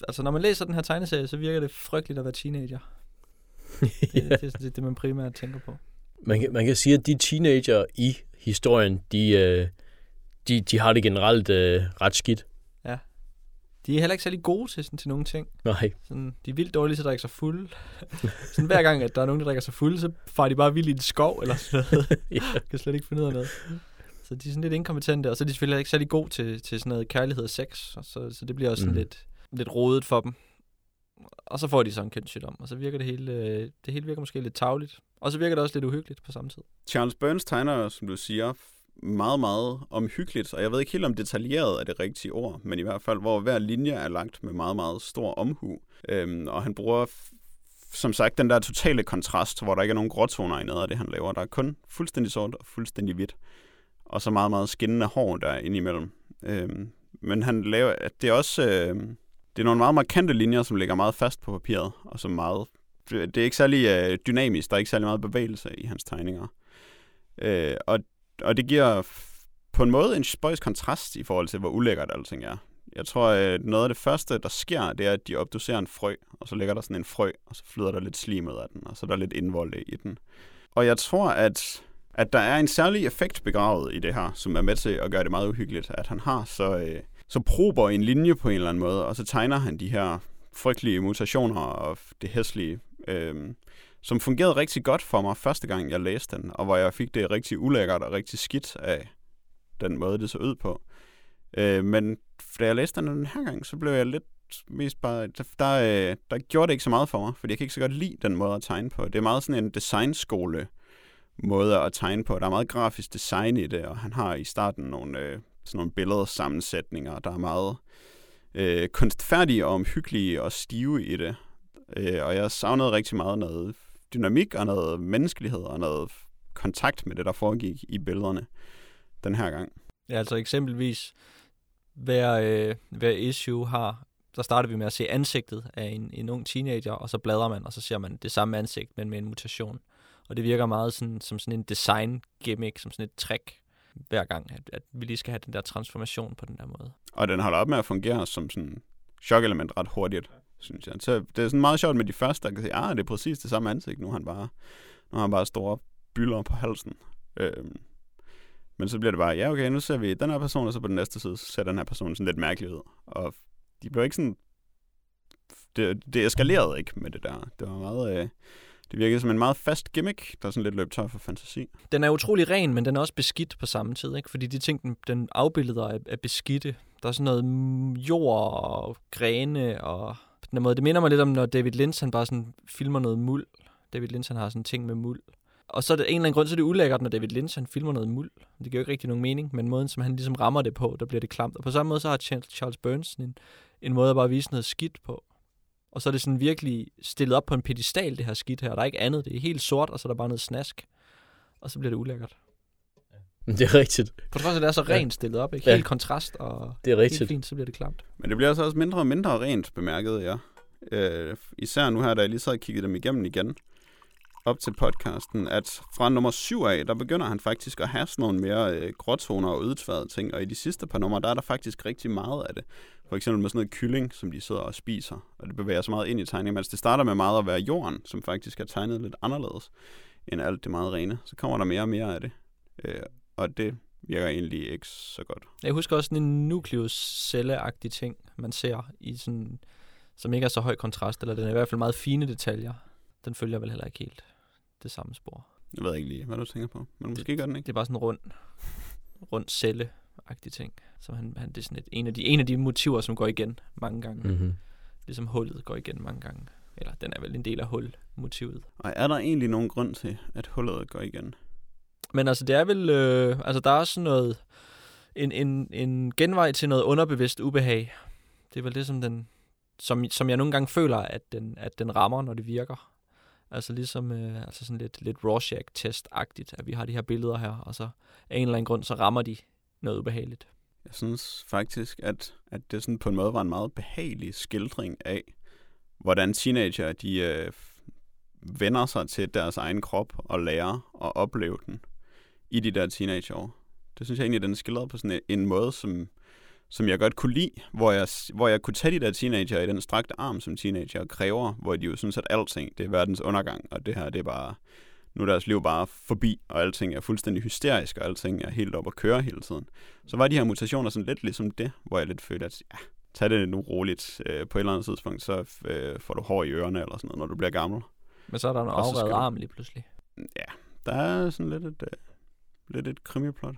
Altså, når man læser den her tegneserie, så virker det frygteligt at være teenager. Det, ja. det, det, det er det, man primært tænker på. Man kan, man kan sige, at de teenager i historien, de, øh, de, de har det generelt øh, ret skidt. De er heller ikke særlig gode til, sådan, til nogle ting. Nej. Sådan, de er vildt dårlige til at drikke sig fulde. sådan, hver gang, at der er nogen, der drikker sig fulde, så farer de bare vildt i en skov, eller sådan noget. ja. kan slet ikke finde ud af noget. Så de er sådan lidt inkompetente, og så er de selvfølgelig ikke særlig gode til, til sådan noget kærlighed og sex, og så, så det bliver også sådan Mhm. lidt, lidt rodet for dem. Og så får de sådan en kønssygdom, og så virker det hele, øh, det hele virker måske lidt tavligt. Og så virker det også lidt uhyggeligt på samme tid. Charles Burns tegner, som du siger, meget, meget omhyggeligt, og jeg ved ikke helt om detaljeret er det rigtige ord, men i hvert fald, hvor hver linje er lagt med meget, meget stor omhu. Øhm, og han bruger som sagt den der totale kontrast, hvor der ikke er nogen gråtoner i noget af det, han laver. Der er kun fuldstændig sort og fuldstændig hvidt, og så meget, meget skinnende hår der indimellem. Øhm, men han laver, det er også, øh, det er nogle meget markante linjer, som ligger meget fast på papiret, og som meget, det er ikke særlig øh, dynamisk, der er ikke særlig meget bevægelse i hans tegninger. Øh, og, og det giver på en måde en spøjs kontrast i forhold til, hvor ulækkert alting er. Jeg tror, at noget af det første, der sker, det er, at de obducerer en frø, og så ligger der sådan en frø, og så flyder der lidt slim ud af den, og så er der lidt indvold i den. Og jeg tror, at, at der er en særlig effekt begravet i det her, som er med til at gøre det meget uhyggeligt, at han har så, øh, så prober en linje på en eller anden måde, og så tegner han de her frygtelige mutationer og det hæslige, øh, som fungerede rigtig godt for mig første gang, jeg læste den, og hvor jeg fik det rigtig ulækkert og rigtig skidt af den måde, det så ud på. Øh, men da jeg læste den den her gang, så blev jeg lidt mest bare... Der, der, øh, der gjorde det ikke så meget for mig, fordi jeg kan ikke så godt lide den måde at tegne på. Det er meget sådan en designskole måde at tegne på. Der er meget grafisk design i det, og han har i starten nogle, øh, sådan nogle billeder sammensætninger, der er meget øh, kunstfærdige og omhyggelige og stive i det. Øh, og jeg savnede rigtig meget noget dynamik og noget menneskelighed og noget kontakt med det, der foregik i billederne den her gang. Ja, altså eksempelvis hver, øh, hver issue har, der starter vi med at se ansigtet af en, en ung teenager, og så bladrer man, og så ser man det samme ansigt, men med en mutation. Og det virker meget sådan, som sådan en design-gimmick, som sådan et trick hver gang, at, at vi lige skal have den der transformation på den der måde. Og den holder op med at fungere som sådan chokelement ret hurtigt, synes jeg. Så det er sådan meget sjovt med de første, der kan sige, ah, det er præcis det samme ansigt, nu har han bare, nu har han bare store byller på halsen. Øhm, men så bliver det bare, ja okay, nu ser vi den her person, og så på den næste side, så ser den her person sådan lidt mærkelig ud. Og de blev ikke sådan... Det, det eskalerede ikke med det der. Det var meget... Øh, det virkede som en meget fast gimmick, der sådan lidt løb tør for fantasi. Den er utrolig ren, men den er også beskidt på samme tid, ikke? Fordi de ting, den, den afbilleder er, er beskidte. Der er sådan noget jord og grene og på den måde. Det minder mig lidt om, når David Lynch han bare sådan filmer noget muld. David Lynch han har sådan ting med muld. Og så er det en eller anden grund, så er det ulækkert, når David Lynch han filmer noget muld. Det giver jo ikke rigtig nogen mening, men måden, som han ligesom rammer det på, der bliver det klamt. Og på samme måde, så har Charles Burns en, en måde at bare vise noget skidt på. Og så er det sådan virkelig stillet op på en pedestal, det her skidt her. Der er ikke andet. Det er helt sort, og så er der bare noget snask. Og så bliver det ulækkert. Det er rigtigt. På trods af, at det er så rent stillet op, ikke? Helt ja. kontrast, og det er rigtigt. helt fint, så bliver det klamt. Men det bliver så også mindre og mindre rent, bemærket jeg. Øh, især nu her, da jeg lige så kigget dem igennem igen op til podcasten, at fra nummer 7 af, der begynder han faktisk at have sådan nogle mere øh, gråtoner og udtværede ting, og i de sidste par numre, der er der faktisk rigtig meget af det. For eksempel med sådan noget kylling, som de sidder og spiser, og det bevæger sig meget ind i tegningen, mens det starter med meget at være jorden, som faktisk er tegnet lidt anderledes end alt det meget rene. Så kommer der mere og mere af det, øh, og det virker egentlig ikke så godt. Jeg husker også sådan en nukleuscelleagtig ting, man ser i sådan, som ikke er så høj kontrast, eller den er i hvert fald meget fine detaljer. Den følger vel heller ikke helt det samme spor. Jeg ved ikke lige, hvad du tænker på, men måske det, gør den ikke. Det er bare sådan en rund, rund celle agtig ting. Så han, han, det er sådan et, en, af de, en af de motiver, som går igen mange gange. Mm-hmm. Ligesom hullet går igen mange gange. Eller den er vel en del af hul-motivet. Og er der egentlig nogen grund til, at hullet går igen? Men altså, det er vel... Øh, altså, der er også sådan noget... En, en, en genvej til noget underbevidst ubehag. Det er vel det, som den... Som, som jeg nogle gange føler, at den, at den rammer, når det virker. Altså ligesom øh, altså sådan lidt, lidt Rorschach-test-agtigt, at vi har de her billeder her, og så af en eller anden grund, så rammer de noget ubehageligt. Jeg synes faktisk, at, at det sådan på en måde var en meget behagelig skildring af, hvordan teenager de øh, vender sig til deres egen krop og lærer at opleve den i de der teenageår. Det synes jeg egentlig, at den er skildret på sådan en, en måde, som som jeg godt kunne lide, hvor jeg, hvor jeg kunne tage de der teenager i den strakte arm, som teenager kræver, hvor de jo synes, at alting det er verdens undergang, og det her det er bare, nu er deres liv bare forbi, og alting er fuldstændig hysterisk, og alting er helt op at køre hele tiden. Så var de her mutationer sådan lidt ligesom det, hvor jeg lidt følte, at ja, tag det nu roligt. Øh, på et eller andet tidspunkt, så øh, får du hår i ørerne eller sådan noget, når du bliver gammel. Men så er der en afredet arm lige pludselig. Ja, der er sådan lidt et, øh, lidt et krimiplot,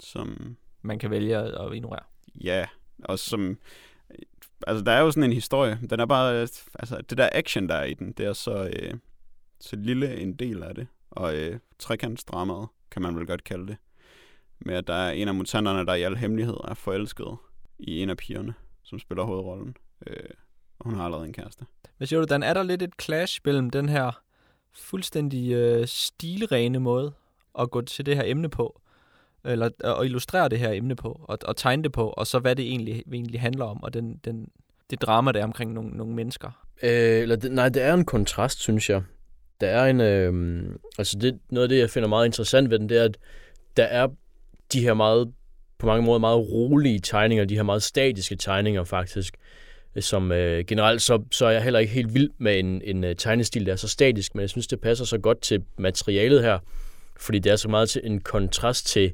som... Man kan vælge at ignorere ja, og som... Altså, der er jo sådan en historie. Den er bare... Altså, det der action, der er i den, det er så, øh, så lille en del af det. Og øh, trekantsdramaet, kan man vel godt kalde det. med, at der er en af mutanterne, der i al hemmelighed er forelsket i en af pigerne, som spiller hovedrollen. Øh, og hun har allerede en kæreste. Hvad siger du, den Er der lidt et clash mellem den her fuldstændig øh, stilrene måde at gå til det her emne på, eller øh, at illustrere det her emne på, og, og tegne det på, og så hvad det egentlig, egentlig handler om, og den, den, det drama, der er omkring nogle, nogle mennesker? Øh, eller det, nej, det er en kontrast, synes jeg. Der er en... Øh, altså, det, noget af det, jeg finder meget interessant ved den, det er, at der er de her meget, på mange måder meget rolige tegninger, de her meget statiske tegninger faktisk, øh, som øh, generelt så, så er jeg heller ikke helt vild med en, en øh, tegnestil, der er så statisk, men jeg synes, det passer så godt til materialet her, fordi det er så meget til en kontrast til,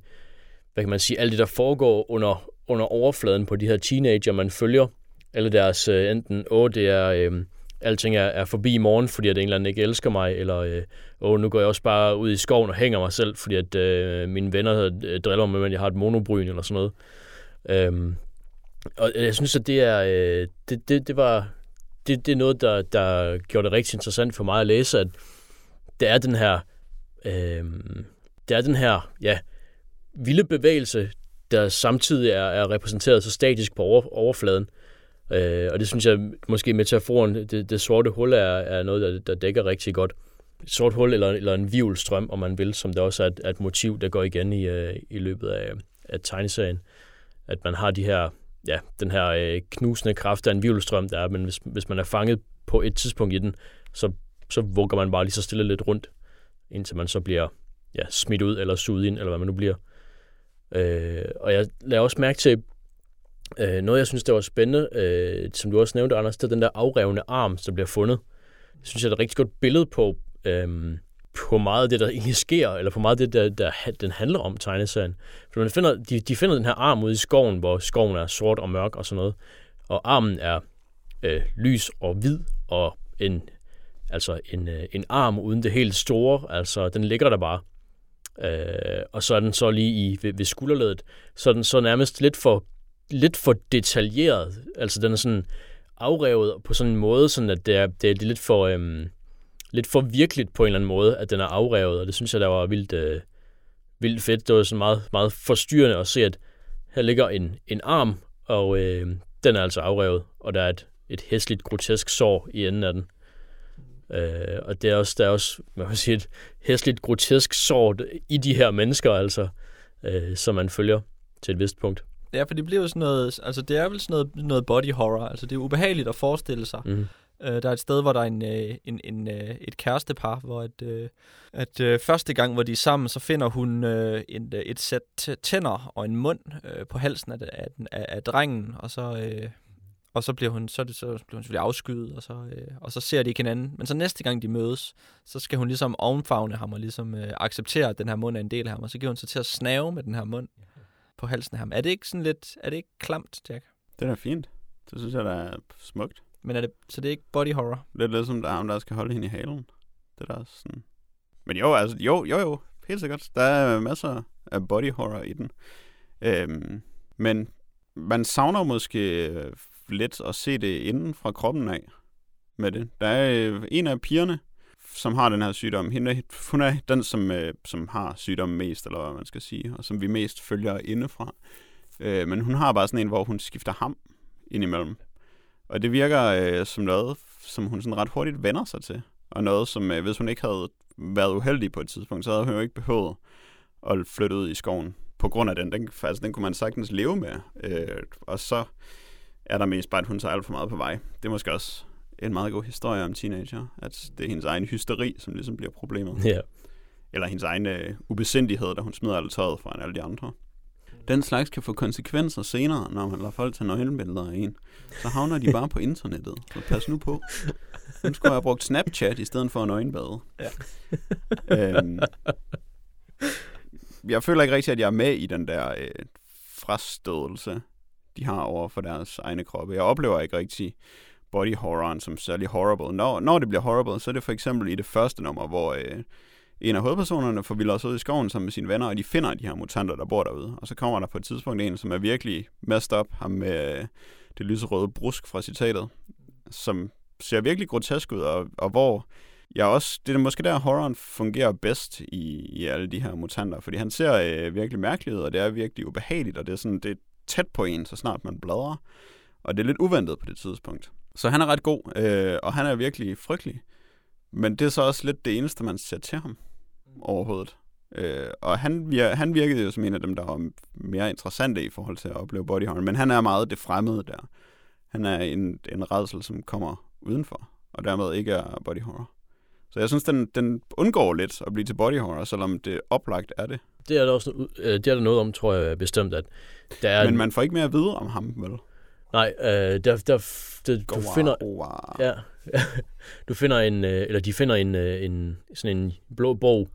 hvad kan man sige, alt det, der foregår under, under overfladen på de her teenager, man følger. Alle deres, øh, enten, åh, det er, øh, alting er, er forbi i morgen, fordi at en eller anden ikke elsker mig, eller øh, åh, nu går jeg også bare ud i skoven og hænger mig selv, fordi at øh, mine venner øh, driller mig med, at jeg har et monobryn eller sådan noget. Øhm, og øh, jeg synes, at det er, øh, det, det, det var, det, det er noget, der, der gjorde det rigtig interessant for mig at læse, at det er den her, øh, der er den her, ja, vilde bevægelse, der samtidig er, er repræsenteret så statisk på over, overfladen. Øh, og det synes jeg måske metaforen, det, det sorte hul er, er noget, der, der dækker rigtig godt. Et sort hul eller, eller en vivlstrøm, om man vil, som der også er et, et motiv, der går igen i, øh, i løbet af, af tegneserien. At man har de her, ja, den her øh, knusende kraft af en vivlstrøm, der er, men hvis, hvis man er fanget på et tidspunkt i den, så, så vugger man bare lige så stille lidt rundt, indtil man så bliver ja, smidt ud eller suget ind, eller hvad man nu bliver. Øh, og jeg lader også mærke til, øh, noget jeg synes, der var spændende, øh, som du også nævnte, Anders, det er den der afrevne arm, som bliver fundet. Det synes jeg er et rigtig godt billede på, øh, på meget af det, der egentlig sker, eller på meget af det, der, der den handler om, tegneserien. For man finder, de, de finder den her arm ude i skoven, hvor skoven er sort og mørk og sådan noget, og armen er øh, lys og hvid, og en, altså en, øh, en arm uden det helt store, altså den ligger der bare. Øh, og så er den så lige i, ved, ved skulderledet, så er den så nærmest lidt for, lidt for detaljeret. Altså den er sådan afrevet på sådan en måde, sådan at det er, det er lidt for, øhm, lidt for virkeligt på en eller anden måde, at den er afrevet, og det synes jeg, der var vildt, øh, vildt fedt. Det var sådan meget, meget forstyrrende at se, at her ligger en, en arm, og øh, den er altså afrevet, og der er et, et hæsligt, grotesk sår i enden af den. Øh, og det er også, der er også man kan sige, et hæsligt, grotesk sår i de her mennesker, altså, øh, som man følger til et vist punkt. Ja, for det bliver jo sådan noget, altså det er vel sådan noget, noget body horror, altså det er ubehageligt at forestille sig. Mm. Øh, der er et sted, hvor der er en, øh, en, en, øh, et kærestepar, hvor at, øh, at øh, første gang, hvor de er sammen, så finder hun øh, en, øh, et sæt tænder og en mund øh, på halsen af, af, af, af drengen, og så, øh, og så bliver hun så, det, så bliver hun selvfølgelig afskyet, og så, øh, og så ser de ikke hinanden. Men så næste gang de mødes, så skal hun ligesom ovenfavne ham og ligesom øh, acceptere, at den her mund er en del af ham, og så giver hun sig til at snave med den her mund på halsen af ham. Er det ikke sådan lidt, er det ikke klamt, Jack? Det er da fint. Det synes jeg, der er smukt. Men er det, så det er ikke body horror? Lidt ligesom der er ham, der skal holde hende i halen. Det der er sådan... Men jo, altså, jo, jo, jo, helt sikkert. Der er masser af body horror i den. Øhm, men man savner måske øh, lidt at se det inden fra kroppen af med det. Der er øh, en af pigerne, som har den her sygdom. Hende, hun er den, som, øh, som har sygdommen mest, eller hvad man skal sige, og som vi mest følger indefra. Øh, men hun har bare sådan en, hvor hun skifter ham indimellem. Og det virker øh, som noget, som hun sådan ret hurtigt vender sig til. Og noget, som øh, hvis hun ikke havde været uheldig på et tidspunkt, så havde hun jo ikke behøvet at flytte ud i skoven. På grund af den. Den, altså, den kunne man sagtens leve med. Øh, og så er der mest bare, at hun tager alt for meget på vej. Det er måske også en meget god historie om teenager, at det er hendes egen hysteri, som ligesom bliver problemet. Ja. Eller hendes egen øh, ubesindighed, da hun smider alt tøjet foran alle de andre. Den slags kan få konsekvenser senere, når man lader folk tage nøglebilleder af en. Så havner de bare på internettet. Så pas nu på. Hun skulle have brugt Snapchat i stedet for en øjenbade. Ja. øhm, jeg føler ikke rigtigt, at jeg er med i den der øh, frastødelse, de har over for deres egne kroppe. Jeg oplever ikke rigtig body horroren som særlig horrible. Når, når det bliver horrible, så er det for eksempel i det første nummer, hvor øh, en af hovedpersonerne forvilder sig ud i skoven sammen med sine venner, og de finder de her mutanter, der bor derude. Og så kommer der på et tidspunkt en, som er virkelig messed up, ham med øh, det lyserøde brusk fra citatet, som ser virkelig grotesk ud, og, og hvor jeg også, det er måske der, horroren fungerer bedst i, i alle de her mutanter, fordi han ser øh, virkelig mærkeligt ud, og det er virkelig ubehageligt, og det er sådan, det tæt på en, så snart man bladrer. Og det er lidt uventet på det tidspunkt. Så han er ret god, øh, og han er virkelig frygtelig. Men det er så også lidt det eneste, man ser til ham overhovedet. Øh, og han, vir- han virkede jo som en af dem, der var mere interessante i forhold til at opleve body horror. Men han er meget det fremmede der. Han er en, en redsel, som kommer udenfor, og dermed ikke er body horror. Så jeg synes, den, den undgår lidt at blive til body horror, selvom det oplagt er det. Det er der også øh, det er der noget om, tror jeg bestemt, at der er... Men man får ikke mere at vide om ham, vel? Nej, øh, der, der, der, du finder... Ja, du finder en, øh, eller de finder en, øh, en, sådan en blå bog,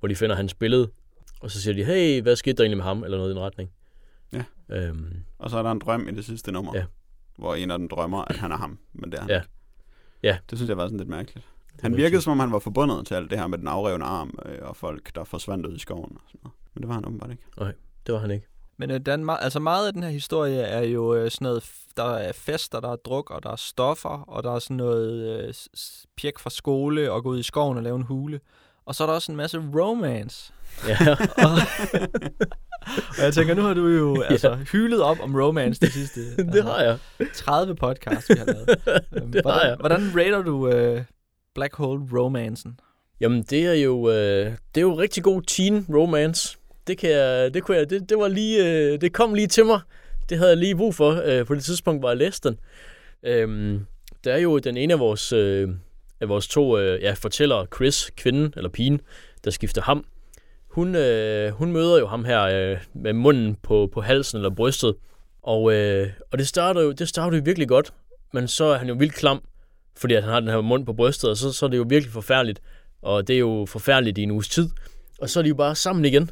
hvor de finder hans billede, og så siger de, hey, hvad skete der egentlig med ham, eller noget i den retning. Ja. Øhm, Og så er der en drøm i det sidste nummer, Ja. hvor en af dem drømmer, at han er ham, men det er han Ja. ikke. Ja. Det synes jeg var sådan lidt mærkeligt. Det Han virkede, som om han var forbundet til alt det her med den afrivende arm, øh, og folk, der forsvandt ud i skoven og sådan noget. Men det var han åbenbart ikke. Det var han ikke. Men øh, den, altså meget af den her historie er jo øh, sådan noget, der er fester, der er druk, og der er stoffer, og der er sådan noget øh, pjek fra skole, og gå ud i skoven og lave en hule. Og så er der også en masse romance. Ja, og, og jeg tænker, nu har du jo altså hyldet op om romance de sidste det har jeg. 30 podcasts, vi har lavet. Øhm, Det har hvordan, jeg. hvordan rater du øh, Black Hole romancen? Jamen, det er jo, øh, det er jo rigtig god teen romance. Det, kan jeg, det, kunne jeg, det, det, var lige, øh, det kom lige til mig. Det havde jeg lige brug for øh, på det tidspunkt, hvor jeg læste den. Øhm, der er jo den ene af vores, øh, af vores to øh, ja, fortællere, Chris, kvinden eller pigen, der skifter ham. Hun, øh, hun møder jo ham her øh, med munden på, på halsen eller brystet. Og, øh, og det starter jo det starter jo virkelig godt, men så er han jo vildt klam, fordi at han har den her mund på brystet, og så, så er det jo virkelig forfærdeligt. Og det er jo forfærdeligt i en uges tid. Og så er de jo bare sammen igen.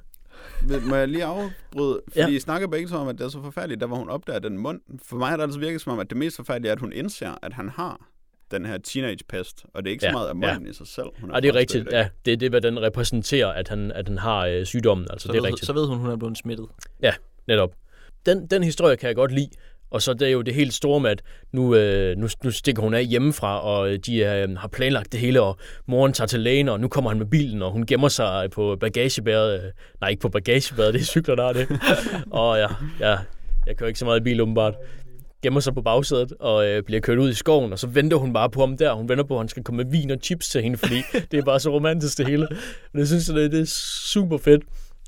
Må jeg lige afbryde? Fordi Ja. ja. I snakker begge to om, at det er så forfærdeligt, der hvor hun opdager den mund. For mig har det altså virket som om, at det mest forfærdelige er, at hun indser, at han har den her teenage-pest. Og det er ikke Ja, så meget af ja. munden i sig selv. Hun Og det er rigtigt. det. Ja, det er det, hvad den repræsenterer, at han, at han har øh, sygdommen. Altså, Så, det er ved, rigtigt. så ved hun, hun er blevet smittet. Netop. Den, den historie kan jeg godt lide. Og så det er jo det helt store med, at nu, øh, nu, nu stikker hun af hjemmefra, og de øh, har planlagt det hele, og moren tager til lægen, og nu kommer han med bilen, og hun gemmer sig på bagagebæret. Øh, nej, ikke på bagagebæret, det er cykler, der er det. og ja, ja, jeg kører ikke så meget i bil, åbenbart. Gemmer sig på bagsædet og øh, bliver kørt ud i skoven, og så venter hun bare på ham der. Hun venter på, at han skal komme med vin og chips til hende, fordi det er bare så romantisk det hele. Og det synes jeg, det, det er super fedt.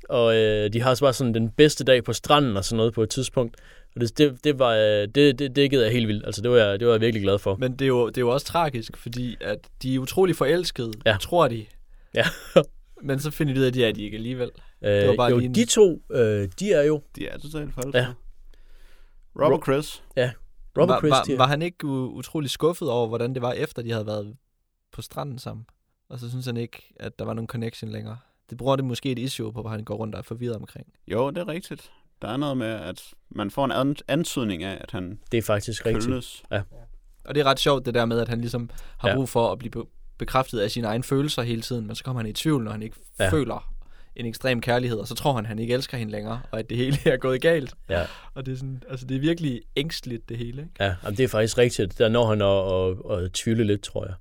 Og øh, de har så bare sådan den bedste dag på stranden og sådan noget på et tidspunkt. Og det, det, det var, øh, det, det dækkede jeg helt vildt. Altså, det var jeg, det var jeg virkelig glad for. Men det er, jo, det er jo også tragisk, fordi at de er utrolig forelskede, Ja. tror de. Ja. Men så finder de ud af, at de er de ikke alligevel. Øh, var bare jo, lige en- de to, øh, de er jo... De er totalt forelsket. Ja. Robert Ro- Chris. Robert var, Chris, var, er- var han ikke utrolig skuffet over, hvordan det var, efter de havde været på stranden sammen? Og så synes han ikke, at der var nogen connection længere. Det bruger det måske et issue på, hvor han går rundt og er forvirret omkring. Jo, det er rigtigt. Der er noget med, at man får en an- antydning af, at han Det er faktisk rigtigt. kølles. Og det er ret sjovt, det der med, at han ligesom har Ja. brug for at blive be- bekræftet af sine egne følelser hele tiden, men så kommer han i tvivl, når han ikke Ja. ja. føler en ekstrem kærlighed, og så tror han, at han ikke elsker hende længere, og at det hele er gået galt. Ja, Og det er, sådan, altså det er virkelig ængstligt, det hele. Ikke? ja jamen, det er faktisk rigtigt. Der når han at, at, at tvivle lidt, tror jeg.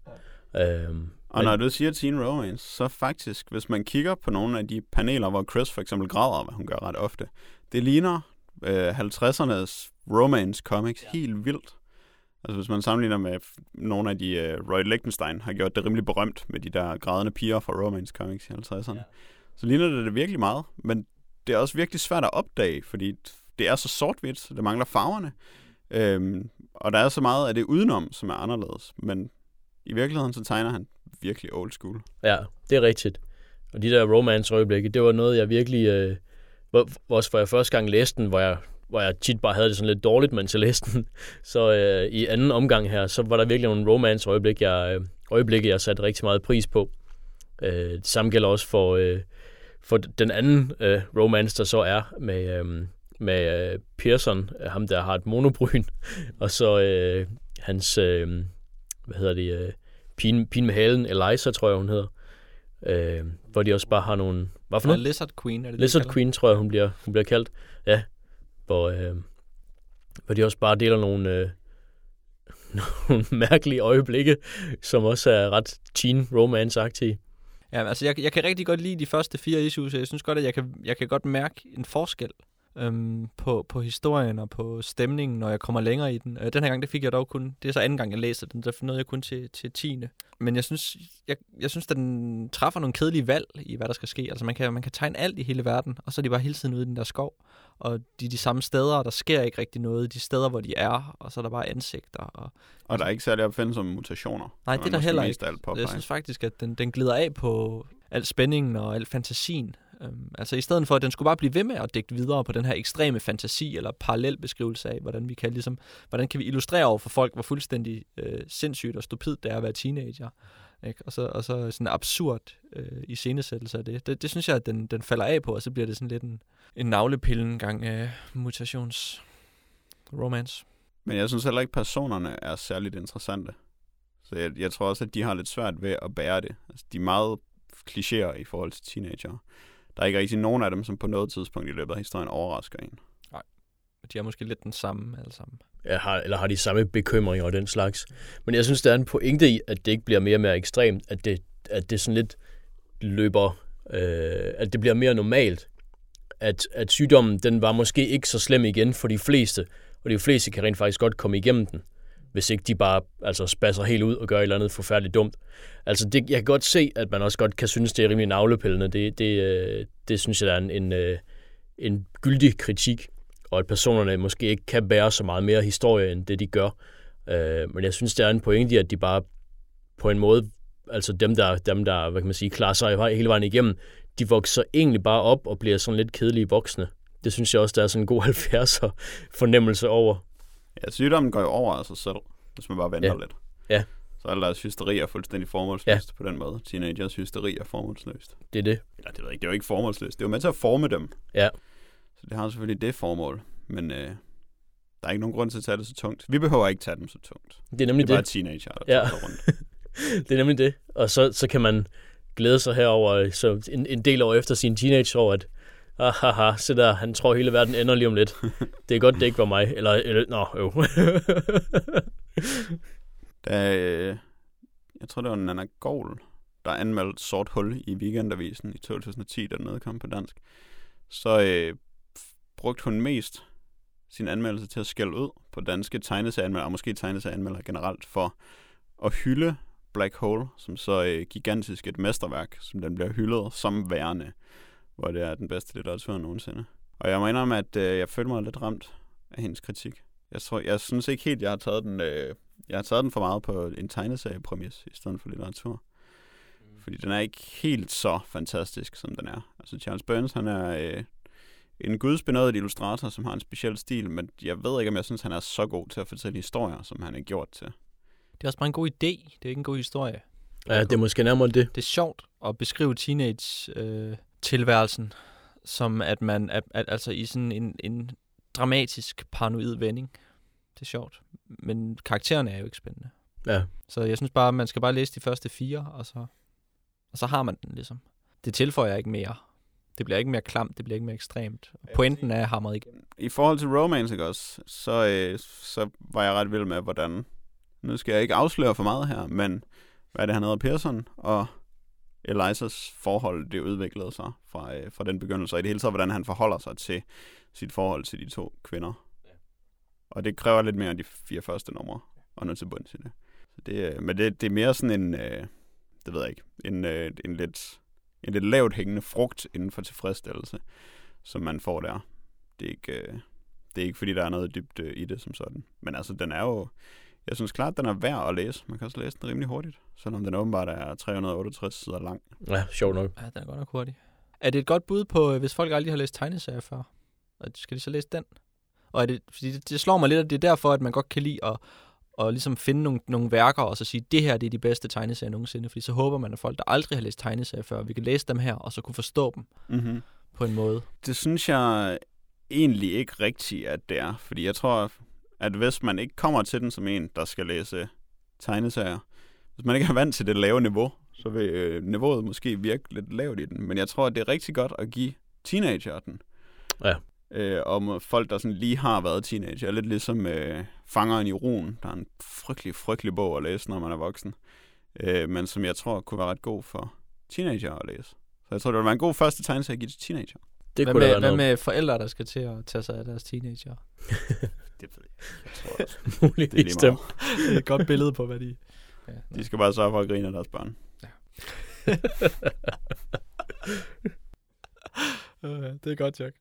Øhm, Og men- når du siger teen romance, så faktisk, hvis man kigger på nogle af de paneler, hvor Chris for eksempel græder, hvad hun gør ret ofte, det ligner øh, 50'ernes romance comics ja. helt vildt. Altså hvis man sammenligner med nogle af de, uh, Roy Lichtenstein har gjort det rimelig berømt med de der grædende piger fra romance comics i 50'erne. Ja. Så ligner det det virkelig meget, men det er også virkelig svært at opdage, fordi det er så sort-hvidt, så det mangler farverne. Øhm, og der er så meget af det udenom, som er anderledes. Men i virkeligheden, så tegner han virkelig old school. Ja, det er rigtigt. Og de der romance-øjeblikke, det var noget, jeg virkelig... Øh, hvor, også for jeg første gang læste den, hvor jeg, hvor jeg tit bare havde det sådan lidt dårligt, mens jeg læste den. Så øh, i anden omgang her, så var der virkelig nogle romance-øjeblik, jeg, øh, øjeblikke, jeg satte rigtig meget pris på. Øh, det samme gælder også for, øh, for den anden øh, romance, der så er med, øh, med øh, Pearson, ham der har et monobryn, og så øh, hans, øh, hvad hedder det, øh, pigen, pigen med halen, Eliza, tror jeg, hun hedder. Øh, hvor de også bare har nogle... Hvad for Ja, noget? Lizard Queen er det, det, Lizard de kalder Queen, tror jeg, hun bliver, hun bliver kaldt. Ja, hvor, øh, hvor de også bare deler nogle, øh, nogle mærkelige øjeblikke, som også er ret teen romance-agtige. Ja, altså jeg, jeg kan rigtig godt lide de første fire issues, og jeg synes godt, at jeg kan, jeg kan godt mærke en forskel øhm, på, på historien og på stemningen, når jeg kommer længere i den. Øh, den her gang, det fik jeg dog kun, det er så anden gang, jeg læser den, der nåede jeg kun til, til 10. Men jeg synes, jeg, jeg synes, den træffer nogle kedelige valg i, hvad der skal ske. Altså man kan, man kan tegne alt i hele verden, og så er de bare hele tiden ude i den der skov. Og de er de samme steder, og der sker ikke rigtig noget. De steder, hvor de er, og så er der bare ansigter. Og, Og der er ikke særlig opfindsomme mutationer. Nej, det er der heller ikke. Jeg synes faktisk, at den, den glider af på al spændingen og al fantasien. Øhm, altså i stedet for, at den skulle bare blive ved med at dække videre på den her ekstreme fantasi eller parallel beskrivelse af, hvordan vi kan, ligesom, hvordan kan vi illustrere over for folk, hvor fuldstændig øh, sindssygt og stupid det er at være teenager. Ikke? Og, så, og så sådan absurd øh, iscenesættelse af det. det. Det synes jeg, at den, den falder af på, og så bliver det sådan lidt en, en navlepille gang øh, mutations romance. Men jeg synes heller ikke, personerne er særligt interessante. Så jeg, jeg tror også, at de har lidt svært ved at bære det. Altså, de er meget klichéer i forhold til teenager. Der er ikke rigtig nogen af dem, som på noget tidspunkt i løbet af historien overrasker en. De er måske lidt den samme alle sammen. Ja, har, eller har de samme bekymringer og den slags. Men jeg synes, der er en pointe i, at det ikke bliver mere og mere ekstremt, at det, at det sådan lidt løber, øh, at det bliver mere normalt. At, at sygdommen, den var måske ikke så slem igen for de fleste, og de fleste kan rent faktisk godt komme igennem den, hvis ikke de bare altså, spasser helt ud og gør et eller andet forfærdeligt dumt. Altså, det, jeg kan godt se, at man også godt kan synes, det er rimelig navlepillende. Det, det, øh, det synes jeg, der er en, en, øh, en gyldig kritik og at personerne måske ikke kan bære så meget mere historie, end det de gør. Øh, men jeg synes, der er en pointe i, at de bare på en måde, altså dem, der, dem, der hvad kan man sige, klarer sig hele vejen igennem, de vokser egentlig bare op og bliver sådan lidt kedelige voksne. Det synes jeg også, der er sådan en god 70'er fornemmelse over. Ja, sygdommen går jo over af sig selv, hvis man bare venter Ja. lidt. Ja. Så al deres hysteri er fuldstændig formålsløst ja. på den måde. Teenagers hysteri er formålsløst. Det er det. Eller det ved jeg ikke, det er jo ikke formålsløst. Det er jo med til at forme dem. Ja. Så det har selvfølgelig det formål. Men øh, der er ikke nogen grund til at tage det så tungt. Vi behøver ikke tage dem så tungt. Det er nemlig Det er bare det. teenager, der Ja. rundt. Det er nemlig det. Og så, så kan man glæde sig herover så en, en del år efter sin teenageår, at ah, haha, se der, han tror hele verden ender lige om lidt. Det er godt, det ikke var mig. Eller, eller nå, jo. Da, øh, jeg tror, det var Nana Gold, der anmeldte Sort Hul i Weekendavisen i 2010, da den udkom på dansk. Så øh, brugte hun mest sin anmeldelse til at skælde ud på danske tegneserieanmeldere, og måske tegneserieanmeldere generelt, for at hylde Black Hole, som så øh, gigantisk et mesterværk, som den bliver hyldet som værende, hvor det er den bedste litteratur nogensinde. Og jeg må indrømme, at øh, jeg følte mig lidt ramt af hendes kritik. Jeg, tror, jeg synes ikke helt, jeg har taget den, øh, jeg har taget den for meget på en tegneseriepræmis i stedet for litteratur. Fordi den er ikke helt så fantastisk, som den er. Altså Charles Burns, han er øh, en gudsbenådet illustrator, som har en speciel stil, men jeg ved ikke, om jeg synes, han er så god til at fortælle historier, som han er gjort til. Det er også bare en god idé. Det er ikke en god historie. ja, det er måske nærmere det. det er sjovt at beskrive teenage-tilværelsen som at man at, at, altså i sådan en, en dramatisk paranoid vending. Det er sjovt. Men karaktererne er jo ikke spændende. Ja. Så jeg synes bare, man skal bare læse de første fire, og så, og så har man den ligesom. Det tilføjer ikke mere. Det bliver ikke mere klamt, det bliver ikke mere ekstremt. Og pointen er hamret ikke. I forhold til romance, ikke også, så, øh, så var jeg ret vild med, hvordan... Nu skal jeg ikke afsløre for meget her, men hvad er det, han hedder Pearson og Elisas forhold, det udviklede sig fra, øh, fra den begyndelse, og i det hele taget, hvordan han forholder sig til sit forhold til de to kvinder. Og det kræver lidt mere end de fire første numre, og nå til bunds i det. Så det øh, men det, det er mere sådan en, øh, det ved jeg ikke, en, øh, en, lidt, en lidt lavt hængende frugt inden for tilfredsstillelse, som man får der. Det er ikke, øh, det er ikke fordi, der er noget dybt øh, i det som sådan. Men altså, den er jo... Jeg synes klart, den er værd at læse. Man kan også læse den rimelig hurtigt, selvom den åbenbart er 368 sider lang. Ja, sjovt nok. Ja, den er godt nok hurtig. Er det et godt bud på, øh, hvis folk aldrig har læst tegneserier før? Og skal de så læse den? Og er det, fordi det, det slår mig lidt, at det er derfor, at man godt kan lide at, at ligesom finde nogle, nogle værker, og så sige, det her det er de bedste tegneserier nogensinde. Fordi så håber man, at folk, der aldrig har læst tegneserier før, vi kan læse dem her, og så kunne forstå dem Mm-hmm. på en måde. Det synes jeg egentlig ikke rigtigt, at det er. Fordi jeg tror, at hvis man ikke kommer til den som en, der skal læse tegneserier, hvis man ikke er vant til det lave niveau, så vil øh, niveauet måske virke lidt lavt i den. Men jeg tror, at det er rigtig godt at give teenager den. Ja. øh, om folk, der sådan lige har været teenager. Lidt ligesom øh, Fangeren i Roen, der er en frygtelig, frygtelig bog at læse, når man er voksen. Øh, men som jeg tror kunne være ret god for teenager at læse. Så jeg tror, det ville være en god første tegn til at give til teenager. Det Hvad kunne med, være hvad noget. med forældre, der skal til at tage sig af deres teenager? Det ved jeg. jeg tror også, Muligvis det er lige dem. meget. Det er et godt billede på, hvad de... Ja, De skal bare sørge for at grine af deres børn. Øh, det er godt, Jack.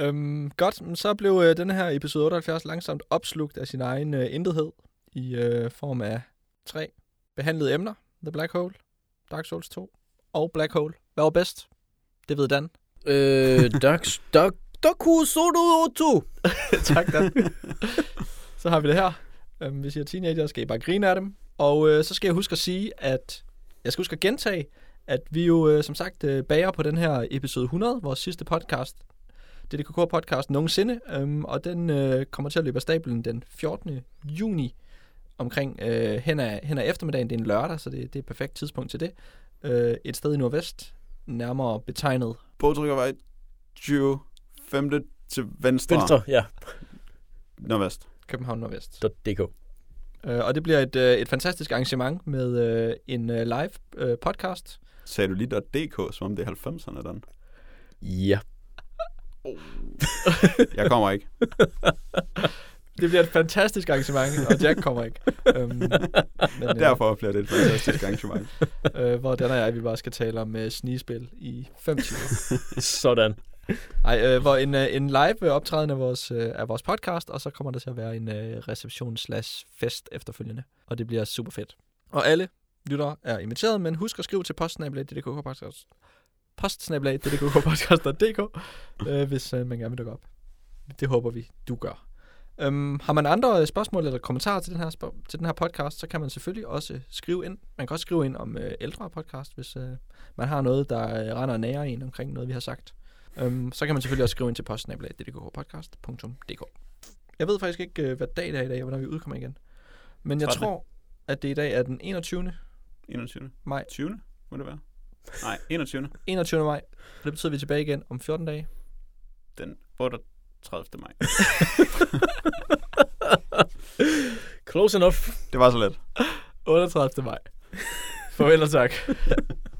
Øhm, godt, så blev øh, denne her episode 78 langsomt opslugt af sin egen øh, intethed i øh, form af tre behandlede emner. The Black Hole, Dark Souls 2 og Black Hole. Hvad var bedst? Det ved Dan. Øh, dok, dok, Dark Sodo 2. tak, Dan. så har vi det her. Øhm, hvis I er teenager, skal I bare grine af dem. Og øh, så skal jeg huske at sige, at jeg skal huske at gentage, at vi jo øh, som sagt øh, bager på den her episode 100, vores sidste podcast. DDKK-podcast nogensinde, øhm, og den øh, kommer til at løbe af stablen den 14. juni omkring øh, hen, af, hen af eftermiddagen. Det er en lørdag, så det, det er et perfekt tidspunkt til det. Øh, et sted i Nordvest, nærmere betegnet Bogtrykkervej 20, 5. til venstre. Venstre, ja. Nordvest. København Nordvest. .dk. Øh, og det bliver et, øh, et fantastisk arrangement med øh, en øh, live øh, podcast. Sagde du lige .dk, som om det er 90'erne, den? Ja. Jeg kommer ikke. Det bliver et fantastisk arrangement, og Jack kommer ikke. øhm, men, øh, Derfor bliver det et fantastisk arrangement. øh, hvor den og jeg, vi bare skal tale om øh, snigespil i fem timer. Sådan. Ej, øh, hvor en, øh, en live øh, optræden af vores, øh, af vores podcast, og så kommer der til at være en øh, reception slash fest efterfølgende. Og det bliver super fedt. Og alle lyttere er inviteret, men husk at skrive til postsnabelag.dkk-podcast postsnabelag.dkk-podcast.dk øh, hvis øh, man gerne vil dukke op. Det håber vi, du gør. Øhm, har man andre øh, spørgsmål eller kommentarer til den, her til den her podcast, så kan man selvfølgelig også skrive ind. Man kan også skrive ind om øh, ældre podcast, hvis øh, man har noget, der øh, render og nærer en omkring noget, vi har sagt. Øhm, så kan man selvfølgelig også skrive ind til postsnabelag.dkk-podcast.dk Jeg ved faktisk ikke, øh, hvad dag det er i dag, og hvornår vi udkommer igen. Men jeg 13.. tror, at det i dag er den 21. 21. maj. 20. må det være? Nej, 21. 21. maj. Og det betyder, at vi er tilbage igen om 14 dage. Den 38. maj. Close enough. Det var så let. 38. maj. Farvel og tak.